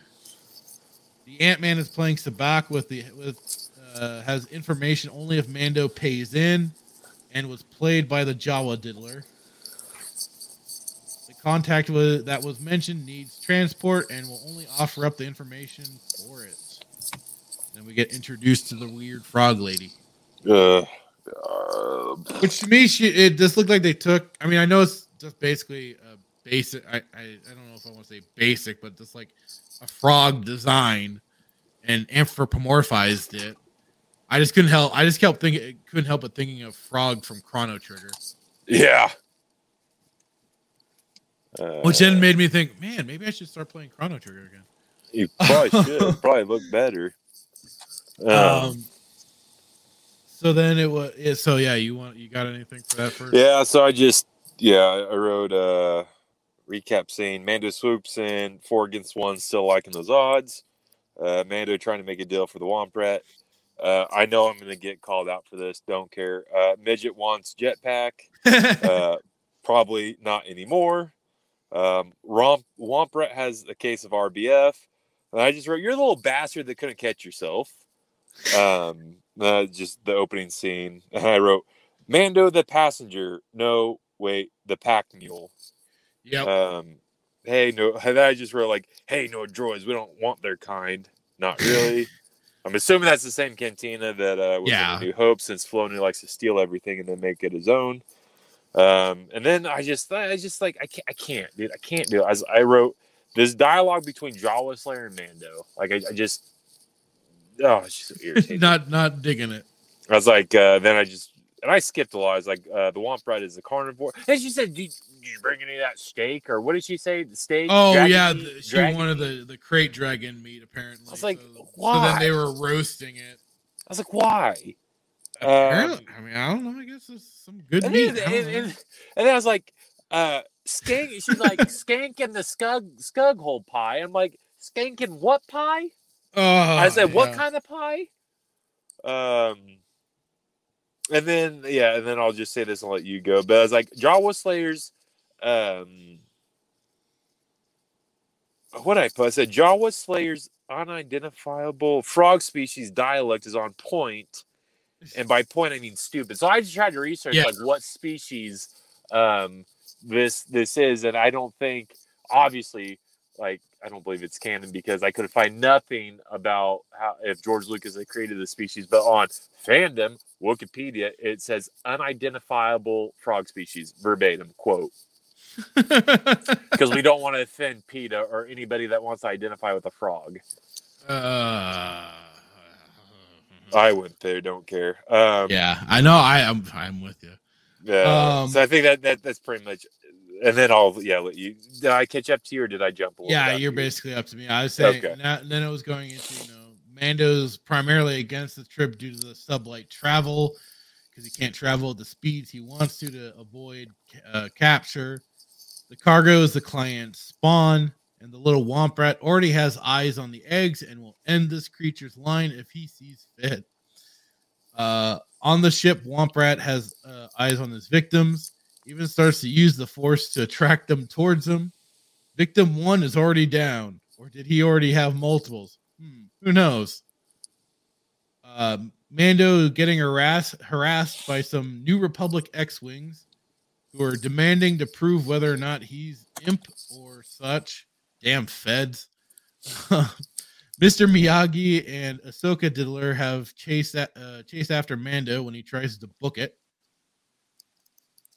The Ant Man is playing sabacc with the with uh, has information only if Mando pays in, and was played by the Jawa diddler. Contact was, that was mentioned needs transport and will only offer up the information for it. Then we get introduced to the weird frog lady, Uh, uh, which to me, she it just looked like they took. I mean, I know it's just basically a basic. I I, I don't know if I want to say basic, but just like a frog design and anthropomorphized it. I just couldn't help. I just kept thinking. Couldn't help but thinking of Frog from Chrono Trigger, yeah. Uh, which then made me think, man, maybe I should start playing Chrono Trigger again. you probably should <laughs> probably look better. Um, Um, so then it was. Yeah, so yeah, you want you got anything for that first? Yeah, so I just yeah, I wrote a recap saying Mando swoops in four against one, still liking those odds. Uh, Mando trying to make a deal for the Womprat. Uh, I know I'm going to get called out for this. Don't care. Uh, Midget wants jetpack. <laughs> Uh, probably not anymore. Um, Romp Womprat has a case of RBF. And I just wrote, "You're the little bastard that couldn't catch yourself." Um, uh, just the opening scene. <laughs> And I wrote, "Mando the passenger." No, wait, the pack mule. yep. Um, hey, no. <laughs> And I just wrote like, "Hey, no droids. We don't want their kind." Not really. <laughs> I'm assuming that's the same cantina that uh, was Yeah. in New Hope, since Filoni likes to steal everything and then make it his own. Um, and then I just, I just like, I can't, I can't, dude, I can't do it. As I wrote this dialogue between Jawa Slayer and Mando, like I, I just, oh, it's just so <laughs> irritating. not not digging it. I was like, uh, then I just, and I skipped a lot. I was like, uh, the Womp Rat is a carnivore. And she said, did, did you bring any of that steak? Or what did she say? The steak? Oh Dragon yeah, meat? the, she Dragon wanted meat? the the crate dragon meat apparently. I was like, so, so then they were roasting it. I was like, why? Apparently, Um, I mean, I don't know. I guess it's some good and, meat. and, and, I was like, uh, skank. She's like, skank and the scug scug hole pie. I'm like, skank and what pie? oh, I said, what kind of pie? Um, and then yeah, and then I'll just say this and let you go. But I was like, Jawa Slayers, um, what I put? I said Jawa Slayers unidentifiable frog species dialect is on point, and by point I mean stupid. So I just tried to research Yeah. like what species um this this is, and I don't think obviously like I don't believe it's canon because I could find nothing about how if George Lucas had created the species, but on fandom Wikipedia it says unidentifiable frog species verbatim quote <laughs> because we don't want to offend PETA or anybody that wants to identify with a frog. uh, I went there, don't care. Um, yeah, I know. I am. I'm with you. yeah. Um, so I think that, that that's pretty much. And then I'll yeah let you. Did I catch up to you or did I jump? Yeah, you're you? basically up to me. I was saying. Okay. Now, then it was going into you know Mando's primarily against the trip due to the sublight travel because he can't travel at the speeds he wants to to avoid uh, capture. The cargo is the client's spawn, and the little womp rat already has eyes on the eggs and will end this creature's line if he sees fit. Uh, on the ship, Womp Rat has uh, eyes on his victims, even starts to use the force to attract them towards him. Victim one is already down, or did he already have multiples? Hmm, who knows? Um, Mando getting harassed harassed by some New Republic X-wings who are demanding to prove whether or not he's imp or such. Damn feds. <laughs> Mr. Miyagi and Ahsoka Diddler have chased uh, chased after Mando when he tries to book it.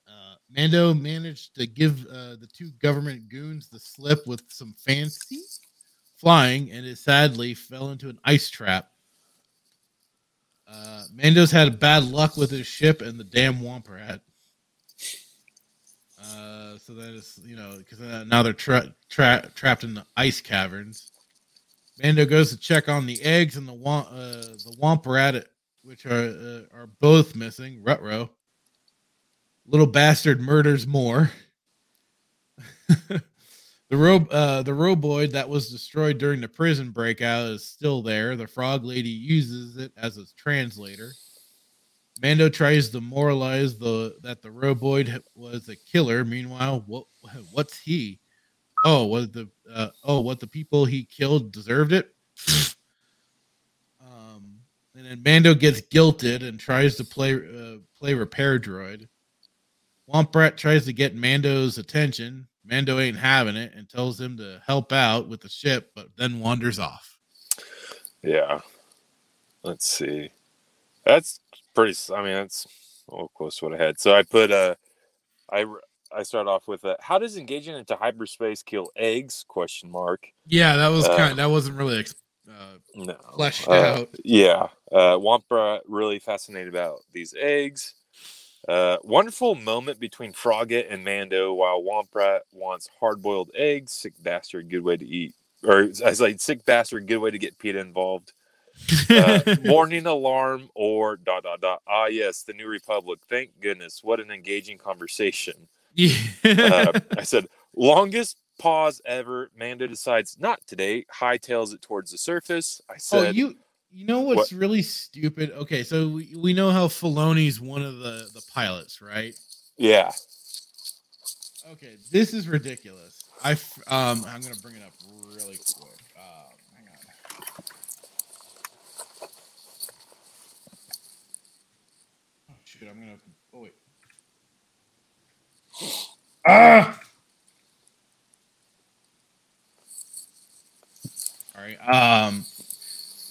Uh, Mando managed to give uh, the two government goons the slip with some fancy flying, and it sadly fell into an ice trap. Uh, Mando's had bad luck with his ship and the damn Wampa Rat. Uh, so that is, you know, because uh, now they're tra- tra- trapped in the ice caverns. Mando goes to check on the eggs and the wa- uh, the Wampa Rat, which are uh, are both missing. Rutro. Little bastard murders more. <laughs> the ro- uh, the roboid that was destroyed during the prison breakout is still there. The frog lady uses it as a translator. Mando tries to moralize the that the roboid was a killer. Meanwhile, what what's he? Oh, was the uh, oh what the people he killed deserved it? <sighs> um, and then Mando gets guilted and tries to play uh, play repair droid. Womp Rat tries to get Mando's attention. Mando ain't having it and tells him to help out with the ship, but then wanders off. Yeah. Let's see. That's pretty. I mean, that's close to what I had. So I put uh, I I start off with a, how does engaging into hyperspace kill eggs? Question mark. Yeah, that was Uh, kind. That wasn't really ex- uh, No. fleshed Uh, out. Yeah. Uh, Wampa really fascinated about these eggs. Uh, wonderful moment between Frogget and Mando while Wampa wants hard boiled eggs. Sick bastard, good way to eat. Or as like sick bastard, good way to get PETA involved. Uh, <laughs> warning alarm or dot dot dot. Ah, yes, the New Republic. Thank goodness. What an engaging conversation. yeah. Uh, <laughs> I said, longest pause ever. Mando decides not today. Hightails it towards the surface. I said, oh, said, you you know what's really stupid? Okay, so we, we know how Filoni's one of the the pilots, right? yeah. Okay, this is ridiculous. I um I'm gonna bring it up really quick. Um, hang on. Oh shit! I'm gonna. Oh wait. Ah. All right. Um.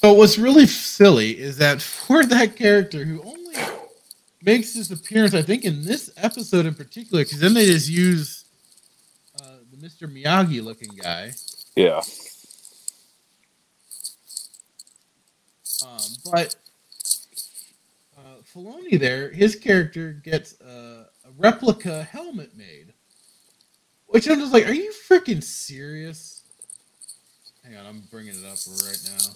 So what's really silly is that for that character who only makes his appearance, I think, in this episode in particular, because then they just use uh, the Mr. Miyagi looking guy. Yeah. Um, but uh, Filoni there, his character gets uh, replica helmet made, which I'm just like, are you freaking serious? Hang on, I'm bringing it up right now.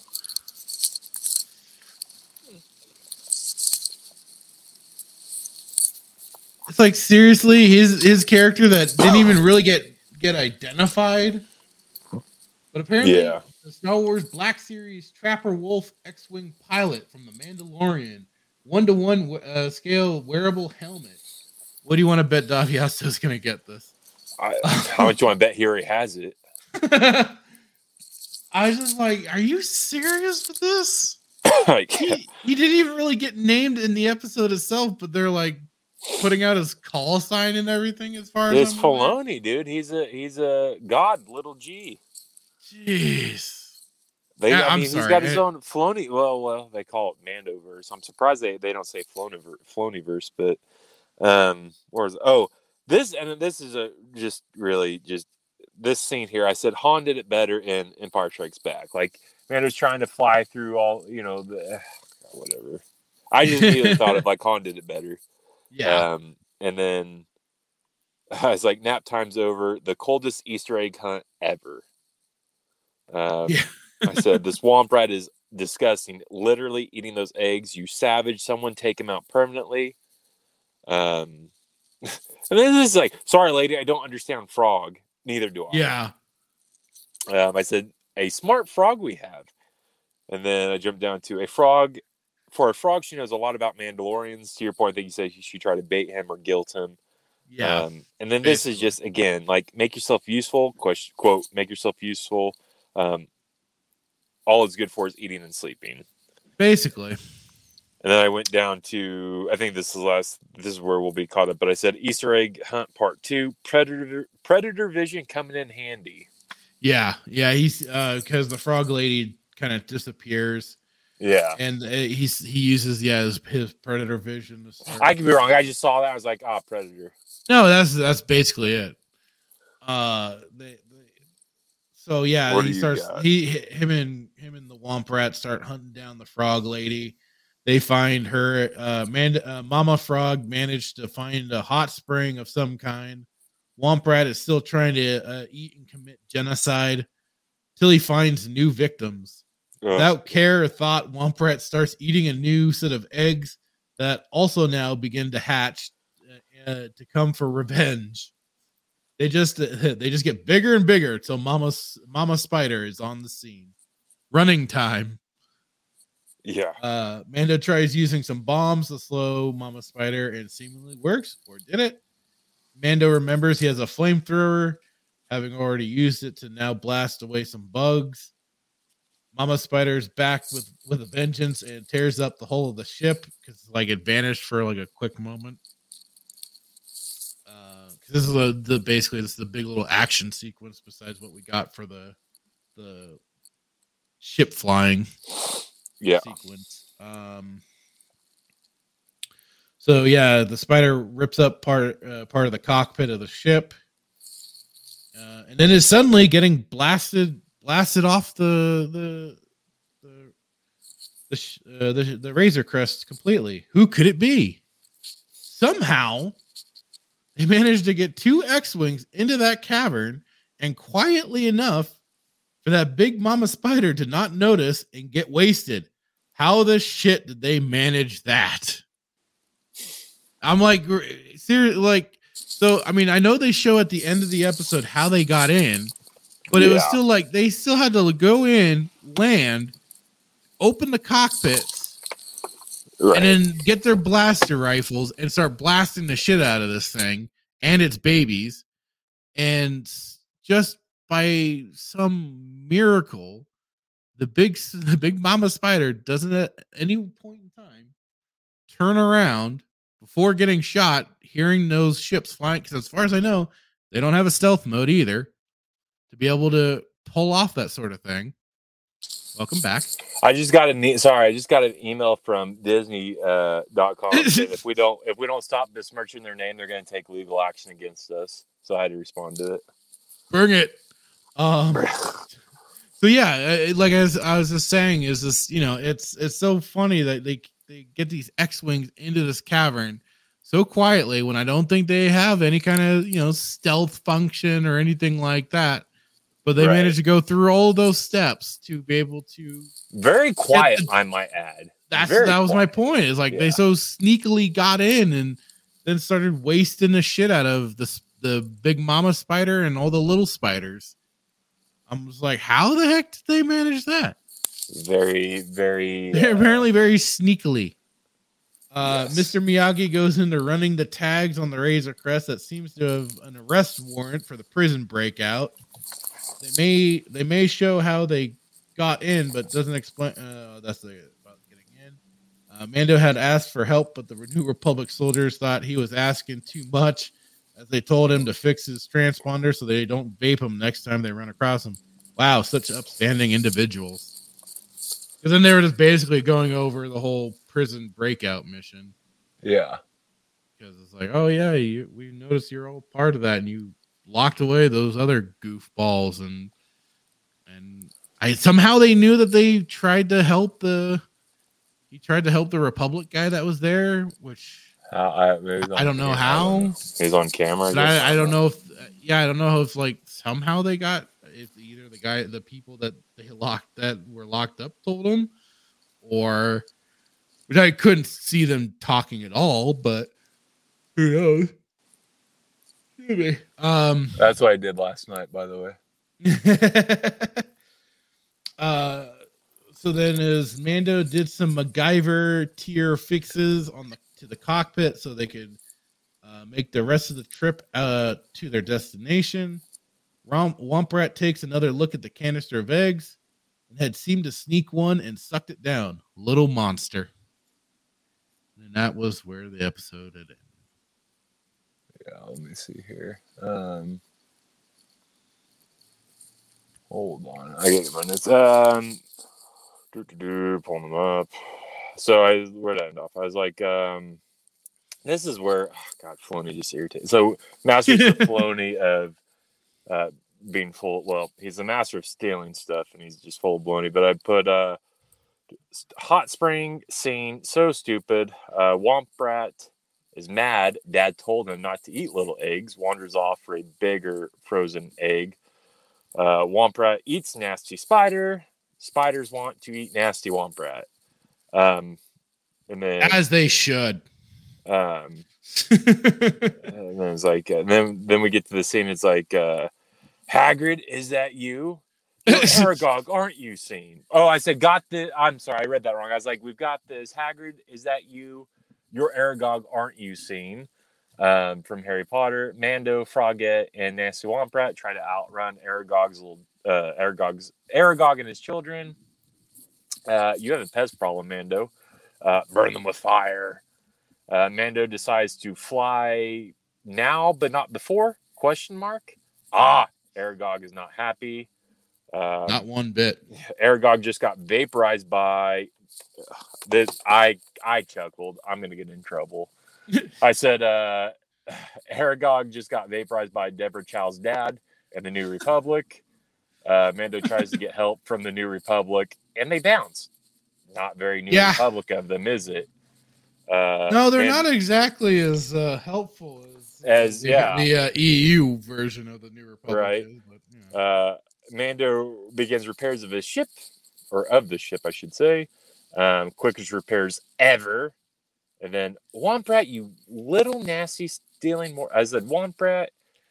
It's like seriously, his his character that didn't even really get get identified, but apparently Yeah. the Star Wars Black Series Trapper Wolf X-wing pilot from the Mandalorian, one to one scale wearable helmet. What do you want to bet Daviasto's going to get this? I, how much you want to bet he already has it? <laughs> I was just like, are you serious with this? <laughs> like, He, he didn't even really get named in the episode itself, but they're like putting out his call sign and everything. As far as it's. Filoni, dude. He's a he's a god, little G. Jeez. They, I I'm mean, sorry, he's got his it- own Filoni. Well, well, they call it Mandoverse. I'm surprised they, they don't say Floniverse, Floniverse, but um, or is oh this and this is a just really just this scene here. I said Han did it better in Empire Strikes Back. Like Mando's trying to fly through all you know the <sighs> whatever. I just immediately thought of <laughs> like Han did it better. Yeah. Um, and then <sighs> I was like, nap time's over. The coldest Easter egg hunt ever. Um, Yeah. I said, this <laughs> swamp rat is disgusting. Literally eating those eggs. You savage. Someone take him out permanently. Um, <laughs> and then this is like, sorry, lady, I don't understand frog. Neither do I. yeah. Um, I said, a smart frog we have. And then I jumped down to a frog. For a frog, she knows a lot about Mandalorians. To your point, I think you said she, she tried to bait him or guilt him. Yeah. Um, and then this is just, again, like make yourself useful. Question, quote, make yourself useful. Um, all it's good for is eating and sleeping. Basically. And then I went down to, I think this is last, this is where we'll be caught up. But I said Easter egg hunt part two, predator, predator vision coming in handy. Yeah, yeah, he's uh because the frog lady kind of disappears, Yeah. and uh, he's he uses yeah his, his predator vision. To start- I could be wrong. I just saw that. I was like, oh, Predator. No, that's that's basically it. Uh, they, they, so yeah, What he starts. got? He him and him and the Womp Rat start hunting down the frog lady. They find her. Uh, man, uh, Mama Frog managed to find a hot spring of some kind. Womp Rat is still trying to uh, eat and commit genocide till he finds new victims. Without care or thought, Womp Rat starts eating a new set of eggs that also now begin to hatch uh, uh, to come for revenge. They just <laughs> they just get bigger and bigger till Mama Mama Spider is on the scene. Running time. Yeah. Uh, Mando tries using some bombs to slow Mama Spider and seemingly works, or did it? Mando remembers he has a flamethrower, having already used it to now blast away some bugs. Mama Spider's back with with a vengeance and tears up the whole of the ship because like it vanished for like a quick moment. Uh, this is a, the basically this is the big little action sequence besides what we got for the the ship flying Yeah. sequence. Um, so yeah, the spider rips up part uh, part of the cockpit of the ship, uh, and then is suddenly getting blasted blasted off the the the the, uh, the the Razor Crest completely. Who could it be? Somehow, they managed to get two X-wings into that cavern, and quietly enough that big mama spider to not notice and get wasted. How the shit did they manage that? I'm like, seriously, like, so I mean, I know they show at the end of the episode how they got in, but it was still like they still had to go in, land, open the cockpits, Right. and then get their blaster rifles and start blasting the shit out of this thing and its babies. And just by some miracle, the big <laughs> the big mama spider doesn't at any point in time turn around before getting shot, hearing those ships flying. Because as far as I know, they don't have a stealth mode either to be able to pull off that sort of thing. Welcome back. I just got e- sorry, I just got an email from Disney uh, dot com if we <laughs> don't if we don't stop besmirching their name, they're going to take legal action against us. So I had to respond to it. Bring it. Um, so yeah, uh, like as I was just saying, is this you know it's it's so funny that they they get these X wings into this cavern so quietly when I don't think they have any kind of you know stealth function or anything like that, but they Right. managed to go through all those steps to be able to. Very quiet, the- I might add. That's Very that was my point. Is like Yeah. they so sneakily got in and then started wasting the shit out of the the big mama spider and all the little spiders. I'm just like, how the heck did they manage that? Very, very. They're uh, apparently very sneakily. Uh, Yes. Mr. Miyagi goes into running the tags on the Razor Crest that seems to have an arrest warrant for the prison breakout. They may they may show how they got in, but doesn't explain. Uh, that's the about getting in. Uh, Mando had asked for help, but the New Republic soldiers thought he was asking too much, as they told him to fix his transponder so they don't vape him next time they run across him. Wow, such upstanding individuals. Because then they were just basically going over the whole prison breakout mission. yeah. Because it's like, oh yeah, you, we noticed you're all part of that, and you locked away those other goofballs, and and I somehow they knew that they tried to help the he tried to help the Republic guy that was there, which Uh, I, I don't know how. He's on camera. But. I, I don't know if yeah, I don't know if like somehow they got if either the guy the people that they locked that were locked up told them or which I couldn't see them talking at all, but who knows? Excuse me. Um That's what I did last night, by the way. <laughs> uh so then as Mando did some MacGyver tier fixes on the to the cockpit so they could uh, make the rest of the trip uh to their destination. Rom- takes another look at the canister of eggs and had seemed to sneak one and sucked it down. Little monster. And that was where the episode ended. Yeah, let me see here. Um, Hold on, I get my notes. Um, doo, doo, doo, pulling them up. So I where did I end off? I was like, um, this is where oh God, Filoni just irritates. So Master <laughs> Filoni of uh, being full. Well, he's a master of stealing stuff, and he's just full of baloney. But I put uh, hot spring scene so stupid. Uh, Womp Rat is mad. Dad told him not to eat little eggs. Wanders off for a bigger frozen egg. Uh, Womp Rat eats nasty spider. Spiders want to eat nasty Womp Rat. Um, and then As they should. um, <laughs> and then it's like, uh, then then we get to the scene. It's like, uh, Hagrid, is that you? You're <laughs> Aragog, aren't you? Scene. Oh, I said, got the. I'm sorry, I read that wrong. I was like, we've got this. Hagrid, is that you? You're Aragog, aren't you? Scene. Um, from Harry Potter, Mando, Frogette, and Nancy Womprat try to outrun Aragog's little uh, Aragog's Aragog and his children. Uh, you have a pest problem, Mando. Uh, burn them with fire. Uh, Mando decides to fly now, but not before? Question mark. Ah, Aragog is not happy. Um, Not one bit. Aragog just got vaporized by this. I I chuckled. I'm gonna get in trouble. <laughs> I said, uh, <sighs> Aragog just got vaporized by Deborah Chow's dad and the New Republic. Uh, Mando tries to get help from the New Republic, and they bounce. Not very New Yeah. Republic of them, is it? Uh, No, they're Man- not exactly as uh, helpful as, As- the, yeah. the uh, EU version of the New Republic. Right. is, but, know. uh, Mando begins repairs of his ship, or of the ship, I should say. Um, quickest repairs ever. And then Womprat, you little nasty, stealing more. I said Womprat,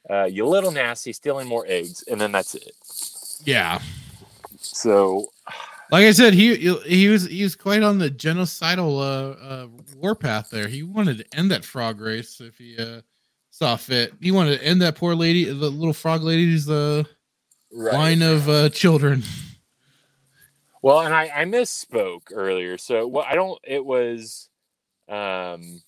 uh, you little nasty, stealing more eggs, and then that's it. yeah. So Like I said, he he was he was quite on the genocidal uh, uh, warpath there. He wanted to end that frog race if he uh, saw fit. He wanted to end that poor lady, the little frog lady's uh, line of uh, children. <laughs> Well, and I, I misspoke earlier. So what I don't it was um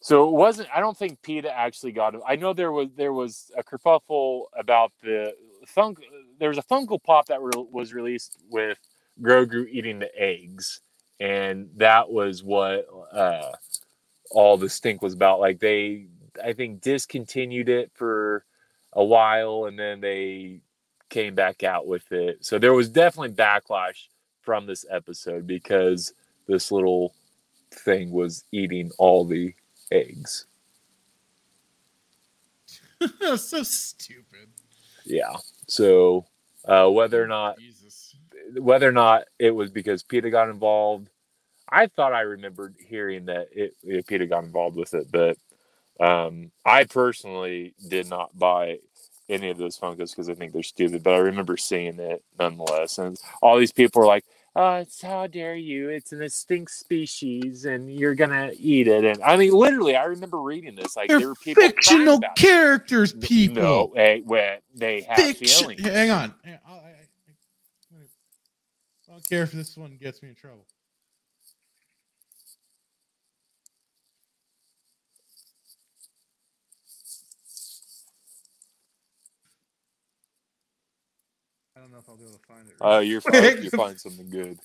so it wasn't I don't think PETA actually got him. I know there was there was a kerfuffle about the funk there was a Funko Pop that re- was released with Grogu eating the eggs and that was what uh all the stink was about like they I think discontinued it for a while and then they came back out with it. So there was definitely backlash from this episode because this little thing was eating all the eggs. <laughs> so stupid. Yeah. So uh, whether or not Jesus. whether or not it was because PETA got involved, I thought I remembered hearing that it, it PETA got involved with it, but um, I personally did not buy any of those Funkos because I think they're stupid. But I remember seeing it nonetheless, and all these people were like, "Oh, it's how dare you? It's an extinct species, and you're gonna eat it." And I mean, literally, I remember reading this. Like They're there were people fictional about it. characters, people. No, eh, hey, when they have Fiction. feelings. Hang on. Hang on. I, I, I, I don't care if this one gets me in trouble. Don't know if I'll be able to find it. Oh, you're <laughs> fine. You find something good.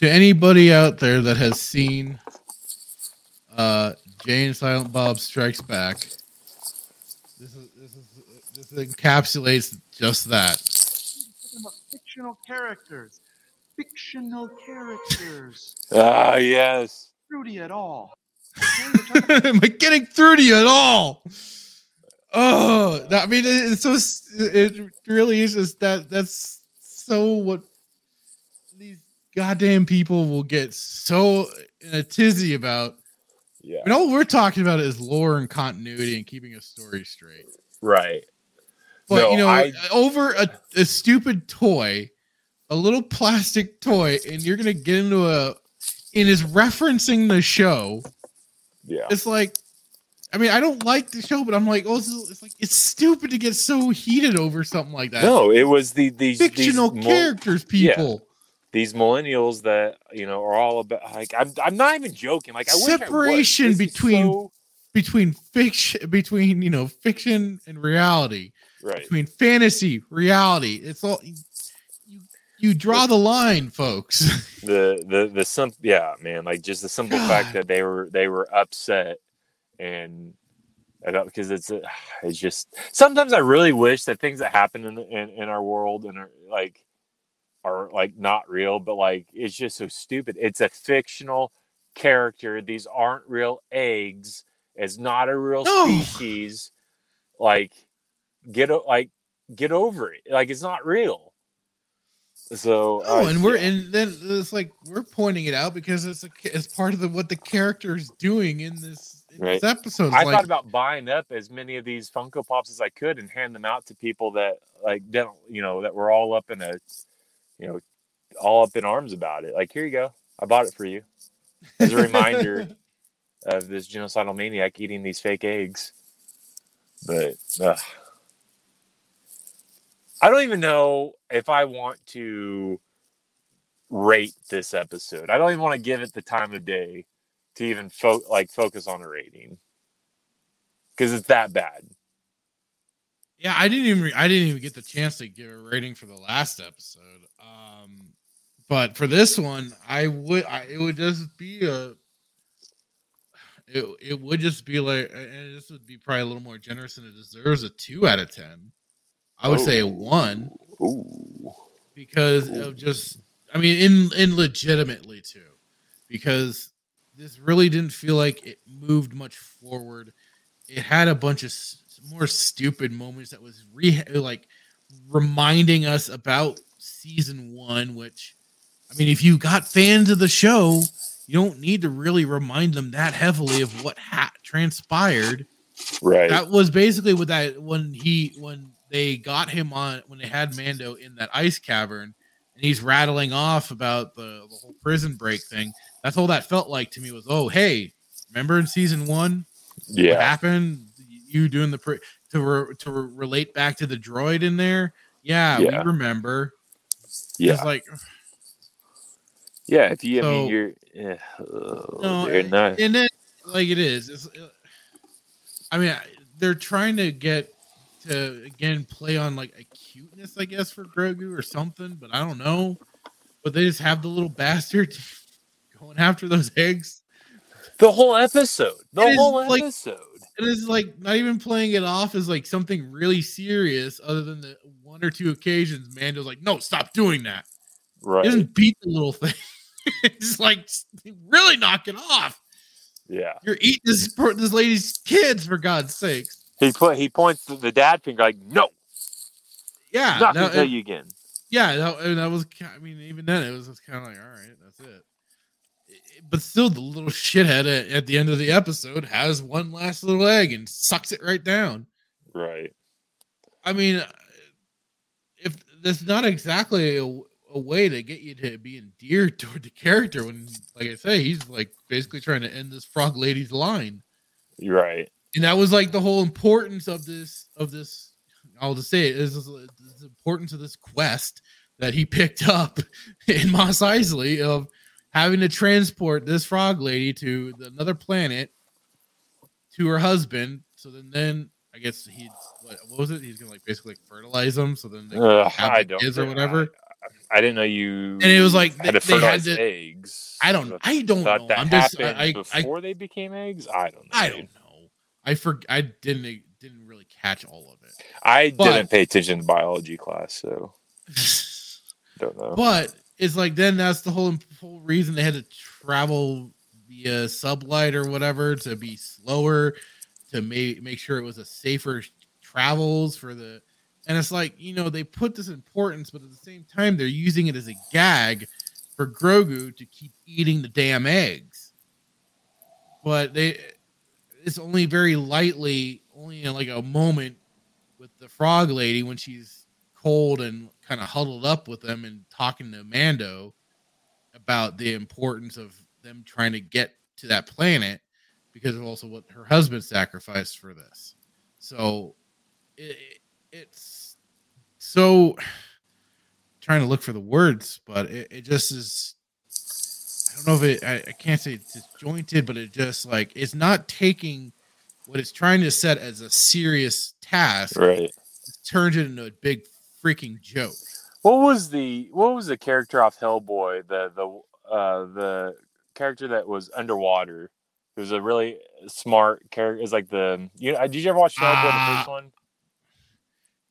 to anybody out there that has seen uh Jay and Silent Bob Strikes Back, this is this is this encapsulates just that. talking about fictional characters. Fictional characters. Ah, yes. Fruity at all. Okay, we're talking Am I getting through to you at all? Oh, that, I mean, it- it's so it really is just that. That's so what these goddamn people will get so in a tizzy about. Yeah. And all we're talking about is lore and continuity and keeping a story straight. Right. But No, you know, I- over a, a stupid toy, a little plastic toy, and you're gonna get into a and is referencing the show. Yeah. It's like, I mean, I don't like the show, but I'm like, oh, it's, like it's stupid to get so heated over something like that. No, it was the these fictional these mul- characters, people. these millennials that you know are all about like I'm I'm not even joking. Like I wish I was. Separation between- so- between fiction between you know fiction and reality right. between fantasy reality it's all you draw the line folks. <laughs> The the the sim yeah man like just the simple fact that they were they were upset and I don't because it's <sighs> it's just sometimes I really wish that things that happen in in, in our world and are like are like not real but like it's just so stupid. It's a fictional character. These aren't real eggs. It's not a real No. species. Like get like get over it. Like it's not real so oh uh, and we're yeah. and then it's like we're pointing it out because it's a, it's part of the what the character is doing in this in Right. this episode I like, thought about buying up as many of these Funko Pops as I could and hand them out to people that like don't you know that were all up in a you know all up in arms about it. Like here you go, I bought it for you as a reminder <laughs> of this genocidal maniac eating these fake eggs. But ugh. I don't even know if I want to rate this episode. I don't even want to give it the time of day to even fo- like focus on a rating because it's that bad. Yeah, I didn't even I didn't even get the chance to give a rating for the last episode. Um, but for this one, I would I, it would just be a it, it would just be like and this would be probably a little more generous than it deserves a two out of ten. I would say Oh. one Ooh. because of just I mean in in legitimately too because this really didn't feel like it moved much forward. It had a bunch of s- more stupid moments that was re like reminding us about season 1 which I mean if you got fans of the show you don't need to really remind them that heavily of what ha- transpired Right. that was basically what that when he when they got him on when they had Mando in that ice cavern and he's rattling off about the, the whole prison break thing. That's all that felt like to me was oh hey remember in season one what yeah. happened you doing the pri- to re, to re- relate back to the droid in there yeah, Yeah. we remember Yeah. it's like Yeah. If you, I mean, you're, yeah, oh, No, they're not. and then like it is it's, uh, i mean they're trying to get to again play on like a cuteness i guess for grogu or something but i don't know but they just have the little bastard <laughs> going after those eggs The whole episode. The It is whole like- episode. it's like not even playing it off as like something really serious other than the one or two occasions mando's like no stop doing that Right. he doesn't beat the little <laughs> thing it's like really knock it off yeah. you're eating this this lady's kids for god's sakes He put he points the dad finger like, no, yeah not no, gonna tell you again. yeah that, that was i mean even then it was just kind of like all right that's it It- but still the little shithead at, at the end of the episode has one last little egg and sucks it right down Right. i mean uh, if that's not exactly a, a way to get you to be endeared toward the character when like i say he's like basically trying to end this frog lady's line You're right. And that was like the whole importance of this of this i'll just say it is the importance of this quest that he picked up <laughs> in Mos Eisley of having to transport this frog lady to another planet to her husband so then then i guess he what, what was it he's gonna like basically like fertilize them so then they Ugh, I the don't kids or whatever I, I didn't know you. And it was like had they- to they had fertilize to- eggs. i don't i don't know that i'm just I, I, before they became eggs. I don't know. I don't know i for i didn't didn't really catch all of it I But- didn't pay attention to biology class, so <laughs> don't know. But it's like then that's the whole whole reason they had to travel via sublight or whatever to be slower to make make sure it was a safer travels for the and it's like you know they put this importance but at the same time they're using it as a gag for Grogu to keep eating the damn eggs but they it's only very lightly only in like a moment with the frog lady when she's cold and kind of huddled up with them and talking to Mando about the importance of them trying to get to that planet because of also what her husband sacrificed for this. So it, it's so <sighs> trying to look for the words, but it, it just is. I don't know if it. I, I can't say it's disjointed, but it just like it's not taking what it's trying to set as a serious task. Right. It turns it into a big freaking joke. What was the what was the character off Hellboy? The the uh the character that was underwater. It was a really smart character. It's like the you know. Did you ever watch Hellboy the Ah, first one?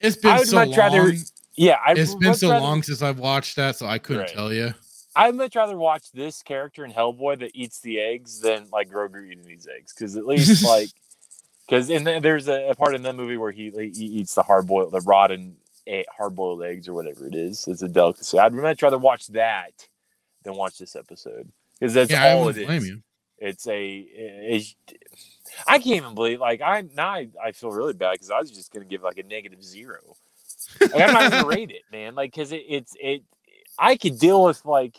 It's been I would so much long. rather- Yeah, I it's been so rather- long since I've watched that, so I couldn't Right. tell you. I'd much rather watch this character in Hellboy that eats the eggs than like Grogu eating these eggs because at least <laughs> like because in the, there's a, a part in that movie where he, he eats the hard boiled the rotten hard boiled eggs or whatever it is. It's a delicacy. I'd much rather watch that than watch this episode because that's yeah, I all it is. you. It's a it's, I can't even believe like I now I, I feel really bad because I was just gonna give like a negative zero. Like, I'm not gonna <laughs> rate it, man. Like because it, it's it I could deal with like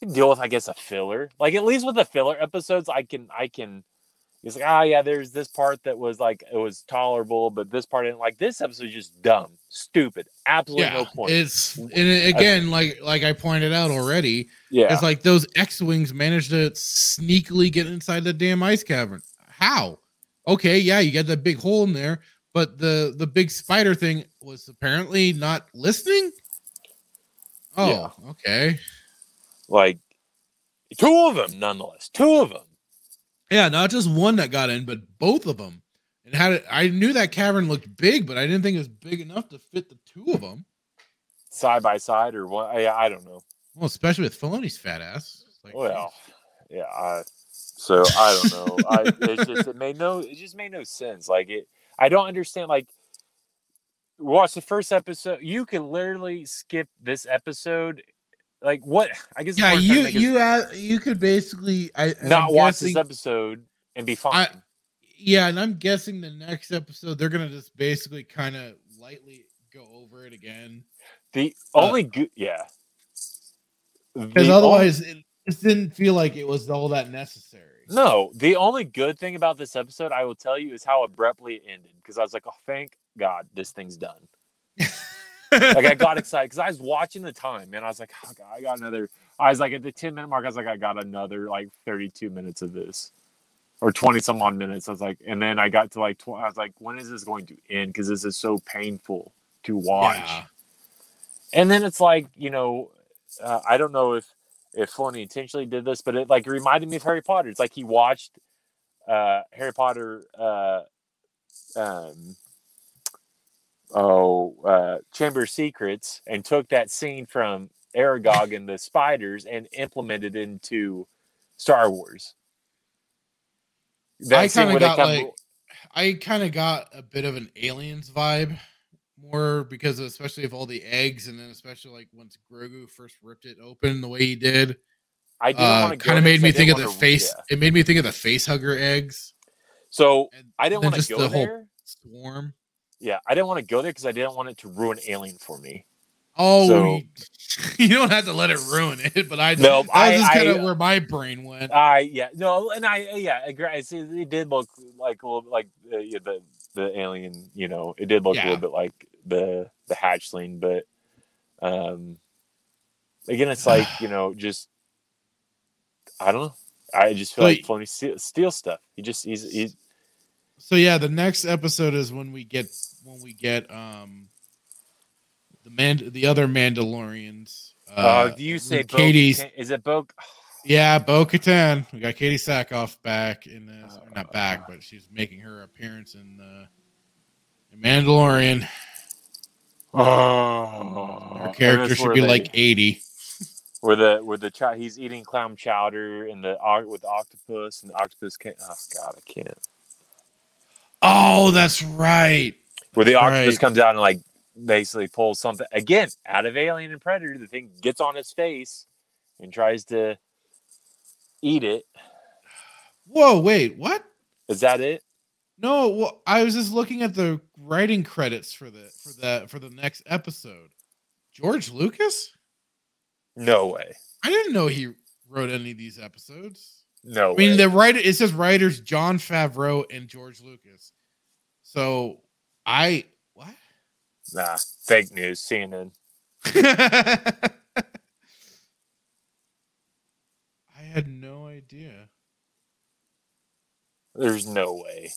deal with I guess a filler. Like at least with the filler episodes, I can I can. It's like ah yeah, there's this part that was like it was tolerable, but this part didn't like this episode is just dumb, stupid, absolutely Yeah, no point. it's and again, like like I pointed out already, yeah, it's like those X-wings managed to sneakily get inside the damn ice cavern. How? Okay, yeah, you got that big hole in there, but the the big spider thing was apparently not listening. Oh, Yeah. okay. Like two of them nonetheless, two of them. Yeah, not just one that got in, but both of them. And had it, I knew that cavern looked big, but I didn't think it was big enough to fit the two of them. side by side or what? I, I don't know. Well, especially with Filoni's fat ass. Like, Well, yeah. I, so I don't know. I it's just it made no it just made no sense. Like it, I don't understand. Like watch the first episode. You can literally skip this episode. Like what? I guess yeah, point I'm trying you to make is you you could basically I not I'm watch guessing- this episode and be fine. Yeah, and I'm guessing the next episode they're gonna just basically kind of lightly go over it again the uh, only good, yeah. because The otherwise it just didn't feel like it was all that necessary. No, the only good thing about this episode, I will tell you, is how abruptly it ended. Because I was like, oh, thank God this thing's done. <laughs> Like I got <laughs> excited because I was watching the time, and I was like, oh, God, I got another. I was like at the ten minute mark, I was like, I got another like thirty two minutes of this, or twenty some odd minutes. I was like, and then I got to like, tw- I was like, when is this going to end? Because this is so painful to watch. Yeah. And then it's like, you know, uh, I don't know if if Filoni intentionally did this, but it like reminded me of Harry Potter. It's like he watched uh Harry Potter uh um oh uh Chamber of Secrets and took that scene from Aragog and the spiders and implemented into Star Wars. I kinda got, come- like- I kind of got a bit of an aliens vibe more because of, especially of all the eggs and then especially like once Grogu first ripped it open the way he did. I didn't Uh, kind of made me think of the wanna, face. yeah. It made me think of the face hugger eggs. So And I didn't want to go the whole there. swarm. Yeah, I didn't want to go there because I didn't want it to ruin Alien for me. Oh, So- you, <laughs> don't have to let it ruin it, but I No, that I- was just kind of where my brain went. I yeah no, and I yeah I agree. I see it did look like a little like uh, yeah, the the alien. You know, it did look a little bit like the the hatchling, but um, again, it's like you know just I don't know. I just feel So like Filoni steal, steal stuff. He just he's he's So yeah, the next episode is when we get when we get um the man the other Mandalorians. uh, do you say when Bo- Katie's Is it Bo? <sighs> yeah, Bo Katan. We got Katee Sackhoff back in this or not Uh, back, but she's making her appearance in the in Mandalorian. Oh, Her character should be like 80. where the where the child he's eating clam chowder and the with the octopus and the octopus can't. Oh God, I can't. Oh, that's right. where the octopus Right. comes out and like basically pulls something again out of Alien and Predator. The thing gets on its face and tries to eat it. Whoa, wait, what? Is that it? No, well, I was just looking at the writing credits for the for the for the next episode. George Lucas? No way. I didn't know he wrote any of these episodes. No. I mean, way. the writer it says writers Jon Favreau and George Lucas. So I what? nah fake news. CNN. <laughs> I had no idea. There's no way.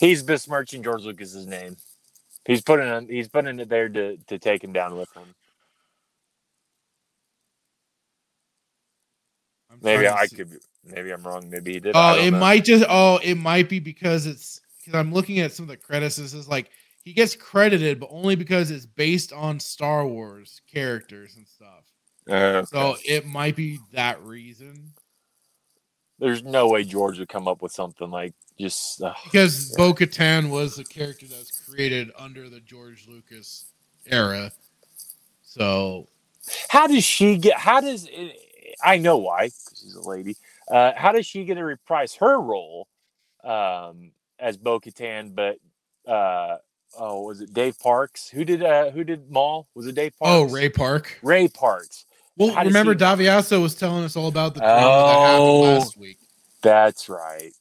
He's besmirching George Lucas's name. He's putting it, he's putting it there to to take him down with him. I'm Maybe I see- could. Maybe I'm wrong. Maybe he did. Oh, it know. might just. Oh, it might be because it's because I'm looking at some of the credits. This is like he gets credited, but only because it's based on Star Wars characters and stuff. Uh, So it might be that reason. there's no way George would come up with something like just. ugh. Because Yeah. Bo Katan was a character that was created under the George Lucas era. So how does she get? How does I know why? 'cause she's a lady. Uh, how does she get to reprise her role um, as Bo Katan? But uh, oh, was it Dave Parks? Who did uh, who did Maul? Was it Dave Parks? Oh, Ray Park. Ray Parks. Well, How remember he- Daviaso was telling us all about the that Oh. happened last week. That's right.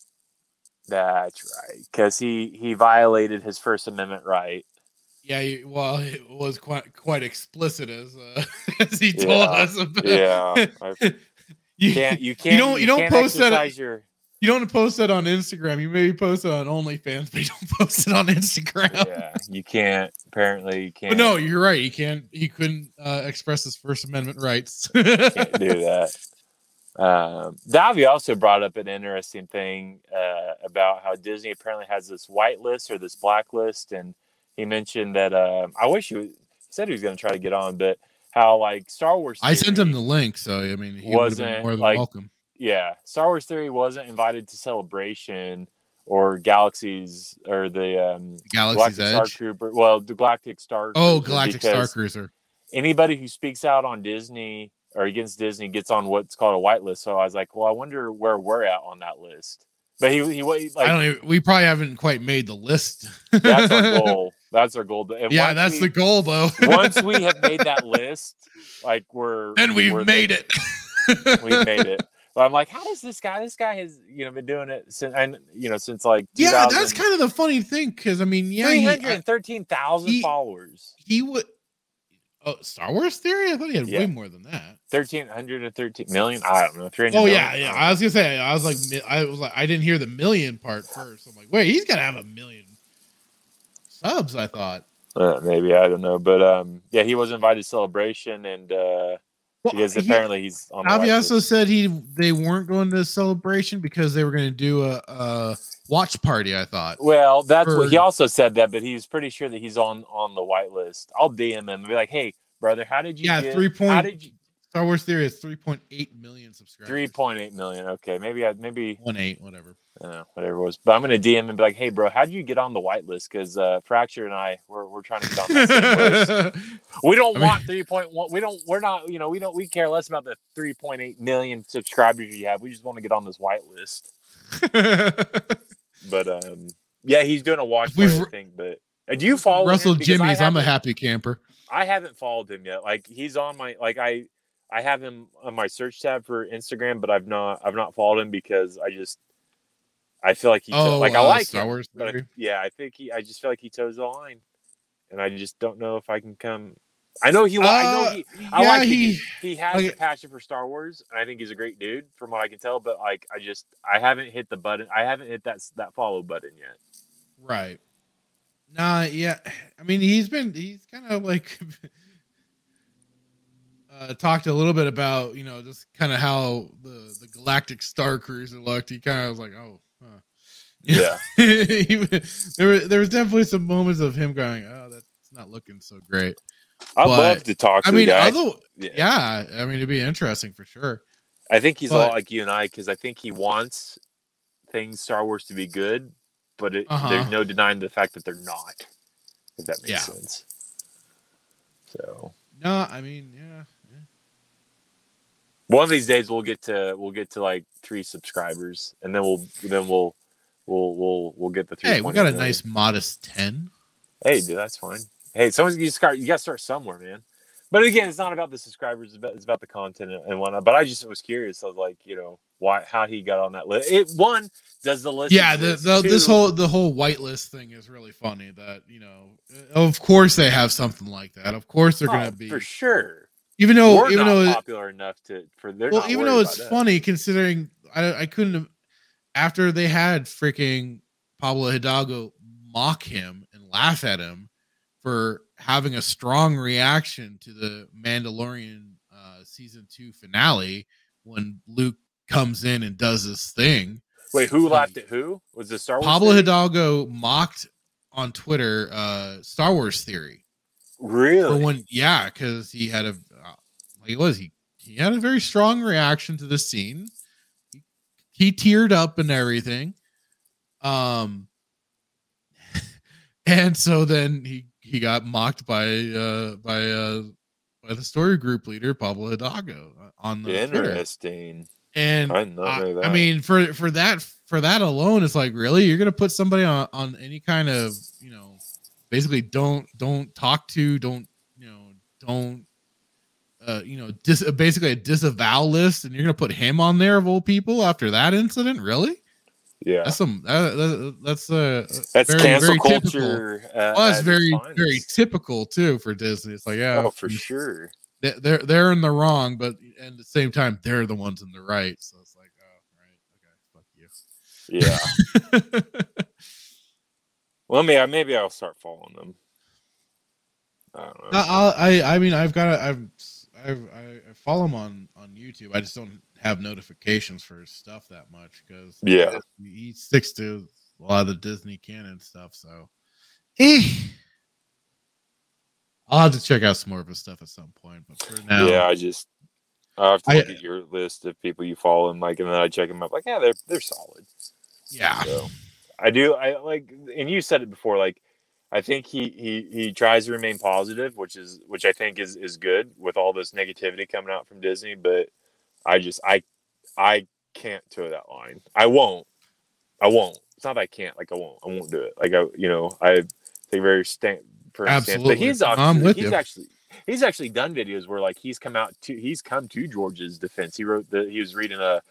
That's right. Because he he violated his First Amendment right. Yeah, well, it was quite quite explicit as uh, <laughs> as he told Yeah, us about. Yeah, <laughs> you can't. You can't. you don't- you don't can't post that- Your, you don't post that on Instagram. You maybe post it on OnlyFans, but you don't <laughs> post it on Instagram. yeah, you can't. Apparently, you can't. But no, you're right. You can't. He couldn't uh, express his First Amendment rights. <laughs> can't do that. Um, Davi also brought up an interesting thing uh, about how Disney apparently has this white list or this black list, and he mentioned that uh, I wish he, was, he said he was going to try to get on, but how like Star Wars. I sent him the link, so I mean, he would have been Wasn't, more than like, welcome. Yeah, Star Wars Theory wasn't invited to Celebration or Galaxies or the um, Galaxy's Galactic Star Edge. Trooper. Well, the Galactic Star. Oh, Cruiser, Galactic Star Cruiser. Anybody who speaks out on Disney or against Disney gets on what's called a white list. So I was like, well, I wonder where we're at on that list. But he he wa- I don't. Even, we probably haven't quite made the list. that's our <laughs> goal. That's our goal. And yeah, that's we, the goal, though. once we have made <laughs> that list, like we're then we've we're made there. it. We've made it. <laughs> But I'm like, how does this guy? This guy has you know been doing it since and you know since like Yeah, that's kind of the funny thing because I mean, yeah, three he, hundred thirteen thousand followers. he would. Oh, Star Wars theory? I thought he had Yeah. way more than that. Thirteen hundred and thirteen million. I don't know. Three hundred. Oh yeah, yeah. I was gonna say, I was like, I was like, I didn't hear the million part first. I'm like, wait, he's gotta have a million subs. I thought. Uh, maybe I don't know, but um, yeah, he was invited to celebration, and uh, Well, because he- apparently he's on. The Avi also said he they weren't going to the celebration because they were going to do a, a watch party. I thought. Well, that's what he also said that, but he's pretty sure that he's on on the white list. I'll DM him and be like, "Hey, brother, how did you Yeah, get, three How did you Star Wars theory is 3.8 million subscribers. three point eight million? Okay, maybe I maybe one eight, whatever. whatever it was, but I'm gonna DM and be like, "Hey, bro, how did you get on the white list? Because uh, Fracture and I we're we're trying to get on that. <laughs> We don't I mean- want three point one. We don't. We're not. You know, we don't. We care less about the three point eight million subscribers you have. We just want to get on this white list. <laughs> But um, yeah, he's doing a watch party thing. But uh, do you follow? Russell Jimmy's. I'm a happy camper. I haven't followed him yet. Like he's on my like I I have him on my search tab for Instagram, but I've not I've not followed him because I just I feel like he to- Oh, like I uh, like Star him, Wars but I- yeah, I think he I just feel like he toes the line, and I just don't know if I can come. I know he. li- I know Uh, he. I yeah, like he. he, he has like- a passion for Star Wars, and I think he's a great dude from what I can tell. But like, I just I haven't hit the button. I haven't hit that that follow button yet. Right. Nah, yeah. <sighs> I mean, he's been he's kind of like <laughs> uh talked a little bit about, you know, just kind of how the the Galactic Star Cruiser looked. He kind of was like, "Oh, huh." Yeah. <laughs> He- there were there was definitely some moments of him going, "Oh, that's not looking so great." I'd But, love to talk. To I mean, other yeah. yeah, I mean, it'd be interesting for sure. I think he's a lot like you and I because I think he wants things Star Wars to be good, but it, Uh-huh. there's no denying the fact that they're not. If that makes Yeah. sense. So No, I mean, yeah. One of these days we'll get to we'll get to like three subscribers, and then we'll then we'll we'll we'll we'll get the three. Hey, we got a nice modest 10. Hey, dude, that's fine. Hey, someone's you start. You got to start somewhere, man. But again, it's not about the subscribers; it's about, it's about the content and, and whatnot. But I just was curious. I was like, you know, why how he got on that list? It one does the list. Yeah, the, the, this whole the whole whitelist thing is really funny. That you know, of course they have something like that. Of course they're oh, gonna be for sure. Even though We're even though popular enough to for they're well even though it's funny considering I I couldn't have after they had freaking Pablo Hidalgo mock him and laugh at him for having a strong reaction to the Mandalorian uh, season two finale when Luke comes in and does this thing. Wait, who laughed at who? Was the Star Wars? Pablo thing? Hidalgo mocked on Twitter uh Star Wars theory. Really? when yeah, because he had a uh, like it was he he had a very strong reaction to the scene. He, he teared up and everything. Um <laughs> and so then he he got mocked by uh by uh by the story group leader Pablo Hidalgo uh, on the Twitter. Interesting. And I I. I mean, for for that for that alone, it's like really you're gonna put somebody on on any kind of you know, basically don't don't talk to, don't you know, don't uh you know, dis, basically a disavow list, and you're gonna put him on there of all people after that incident. Really? yeah, That's some that, that, that's uh that's very, cancel very typical. culture. Uh, well, that's very very typical too for Disney. It's like yeah, Oh, for sure. they- they're they're in the wrong, but at the same time they're the ones in the right. So it's like, oh, right, okay, fuck you. Yeah. <laughs> Well, maybe maybe I'll start following them. I don't know. I, I I mean I've got I've I've I follow him on on YouTube. I just don't have notifications for his stuff that much because Yeah. he sticks to a lot of the Disney canon stuff. So, eh. I'll have to check out some more of his stuff at some point. But for now, Yeah, I just I have to I- at your list of people you follow and like, and then I check them up. Like, yeah, they're they're solid. yeah, So I do. I like, and you said it before. Like, I think he he he tries to remain positive, which is which I think is is good with all this negativity coming out from Disney. But I just I I can't toe that line. I won't. I won't. It's not that I can't. Like I won't. I won't do it. Like I you know I take very stand. Absolutely. But he's actually, I'm with he's you. actually he's actually done videos where like he's come out to he's come to George's defense. He wrote the he was reading a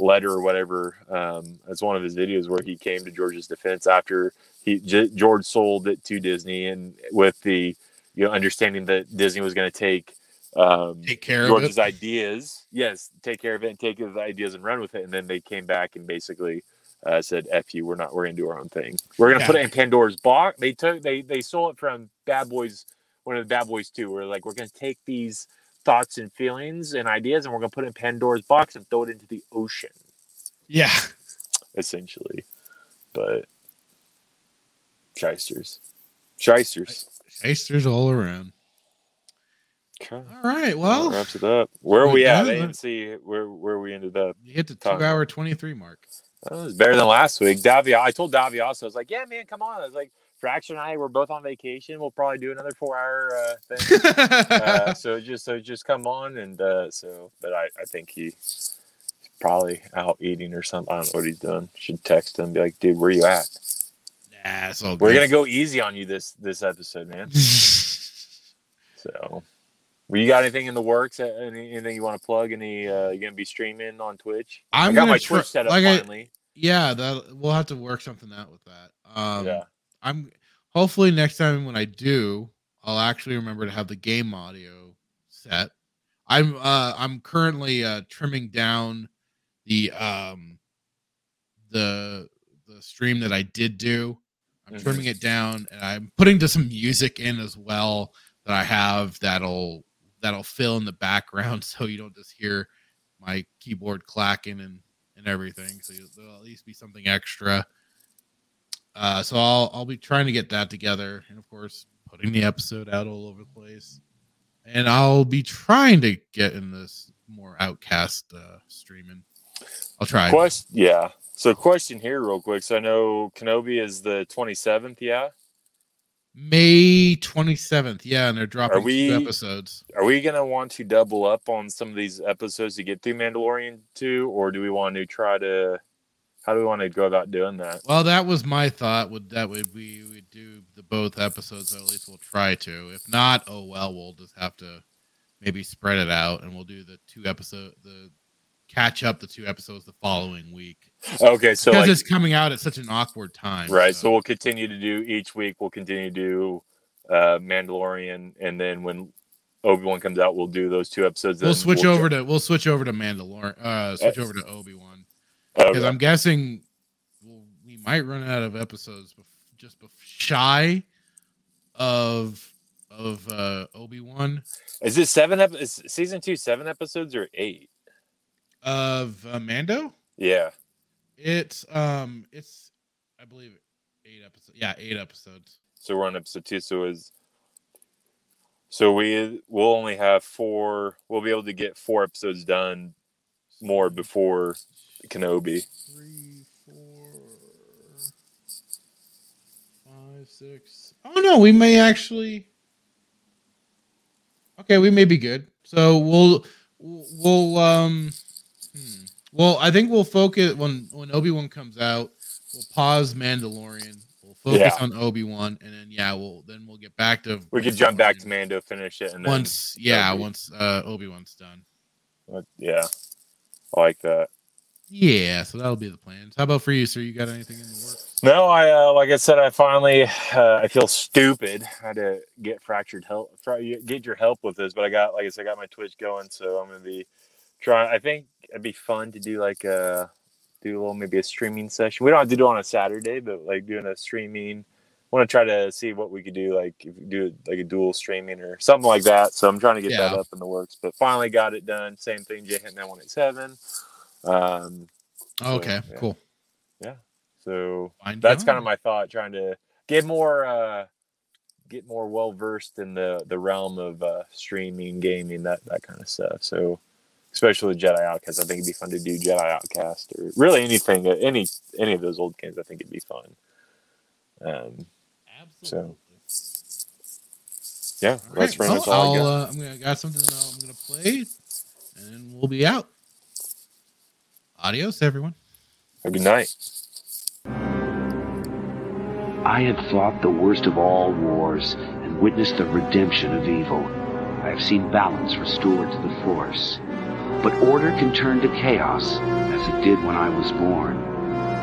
letter or whatever. Um, that's one of his videos where he came to George's defense after he J- George sold it to Disney and with the you know understanding that Disney was going to take um, take care of George's ideas. Yes, take care of it and take his ideas and run with it. And then they came back and basically uh, said, "F you, we're not. We're gonna do our own thing. We're gonna Yeah. put it in Pandora's box." They took they they sold it from Bad Boys, one of the Bad Boys too. We're like, we're gonna take these thoughts and feelings and ideas, and we're gonna put it in Pandora's box and throw it into the ocean, Yeah, essentially. But shysters, shysters. tasters all around. Okay. All right, That well, wraps it up. Where are we're at? I didn't see where where we ended up. you hit the two hour twenty three mark. It was better than last week. Davia, I told Davia also, I was like, yeah, man, come on. I was like, Fracture and I, we're both on vacation. We'll probably do another four hour uh, thing. uh, <laughs> so just so just come on and uh, so, but I, I think he's probably out eating or something. I don't know what he's doing. Should text him, be like, dude, where you at? nah, it's all We're good. gonna go easy on you this this episode, man. <laughs> So, well, you got anything in the works? Any, anything you want to plug? Any? Uh, you gonna be streaming on Twitch? I I'm got gonna my try- Twitch set up like I- yeah, that we'll have to work something out with that. Um, yeah. I'm hopefully next time when I do, I'll actually remember to have the game audio set. I'm uh I'm currently uh trimming down the um the the stream that I did do. I'm Mhm. trimming it down and I'm putting just some music in as well that I have that'll that'll fill in the background <laughs> so you don't just hear my keyboard clacking and and everything. So there'll at least be something extra. Uh, so I'll I'll be trying to get that together, and of course, putting the episode out all over the place. And I'll be trying to get in this more outcast uh, streaming. I'll try. Question, yeah. So, question here, real quick. So, I know Kenobi is the twenty seventh. Yeah. May twenty seventh, yeah, and they're dropping we- two episodes. Are we gonna want to double up on some of these episodes to get through Mandalorian two, or do we want to try to? How do we want to go about doing that? Well, that was my thought. Would that would we would do the both episodes? Or at least we'll try to. If not, oh well, we'll just have to maybe spread it out, and we'll do the two episode the catch up the two episodes the following week Okay, so because like, it's coming out at such an awkward time. right. So we'll continue to do each week. We'll continue to do uh Mandalorian, and then when Obi Wan comes out, we'll do those two episodes. we'll switch we'll over to we'll switch over to Mandalorian. Uh, switch over to Obi Wan Okay. because I'm guessing well, we might run out of episodes bef- just shy of of uh Obi Wan Is it seven? Ep- is season two seven episodes or eight? of uh, Mando. Yeah. It's um it's I believe eight episodes. Yeah, eight episodes. So we're on episode two. So is so we will only have four. We'll be able to get four episodes done more before Kenobi. Three, four, five, six. Oh no, we may actually. Okay, we may be good. So we'll we'll um. Hmm. Well, I think we'll focus when when Obi Wan comes out. We'll pause Mandalorian. We'll focus Yeah. on Obi Wan, and then yeah, we'll then we'll get back to. We could jump back to Mando, finish it, and then once. Yeah, Obi. once uh, Obi Wan's done. yeah, I like that. Yeah, so that'll be the plans. How about for you, sir? You got anything in the works? No, I uh, like I said, I finally uh, I feel stupid. I had to get fractured help, get your help with this, but I got like I said, I got my Twitch going, so I'm gonna be trying. I think it'd be fun to do like a do a little maybe a streaming session. We don't have to do it on a Saturday, but like doing a streaming. Want to try to see what we could do, like if we do like a dual streaming or something like that. So I'm trying to get that up in the works, but finally got it done. Same thing, J Hit 9187. Um, So, okay, yeah. cool. Yeah. So Fine that's kind of my thought trying to get more uh get more well versed in the the realm of uh streaming gaming that that kind of stuff so especially jedi outcast i think it'd be fun to do jedi outcast or really anything uh, any any of those old games i think it'd be fun um Absolutely. So. yeah All that's right, pretty well, much all i I'll, got uh, I'm gonna I got something that I'm gonna play, and we'll be out. Adios, everyone. Have a good night I had fought the worst of all wars and witnessed the redemption of evil. I have seen balance restored to the Force. But order can turn to chaos, as it did when I was born.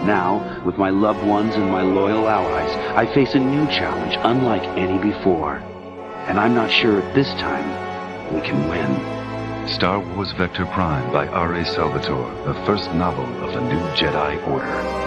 Now, with my loved ones and my loyal allies, I face a new challenge unlike any before. And I'm not sure at this time we can win. Star Wars Vector Prime by R.A. Salvatore, the first novel of the new Jedi Order.